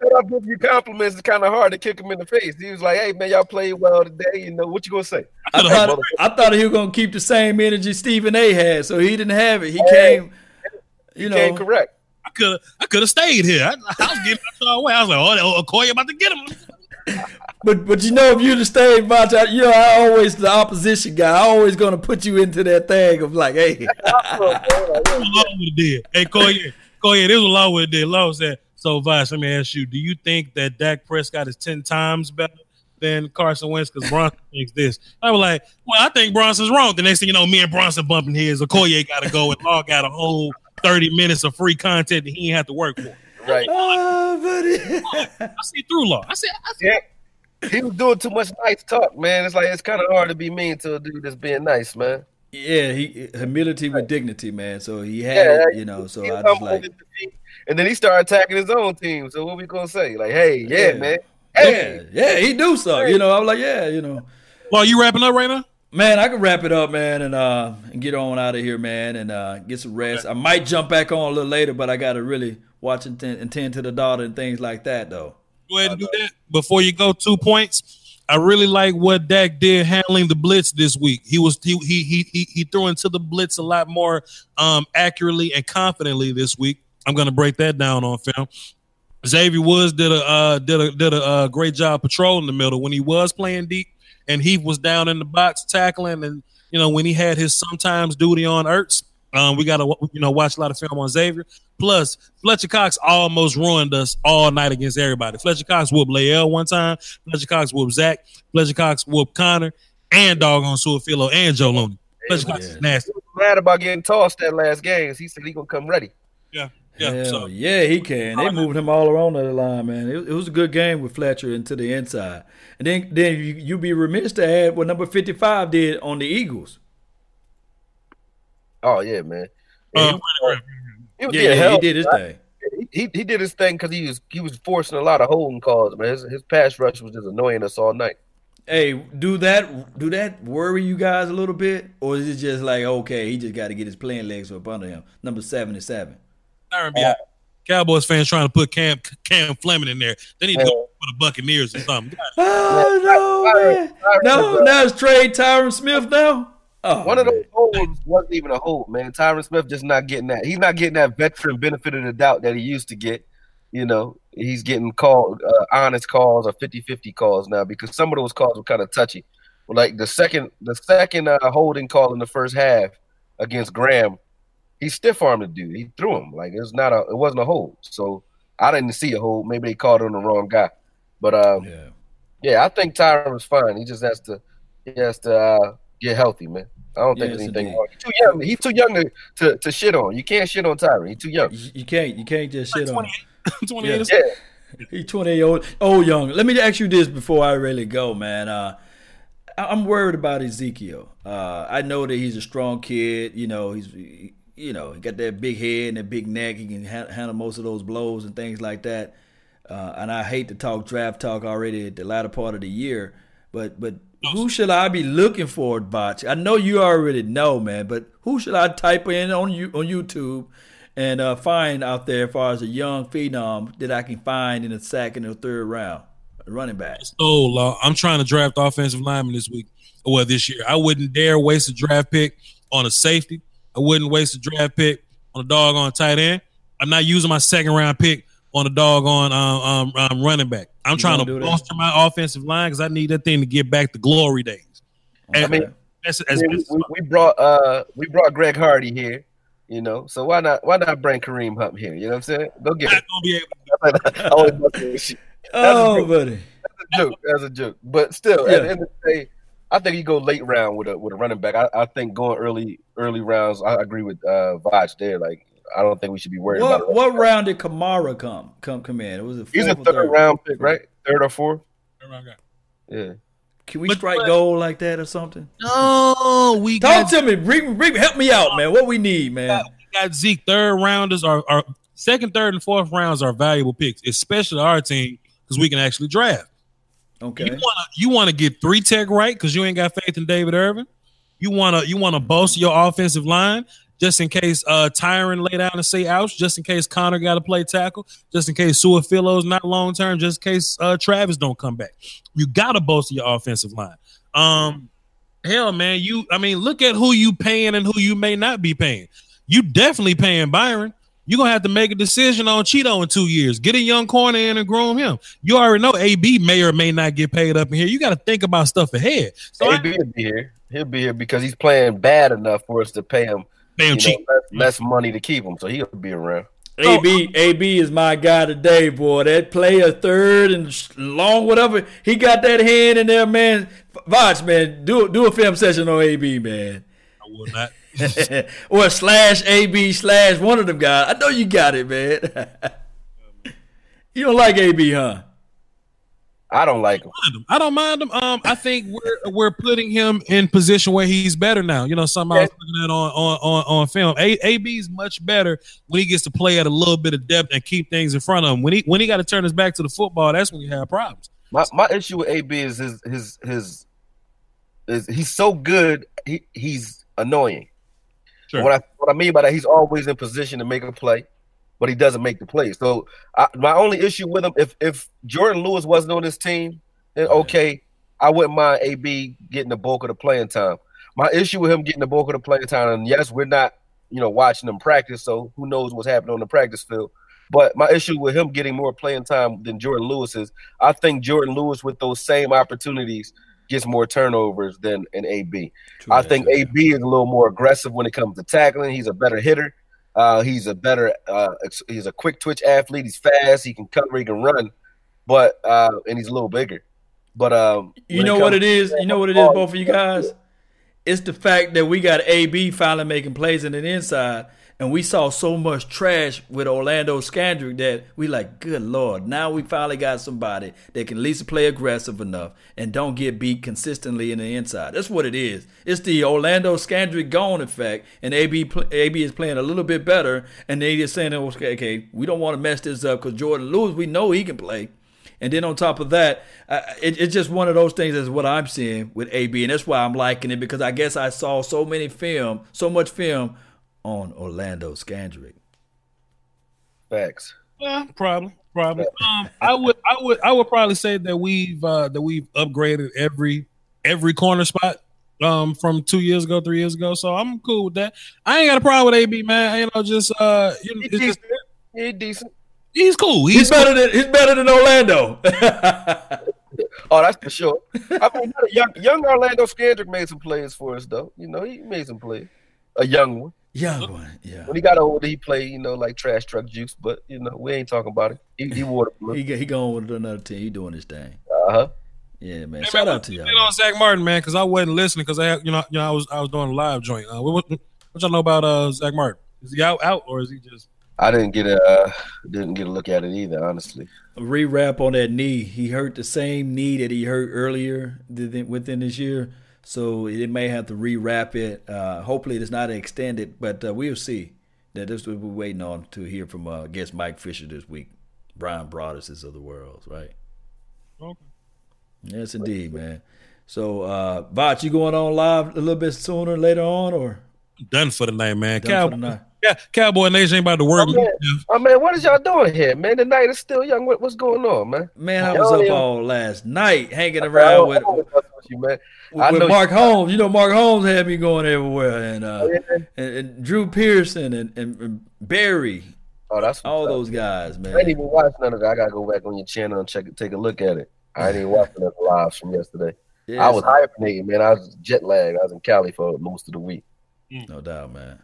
when I'll give you compliments, it's kind of hard to kick him in the face. He was like, "Hey, man, y'all played well today. You know what you gonna say?" I thought, I thought he was gonna keep the same energy Stephen A had, so he didn't have it. He came, you know, came correct. I could I could have stayed here. I, I was getting out y'all way. I was like, oh, Okoye about to get him. But but you know, if you'd have stayed, Vontae, you know, I always the opposition guy. I always gonna put you into that thing of like, hey. Hey, Koye, Koye, this is what Law did. Law said, so Vice, let me ask you, do you think that Dak Prescott is 10 times better than Carson Wentz? Because Brunson thinks this. I was like, well, I think Brunson's wrong. The next thing you know, me and Brunson bumping heads. Okoye got to go, and Law got a whole 30 minutes of free content that he ain't have to work for. Right. I see through Law. I said, I said Yeah. He was doing too much nice talk, man. It's like it's kind of hard to be mean to a dude that's being nice, man. yeah, he humility with dignity, man. So he had Yeah, it, you know. So I just like, and then he started attacking his own team. So what we gonna say? Like, hey, yeah, Yeah. man, hey, yeah, yeah, he do so. You know, I'm like, yeah, you know. Well, you wrapping up right now? Man, I can wrap it up, man, and uh and get on out of here, man, and uh get some rest. I might jump back on a little later, but I gotta really watch and tend, and tend to the daughter and things like that, though. Go ahead and do that before you go. Two points. I really like what Dak did handling the blitz this week. He was he he he he, he threw into the blitz a lot more um, accurately and confidently this week. I'm gonna break that down on film. Xavier Woods did a uh, did a did a uh, great job patrolling the middle when he was playing deep, and he was down in the box tackling, and you know when he had his sometimes duty on Ertz. Um, we got to you know watch a lot of film on Xavier. Plus, Fletcher Cox almost ruined us all night against everybody. Fletcher Cox whooped La'el one time. Fletcher Cox whooped Zack. Fletcher Cox whooped Connor and doggone Su'a-Filo and Joe Looney. Fletcher Cox is nasty. He was mad about getting tossed that last game. He said he gonna come ready. Yeah, Yeah, yeah. So yeah, he can. They moved him all around the line, man. It, it was a good game with Fletcher into the inside, and then then you you be remiss to add what number fifty five did on the Eagles. Oh yeah, man. Uh, He was Yeah, being yeah, he did his right? thing. He, he he did his thing because he was he was forcing a lot of holding calls, man. His, his pass rush was just annoying us all night. Hey, do that do that worry you guys a little bit, or is it just like okay, he just got to get his playing legs up under him? Number seventy seven. Tyron. Cowboys fans trying to put Cam Cam Fleming in there. They need to go for the Buccaneers or something. Oh no, man. no, now it's trade Tyron Smith now. Oh, One of those holds wasn't even a hold, man. Tyron Smith just not getting that. He's not getting that veteran benefit of the doubt that he used to get. You know, he's getting called uh, honest calls or 50-50 calls now because some of those calls were kind of touchy. Like the second, the second uh, holding call in the first half against Graham, he stiff armed the dude. He threw him like it was not a, it wasn't a hold. So I didn't see a hold. Maybe they called on the wrong guy. But um, yeah. yeah, I think Tyron was fine. He just has to, he has to uh, get healthy, man. I don't think Yes, there's anything wrong. He's too young. He's too young to, to, to shit on. You can't shit on Tyron. He's too young. You can't you can't just shit on. 28 Yeah. He 28 old, old young. Let me ask you this before I really go, man. Uh, I- I'm worried about Ezekiel. Uh, I know that he's a strong kid. You know, he's you know he got that big head and that big neck. He can ha- handle most of those blows and things like that. Uh, and I hate to talk draft talk already at the latter part of the year, but but who should I be looking for, Voch? I know you already know, man, but who should I type in on you on YouTube and uh, find out there as far as a young phenom that I can find in the second or third round, a running back? So uh, I'm trying to draft offensive lineman this week. Well, this year I wouldn't dare waste a draft pick on a safety. I wouldn't waste a draft pick on a dog on a tight end. I'm not using my second round pick on a dog on um, um, um, running back. I'm You trying gonna to bolster my offensive line because I need that thing to get back to glory days. I mean, that's, I mean, we, we brought uh we brought Greg Hardy here, you know. So why not why not bring Kareem Hunt here? You know what I'm saying? Go get it. Gonna be able I always you. That's Oh, joke. buddy. That's a joke. That's a joke. But still, at the end of the day, I think you go late round with a with a running back. I, I think going early early rounds. I agree with uh Voch there. Like I don't think we should be worried What it. what round did Kamara come come come in? It was a He's a fourth or third round pick, right? Third or fourth. Yeah. Can we strike gold like that or something? No, we talk got- to me. Bring, bring, help me out, man. What we need, man. We got Zeke. Third rounders are, are second, third, and fourth rounds are valuable picks, especially our team because we can actually draft. Okay. You want to you want to get three tech right because you ain't got faith in David Irving. You want to you want to bolster your offensive line just in case uh Tyron lay down and say ouch, just in case Connor got to play tackle, just in case Su'a-Filo's not long term, just in case uh Travis don't come back. You got to bolster your offensive line. Um, hell, man, you I mean, look at who you paying and who you may not be paying. You definitely paying Byron. You're gonna have to make a decision on Chido in two years. Get a young corner in and groom him. You already know AB may or may not get paid up in here. You got to think about stuff ahead. So I- AB will be here. He'll be here because he's playing bad enough for us to pay him, Pay him you know, cheap. less, less money to keep him. So he'll be around. AB um, AB is my guy today, boy. That player third and long, whatever. He got that hand in there, man. Voch, man, do do a film session on AB, man. I will not. or slash AB slash one of them guys. I know you got it, man. you don't like AB, huh? I don't like him. I don't mind him. Um, I think we're we're putting him in position where he's better now. You know, something I was looking at on on on, on film. A AB is much better when he gets to play at a little bit of depth and keep things in front of him. When he when he got to turn his back to the football, that's when you have problems. My my issue with AB is his his his is he's so good. He he's annoying. Sure. What I what I mean by that, he's always in position to make a play, but he doesn't make the play. So I, my only issue with him, if if Jourdan Lewis wasn't on this team, then okay, I wouldn't mind AB getting the bulk of the playing time. My issue with him getting the bulk of the playing time, and yes, we're not you know watching him practice, so who knows what's happening on the practice field. But my issue with him getting more playing time than Jourdan Lewis is, I think Jourdan Lewis with those same opportunities gets more turnovers than an AB. I think AB is a little more aggressive when it comes to tackling. He's a better hitter. Uh, he's a better. Uh, he's a quick twitch athlete. He's fast. He can cover. He can run. But uh, and he's a little bigger. But um, You know what it is. You know what it is, both of you guys? It's the fact that we got AB finally making plays in the inside, and we saw so much trash with Orlando Scandrick that we like, good lord, now we finally got somebody that can at least play aggressive enough and don't get beat consistently in the inside. That's what it is. It's the Orlando Scandrick gone effect, and AB AB is playing a little bit better, and they just saying, okay, okay we don't want to mess this up because Jourdan Lewis, we know he can play. And then on top of that, uh, it, it's just one of those things. Is what I'm seeing with AB, and that's why I'm liking it because I guess I saw so many film, so much film on Orlando Scandrick. Facts. Yeah, probably, probably. Um, I would, I would, I would probably say that we've uh, that we've upgraded every every corner spot um from two years ago, three years ago. So I'm cool with that. I ain't got a problem with AB, man. You know, just uh, you know, it's just, He's decent. he's cool. He's, He's, better than he's better than Orlando. Oh, that's for sure. I mean, young, young Orlando Scandrick made some plays for us, though. You know, he made some plays. A young one. Young one, yeah. When he got older, he played, you know, like trash truck juice. But you know, we ain't talking about it. He, he wore the blue. he he going with another team. He doing his thing. Uh huh. Yeah, man. Hey, Shout man, out to y'all. Get on Zack Martin, man, because I wasn't listening because I, had- you know, you know, I was I was doing a live joint. Uh, what, what, what y'all know about uh Zack Martin? Is he out out or is he just? I didn't get a uh, didn't get a look at it either, honestly. Rewrap on that knee. He hurt the same knee that he hurt earlier th- within this year, so it may have to rewrap it. Uh, hopefully, it's not extended, but uh, we'll see. That this what we're waiting on to hear from uh, I guess Mike Fisher this week. Bryan Broaddus is of the world, right? Okay. Yes, indeed, man. So, uh, Voch, you going on live a little bit sooner, later on, or done for the night, man? Done for Cowboy, the night. yeah, Cowboy Nation ain't about to work. Oh man, oh, man, what is y'all doing here, man? The night is still young. What, what's going on, man? Man, I Y'all was up all last night hanging around don't- with I with you, man. I with know Mark you- Holmes. You know, Mark Holmes had me going everywhere, and uh, Oh, yeah? and, and Drew Pearson and, and, and Barry. Oh, that's all what's up. those guys, man. I didn't even watch none of that. I gotta go back on your channel and check it, take a look at it. I ain't even watching the lives from yesterday. Yeah, I was so- hibernating, man. I was jet lagged. I was in Cali for most of the week. No doubt, man.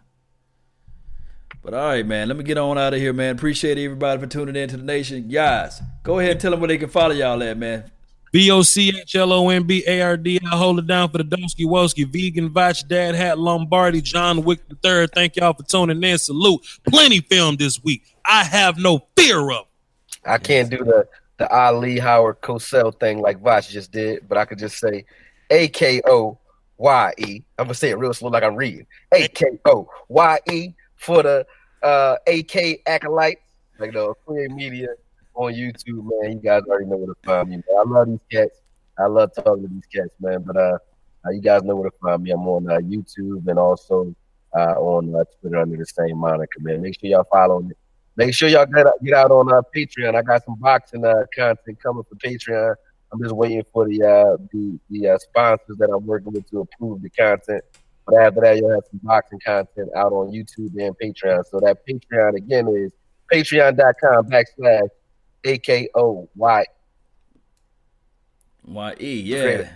But all right, man. Let me get on out of here, man. Appreciate everybody for tuning in to the nation. Guys, go ahead and tell them where they can follow y'all at, man. B O C H L O N B A R D. I hold it down for the Dosky Woski, Vegan Voch, Dad Hat Lombardi, John Wick the Third. Thank y'all for tuning in. Salute. Plenty film this week. I have no fear of. I can't do the the Ali Howard Cosell thing like Voch just did, but I could just say A K O Y E. I'm gonna say it real slow like I'm reading. A K O Y E for the uh AK acolyte, like the queer media on YouTube, man. You guys already know where to find me. Man. I love these cats. I love talking to these cats, man. But uh, uh, you guys know where to find me. I'm on uh, YouTube and also uh, on uh, Twitter under the same moniker, man. Make sure y'all follow me. Make sure y'all get out, get out on uh, Patreon. I got some boxing uh, content coming for Patreon. I'm just waiting for the uh, the, the uh, sponsors that I'm working with to approve the content. But after that, you'll have some boxing content out on YouTube and Patreon. So that Patreon again is patreon.com backslash A-K-O-Y. Y E, yeah.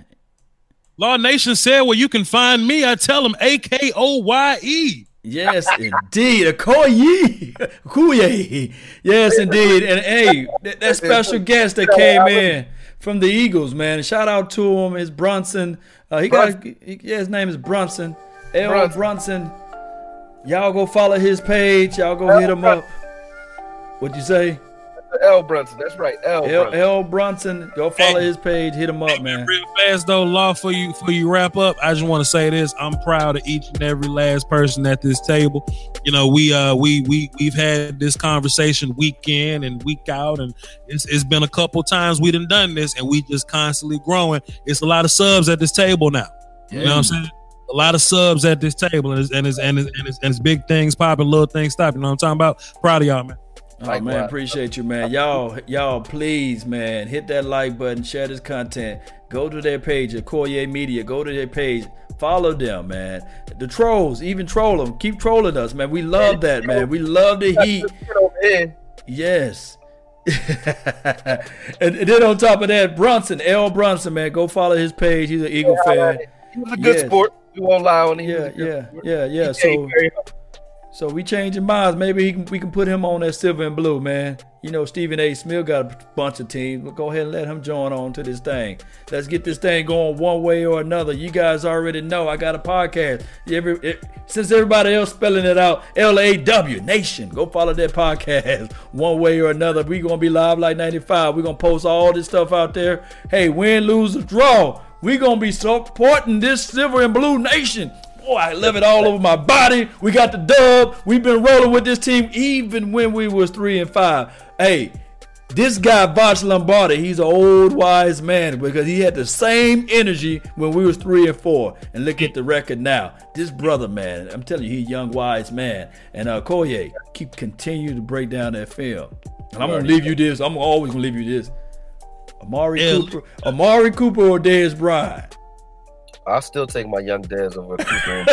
Law Nation said where you can find me. I tell them A K O Y E. Yes, indeed. A Koye. Koye. Yes, indeed. And hey, that, that special guest that came in from the Eagles, man. Shout out to him. It's Brunson. Uh, he got he, yeah, his name is Brunson. L. Brunson. Brunson. Y'all go follow his page. Y'all go hit him up. What'd you say? L Brunson. That's right. L, L. Brunson. L. Brunson. Go follow his page. Hit him up, man. Real fast though, Law, for you for you wrap up, I just want to say this. I'm proud of each and every last person at this table. You know, we uh we we we've had this conversation week in and week out, and it's it's been a couple times we done done this, and we just constantly growing. It's a lot of subs at this table now. You know what I'm saying? A lot of subs at this table, and it's and it's and it's, and it's, and it's big things popping, little things stopping. You know what I'm talking about? Proud of y'all, man. Oh man, appreciate you, man. Y'all, y'all, please, man, hit that like button, share this content. Go to their page at Courier Media. Go to their page. Follow them, man. The trolls, even troll them. Keep trolling us, man. We love that, man. We love the heat. Yes. and, and then on top of that, Brunson, L. Brunson, man, go follow his page. He's an Eagle fan. He was a good Yes. sport. We won't lie on him. Was Yeah, yeah, yeah, yeah. So. So we changing minds. Maybe can, we can put him on that silver and blue, man. You know, Stephen A. Smith got a bunch of teams. We'll go ahead and let him join on to this thing. Let's get this thing going one way or another. You guys already know I got a podcast. It, since everybody else spelling it out, L A W Nation. Go follow that podcast one way or another. we to be live like 95. we going to post all this stuff out there. Hey, win, lose, or draw. we to be supporting this silver and blue nation. Boy, I love it all over my body. We got the dub. We've been rolling with this team even when we was three and five. Hey, This guy, Voch Lombardi, he's an old wise man because he had the same energy when we was three and four. And look at the record now. This brother, man, I'm telling you, he's a young wise man. And uh, Koye, keep continue to break down that film. And I'm gonna leave you this. I'm always gonna leave you this. Amari Yeah. Cooper, Amari Cooper or Dez Bryant. I'll still take my young Dez over Cooper.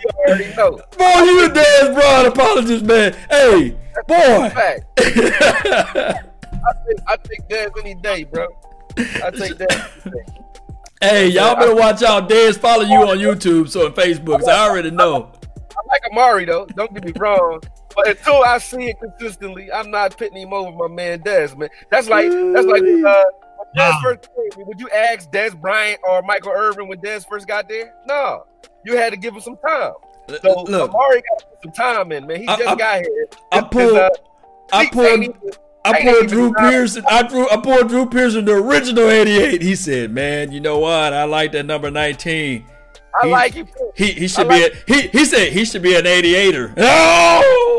you already know. Boy, you a Dez Bryant apologist, man. Hey, boy. Fact. I think I take Dez any day, bro. I take Dez. Hey, y'all better watch out. Dez follow you on YouTube, so and Facebook. So I already know. I like Amari though. Don't get me wrong. But until I see it consistently, I'm not pitting him over my man Dez, man. That's like that's like uh, when Dez first came, would you ask Dez Bryant or Michael Irvin when Dez first got there? No, you had to give him some time. So look. Amari got some time in, man. He I- just I- got here. I His- pulled, uh, I feet pulled, I ain't pulled Drew. Pearson. I drew, I pulled Drew Pearson, the original '88. He said, "Man, you know what? I like that number 19. I He- like him. He he should I be like- a, he he said he should be an 88er. Oh,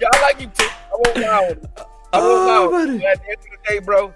Yeah, I like you too. I won't lie with you. I won't lie with. Oh, At the end of the day, bro,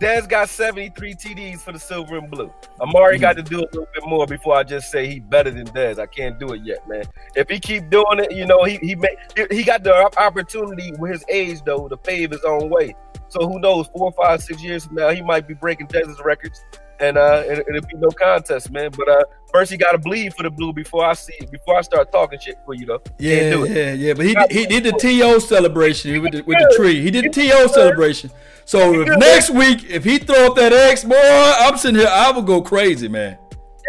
Dez got 73 TDs for the silver and blue. Amari got to do a little bit more before I just say he better than Dez. I can't do it yet, man. If he keep doing it, you know, he he may, he- he got the opportunity with his age though to pave his own way. So who knows? Four, five, six years from now, he might be breaking Dez's records, and uh, and it'll be no contest, man. But uh, first he got to bleed for the blue before I see before I start talking shit for you, though. Yeah, it. yeah, yeah. But he did, he did the TO celebration with the, with the tree. He did the TO celebration. So if next week if he throw up that X, boy, I'm sitting here. I will go crazy, man.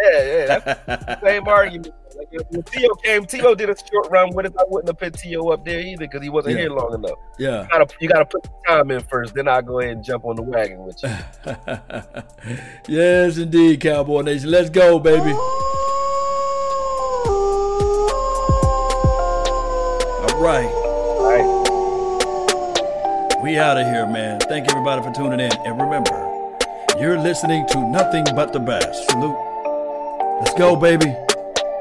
Yeah, yeah, same argument. Like if- when T.O. came, T.O. did a short run with us. I wouldn't have put T.O. up there either because he wasn't Yeah. here long enough. Yeah. you gotta, you gotta put the time in first. Then I'll go ahead and jump on the wagon with you. yes, indeed, Cowboy Nation. Let's go, baby. All right. All right. We out of here, man. Thank everybody for tuning in. And remember, you're listening to nothing but the best. Salute. Let's go, baby.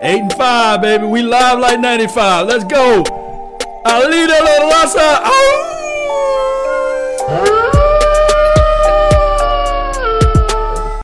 Eight and five, baby. We live like 95. Let's go. Alita La Raza. Oh!